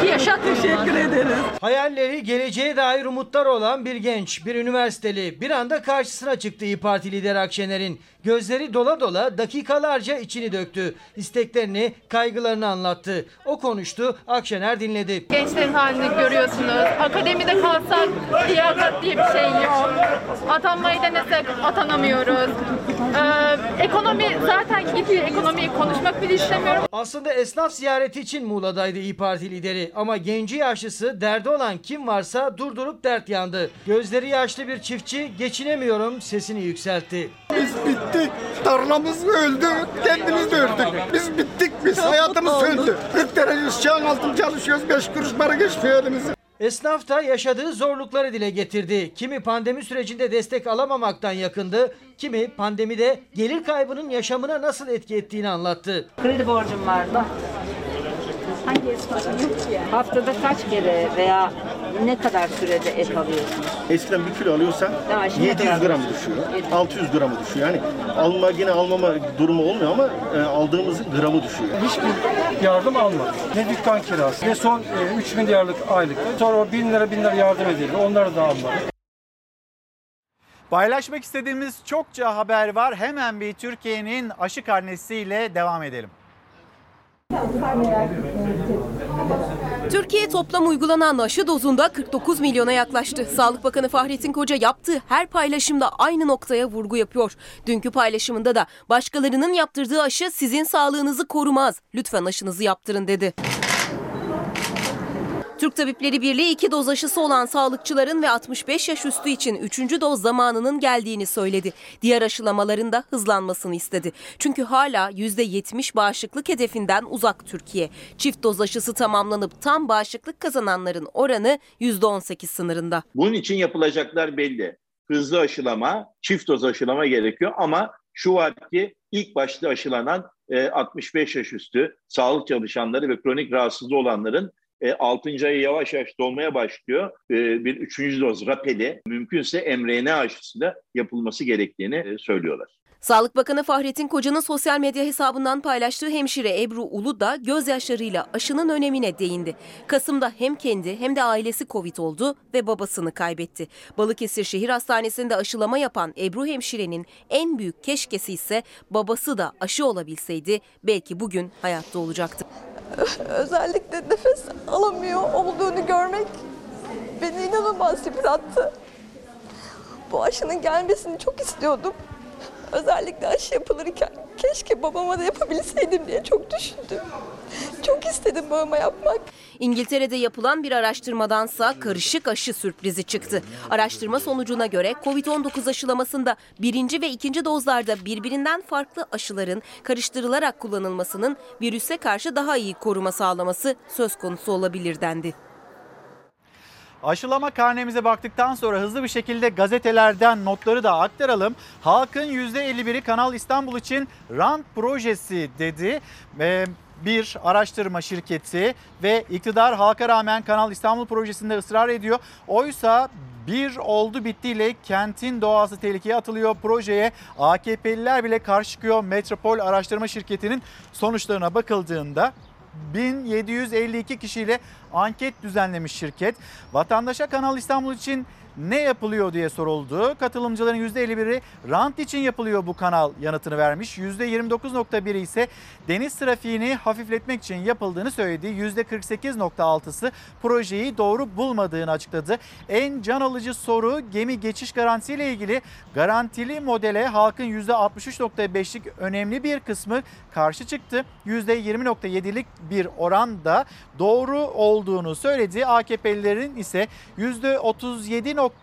Ki yaşat teşekkür ederiz. Hayalleri geleceğe dair umutlar olan bir genç, bir üniversiteli bir anda karşısına çıktı İyi Parti lideri Akşener'in. Gözleri dola dola dakikalarca içini döktü. İsteklerini, kaygılarını anlattı. O konuştu, Akşener dinledi. Gençlerin halini görüyorsunuz. Akademide kalsak liyakat diye bir şey yok. Atanmayı denesek atanamıyoruz. Ee, ekonomi zaten gidiyor. Ekonomiyi konuşmak bile istemiyorum. Aslında esnaf ziyareti için Muğla'daydı İyi Parti lideri ama genci yaşlısı derdi olan kim varsa durdurup dert yandı. Gözleri yaşlı bir çiftçi geçinemiyorum sesini yükseltti. Biz bittik. Tarlamız öldü. Kendimiz de öldük. Biz bittik biz. Hayatımız öldü. 40 derece sıcağın altında çalışıyoruz. 5 kuruş para geçmiyor elimize. Esnaf da yaşadığı zorlukları dile getirdi. Kimi pandemi sürecinde destek alamamaktan yakındı, kimi pandemide gelir kaybının yaşamına nasıl etki ettiğini anlattı. Kredi borcum vardı. Hangi esnafın Haftada kaç kere veya ne kadar sürede et alıyorsunuz? Eskiden bir kilo alıyorsan Daha şimdi 700 kadar? gram düşüyor. 600 gramı düşüyor. Yani alma yine almama durumu olmuyor ama e, aldığımızın gramı düşüyor. Hiçbir yardım almadık. Ne dükkan kirası ne son e, 3 milyarlık aylık. Sonra o 1000 lira 1000 lira yardım edildi. Onları da almadık. Paylaşmak istediğimiz çokça haber var. Hemen bir Türkiye'nin aşı karnesiyle devam edelim. Türkiye toplam uygulanan aşı dozunda 49 milyona yaklaştı. Sağlık Bakanı Fahrettin Koca yaptığı her paylaşımda aynı noktaya vurgu yapıyor. Dünkü paylaşımında da başkalarının yaptırdığı aşı sizin sağlığınızı korumaz. Lütfen aşınızı yaptırın dedi. Türk Tabipleri Birliği iki doz aşısı olan sağlıkçıların ve 65 yaş üstü için 3. doz zamanının geldiğini söyledi. Diğer aşılamaların da hızlanmasını istedi. Çünkü hala %70 bağışıklık hedefinden uzak Türkiye. Çift doz aşısı tamamlanıp tam bağışıklık kazananların oranı %18 sınırında. Bunun için yapılacaklar belli. Hızlı aşılama, çift doz aşılama gerekiyor ama şu var ki ilk başta aşılanan e, 65 yaş üstü sağlık çalışanları ve kronik rahatsızlığı olanların e, 6. ayı yavaş yavaş dolmaya başlıyor. E, bir üçüncü doz rapeli mümkünse mRNA aşısı da yapılması gerektiğini e, söylüyorlar. Sağlık Bakanı Fahrettin Koca'nın sosyal medya hesabından paylaştığı hemşire Ebru Ulu da gözyaşlarıyla aşının önemine değindi. Kasım'da hem kendi hem de ailesi Covid oldu ve babasını kaybetti. Balıkesir Şehir Hastanesi'nde aşılama yapan Ebru hemşirenin en büyük keşkesi ise babası da aşı olabilseydi belki bugün hayatta olacaktı. Özellikle nefes alamıyor olduğunu görmek beni inanılmaz yıprattı. Bu aşının gelmesini çok istiyordum. Özellikle aşı yapılırken keşke babama da yapabilseydim diye çok düşündüm. Çok istedim babama yapmak. İngiltere'de yapılan bir araştırmadansa karışık aşı sürprizi çıktı. Araştırma sonucuna göre COVID-19 aşılamasında birinci ve ikinci dozlarda birbirinden farklı aşıların karıştırılarak kullanılmasının virüse karşı daha iyi koruma sağlaması söz konusu olabilir dendi. Aşılama karnemize baktıktan sonra hızlı bir şekilde gazetelerden notları da aktaralım. Halkın %51'i Kanal İstanbul için rant projesi dedi. Ee, bir araştırma şirketi ve iktidar halka rağmen Kanal İstanbul projesinde ısrar ediyor. Oysa bir oldu bittiyle kentin doğası tehlikeye atılıyor. Projeye AKP'liler bile karşı çıkıyor. Metropol Araştırma Şirketi'nin sonuçlarına bakıldığında 1752 kişiyle anket düzenlemiş şirket. Vatandaşa Kanal İstanbul için ne yapılıyor diye soruldu. Katılımcıların %51'i rant için yapılıyor bu kanal yanıtını vermiş. %29.1'i ise deniz trafiğini hafifletmek için yapıldığını söyledi. %48.6'sı projeyi doğru bulmadığını açıkladı. En can alıcı soru gemi geçiş garantisiyle ilgili garantili modele halkın %63.5'lik önemli bir kısmı karşı çıktı. %20.7'lik bir oranda doğru olduğunu söyledi. AKP'lilerin ise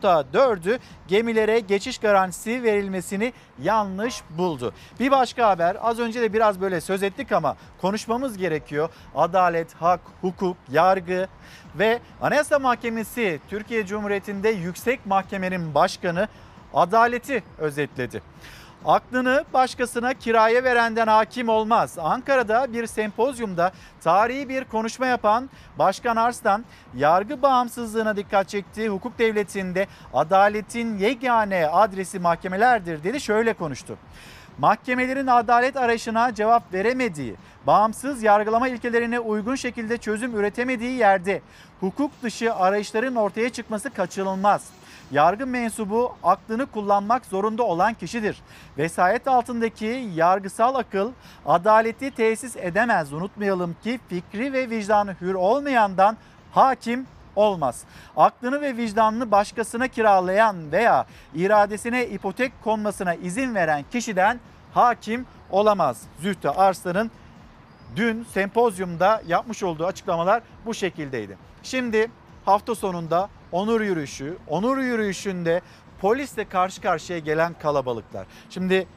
%37.4'ü gemilere geçiş garantisi verilmesini yanlış buldu. Bir başka haber az önce de biraz böyle söz ettik ama konuşmamız gerekiyor. Adalet, hak, hukuk, yargı ve Anayasa Mahkemesi Türkiye Cumhuriyeti'nde yüksek mahkemenin başkanı adaleti özetledi. Aklını başkasına kiraya verenden hakim olmaz. Ankara'da bir sempozyumda tarihi bir konuşma yapan Başkan Arslan yargı bağımsızlığına dikkat çekti. Hukuk devletinde adaletin yegane adresi mahkemelerdir dedi. Şöyle konuştu. Mahkemelerin adalet arayışına cevap veremediği, bağımsız yargılama ilkelerine uygun şekilde çözüm üretemediği yerde hukuk dışı arayışların ortaya çıkması kaçınılmaz. Yargı mensubu aklını kullanmak zorunda olan kişidir. Vesayet altındaki yargısal akıl adaleti tesis edemez. Unutmayalım ki fikri ve vicdanı hür olmayandan hakim olmaz. Aklını ve vicdanını başkasına kiralayan veya iradesine ipotek konmasına izin veren kişiden hakim olamaz. Zühtü Arslan'ın dün sempozyumda yapmış olduğu açıklamalar bu şekildeydi. Şimdi hafta sonunda onur yürüyüşü, onur yürüyüşünde polisle karşı karşıya gelen kalabalıklar. Şimdi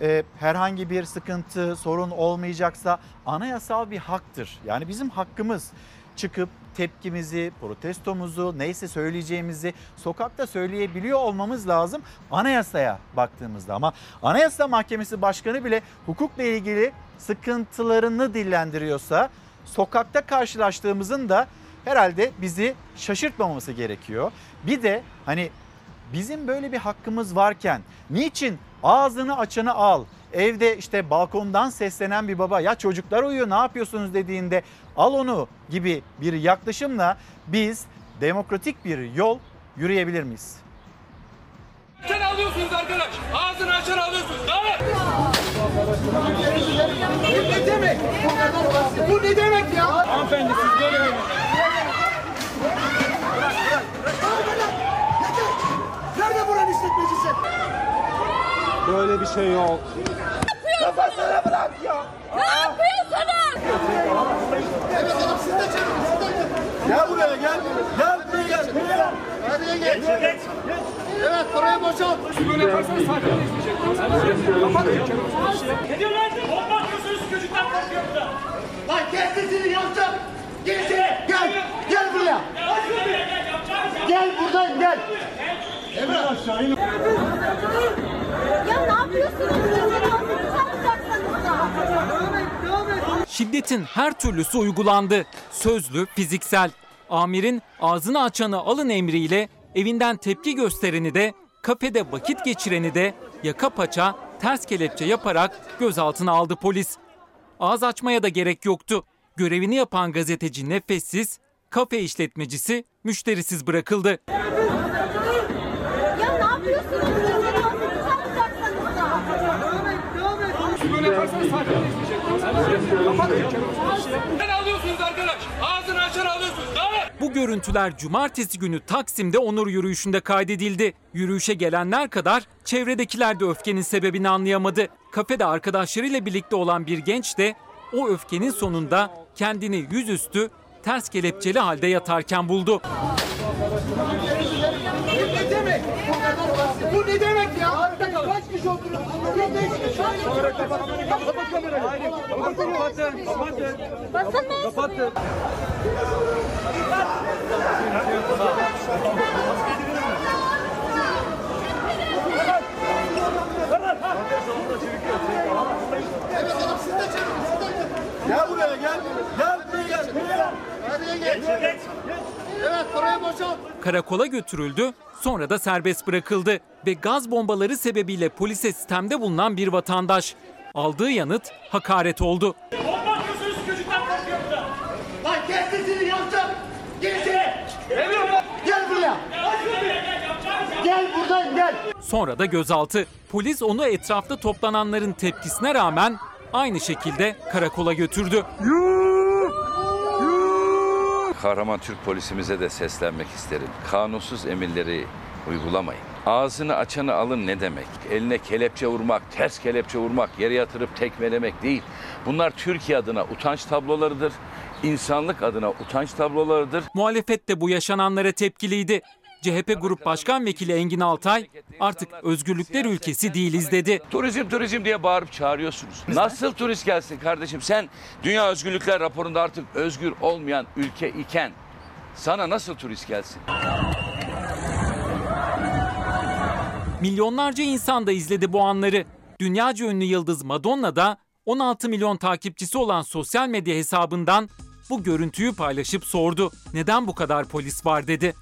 e, herhangi bir sıkıntı, sorun olmayacaksa anayasal bir haktır. Yani bizim hakkımız çıkıp tepkimizi, protestomuzu, neyse söyleyeceğimizi sokakta söyleyebiliyor olmamız lazım anayasaya baktığımızda. Ama Anayasa Mahkemesi Başkanı bile hukukla ilgili sıkıntılarını dillendiriyorsa sokakta karşılaştığımızın da herhalde bizi şaşırtmaması gerekiyor. Bir de hani bizim böyle bir hakkımız varken niçin ağzını açanı al, evde işte balkondan seslenen bir baba ya çocuklar uyuyor ne yapıyorsunuz dediğinde al onu gibi bir yaklaşımla biz demokratik bir yol yürüyebilir miyiz? Sen alıyorsunuz arkadaş. Ağzını açan alıyorsunuz. Daha Bu ne demek? Bu ne demek ya? Hanımefendi siz böyle Nerede buranın işletmecisi? Böyle bir şey yok. Kafasına bırak ya. Ne yapıyorsunuz? Evet hanım siz de çevirin. Siz de Gel buraya gel. Gel buraya gel. Hadi geç. Geç. Evet burayı boşalt. Böyle yaparsanız sakin izleyeceksiniz. Kapatın. Ne diyor lan? Bomba atıyorsunuz çocuklar korkuyor burada. Lan kes sesini yavşak. Gel içeri. Gel. Gel buraya. Gel buradan gel. Evet aşağı in. Ya ne yapıyorsunuz? Şiddetin her türlüsü uygulandı. Sözlü, fiziksel. Amirin ağzını açanı alın emriyle evinden tepki göstereni de kafede vakit geçireni de yaka paça ters kelepçe yaparak gözaltına aldı polis. Ağız açmaya da gerek yoktu. Görevini yapan gazeteci nefessiz, kafe işletmecisi müşterisiz bırakıldı. Ya ne yapıyorsunuz? Böyle yaparsanız sakin izleyeceksiniz. Kapatın. Sen alıyorsunuz arkadaş. Ağzını açan alıyorsunuz. Daha Bu görüntüler cumartesi günü Taksim'de onur yürüyüşünde kaydedildi. Yürüyüşe gelenler kadar çevredekiler de öfkenin sebebini anlayamadı. Kafede arkadaşlarıyla birlikte olan bir genç de o öfkenin sonunda kendini yüzüstü ters kelepçeli halde yatarken buldu. Bu ne demek? Bu ne demek ya? Kaç kişi oturuyor? Kapat kamerayı. Kapatın. Kapatın. Basın Kapatın. Karakola götürüldü, sonra da serbest bırakıldı ve gaz bombaları sebebiyle polise sistemde bulunan bir vatandaş. Aldığı yanıt hakaret oldu. Sonra da gözaltı. Polis onu etrafta toplananların tepkisine rağmen aynı şekilde karakola götürdü. Kahraman Türk polisimize de seslenmek isterim. Kanunsuz emirleri uygulamayın. Ağzını açanı alın ne demek? Eline kelepçe vurmak, ters kelepçe vurmak, yere yatırıp tekmelemek değil. Bunlar Türkiye adına utanç tablolarıdır. İnsanlık adına utanç tablolarıdır. Muhalefet de bu yaşananlara tepkiliydi. CHP Grup Başkan Vekili Engin Altay artık özgürlükler ülkesi değiliz dedi. Turizm turizm diye bağırıp çağırıyorsunuz. Nasıl turist gelsin kardeşim? Sen Dünya Özgürlükler raporunda artık özgür olmayan ülke iken sana nasıl turist gelsin? Milyonlarca insan da izledi bu anları. Dünyaca ünlü yıldız Madonna da 16 milyon takipçisi olan sosyal medya hesabından bu görüntüyü paylaşıp sordu. Neden bu kadar polis var dedi.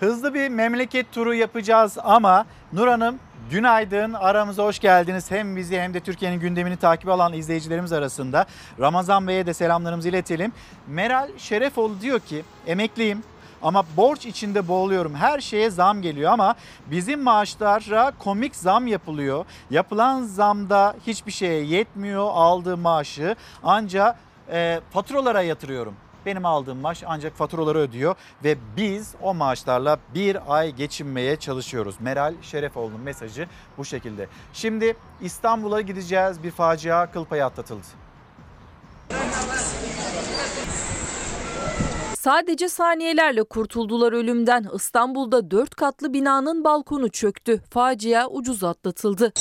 Hızlı bir memleket turu yapacağız ama Nur Hanım günaydın aramıza hoş geldiniz. Hem bizi hem de Türkiye'nin gündemini takip alan izleyicilerimiz arasında Ramazan Bey'e de selamlarımızı iletelim. Meral Şerefoğlu diyor ki emekliyim ama borç içinde boğuluyorum. Her şeye zam geliyor ama bizim maaşlara komik zam yapılıyor. Yapılan zamda hiçbir şeye yetmiyor aldığı maaşı ancak e, faturalara yatırıyorum. Benim aldığım maaş ancak faturaları ödüyor ve biz o maaşlarla bir ay geçinmeye çalışıyoruz. Meral Şerefoğlu'nun mesajı bu şekilde. Şimdi İstanbul'a gideceğiz. Bir facia kıl payı atlatıldı. Sadece saniyelerle kurtuldular ölümden. İstanbul'da 4 katlı binanın balkonu çöktü. Facia ucuz atlatıldı.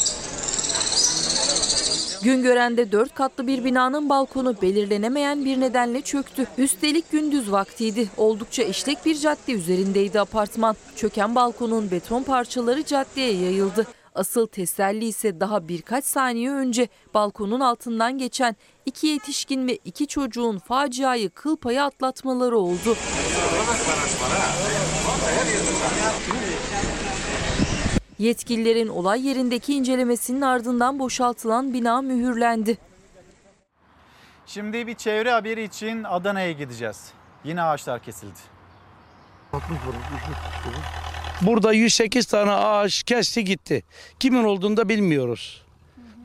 Güngören'de 4 katlı bir binanın balkonu belirlenemeyen bir nedenle çöktü. Üstelik gündüz vaktiydi. Oldukça işlek bir cadde üzerindeydi apartman. Çöken balkonun beton parçaları caddeye yayıldı. Asıl teselli ise daha birkaç saniye önce balkonun altından geçen iki yetişkin ve iki çocuğun faciayı kıl payı atlatmaları oldu. Yetkililerin olay yerindeki incelemesinin ardından boşaltılan bina mühürlendi. Şimdi bir çevre haberi için Adana'ya gideceğiz. Yine ağaçlar kesildi. Burada 108 tane ağaç kesti gitti. Kimin olduğunu da bilmiyoruz.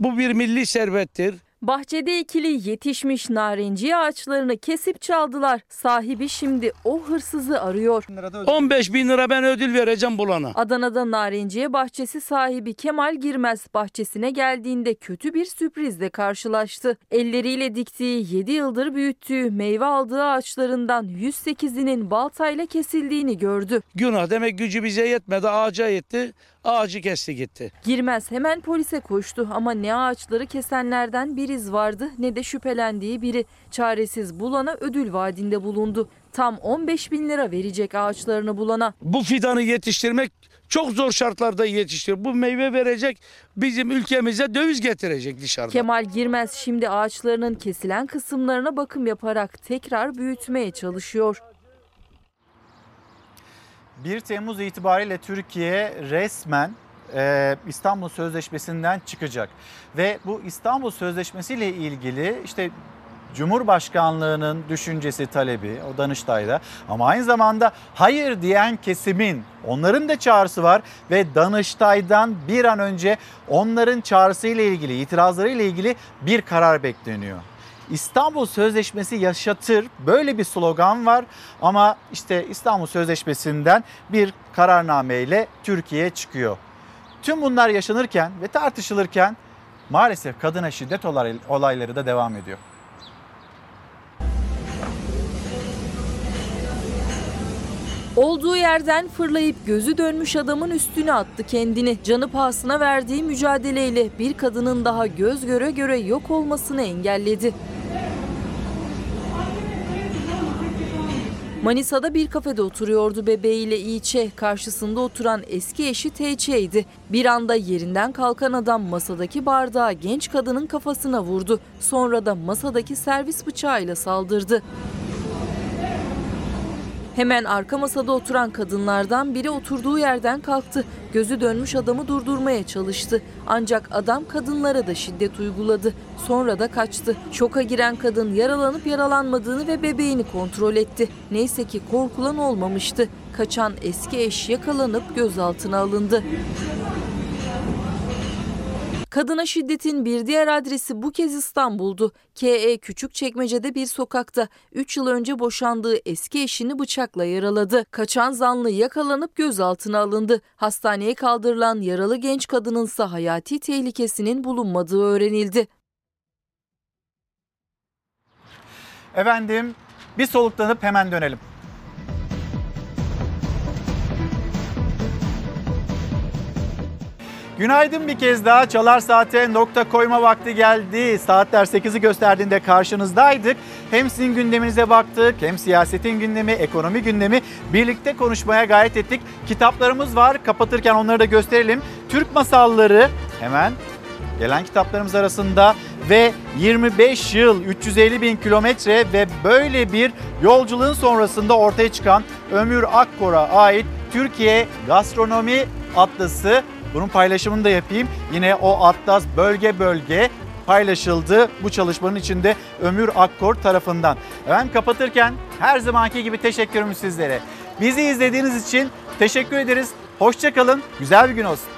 Bu bir milli servettir. Bahçede ekili yetişmiş narenciye ağaçlarını kesip çaldılar. Sahibi şimdi o hırsızı arıyor. 15 bin lira ben ödül vereceğim bulana. Adana'da narenciye bahçesi sahibi Kemal Girmez bahçesine geldiğinde kötü bir sürprizle karşılaştı. Elleriyle diktiği 7 yıldır büyüttüğü meyve aldığı ağaçlarından 108'inin baltayla kesildiğini gördü. Günah demek gücü bize yetmedi ağaca yetti. Ağacı kesti gitti. Girmez hemen polise koştu ama ne ağaçları kesenlerden bir iz vardı ne de şüphelendiği biri. Çaresiz bulana ödül vaadinde bulundu. Tam 15 bin lira verecek ağaçlarını bulana. Bu fidanı yetiştirmek çok zor şartlarda yetiştir. Bu meyve verecek bizim ülkemize döviz getirecek dışarıda. Kemal Girmez şimdi ağaçlarının kesilen kısımlarına bakım yaparak tekrar büyütmeye çalışıyor. 1 Temmuz itibariyle Türkiye resmen e, İstanbul Sözleşmesi'nden çıkacak. Ve bu İstanbul Sözleşmesi ile ilgili işte Cumhurbaşkanlığının düşüncesi talebi o Danıştay'da ama aynı zamanda hayır diyen kesimin onların da çağrısı var ve Danıştay'dan bir an önce onların çağrısı ile ilgili itirazları ile ilgili bir karar bekleniyor. İstanbul Sözleşmesi yaşatır böyle bir slogan var ama işte İstanbul Sözleşmesi'nden bir kararnameyle Türkiye çıkıyor. Tüm bunlar yaşanırken ve tartışılırken maalesef kadına şiddet olayları da devam ediyor. Olduğu yerden fırlayıp gözü dönmüş adamın üstüne attı kendini. Canı pahasına verdiği mücadeleyle bir kadının daha göz göre göre yok olmasını engelledi. Manisa'da bir kafede oturuyordu bebeğiyle İğçe. Karşısında oturan eski eşi TÇ'ydi. Bir anda yerinden kalkan adam masadaki bardağı genç kadının kafasına vurdu. Sonra da masadaki servis bıçağıyla saldırdı. Hemen arka masada oturan kadınlardan biri oturduğu yerden kalktı. Gözü dönmüş adamı durdurmaya çalıştı. Ancak adam kadınlara da şiddet uyguladı. Sonra da kaçtı. Şoka giren kadın yaralanıp yaralanmadığını ve bebeğini kontrol etti. Neyse ki korkulan olmamıştı. Kaçan eski eş yakalanıp gözaltına alındı. Kadına şiddetin bir diğer adresi bu kez İstanbul'du. KE Küçükçekmece'de bir sokakta 3 yıl önce boşandığı eski eşini bıçakla yaraladı. Kaçan zanlı yakalanıp gözaltına alındı. Hastaneye kaldırılan yaralı genç kadının ise hayati tehlikesinin bulunmadığı öğrenildi. Efendim bir soluklanıp hemen dönelim. Günaydın bir kez daha Çalar Saat'e nokta koyma vakti geldi. Saatler 8'i gösterdiğinde karşınızdaydık. Hem sizin gündeminize baktık hem siyasetin gündemi, ekonomi gündemi birlikte konuşmaya gayret ettik. Kitaplarımız var kapatırken onları da gösterelim. Türk masalları hemen gelen kitaplarımız arasında ve 25 yıl 350 bin kilometre ve böyle bir yolculuğun sonrasında ortaya çıkan Ömür Akkor'a ait Türkiye Gastronomi Atlası. Bunun paylaşımını da yapayım. Yine o atlas bölge bölge paylaşıldı bu çalışmanın içinde Ömür Akkor tarafından. Ben kapatırken her zamanki gibi teşekkürüm sizlere. Bizi izlediğiniz için teşekkür ederiz. Hoşçakalın. Güzel bir gün olsun.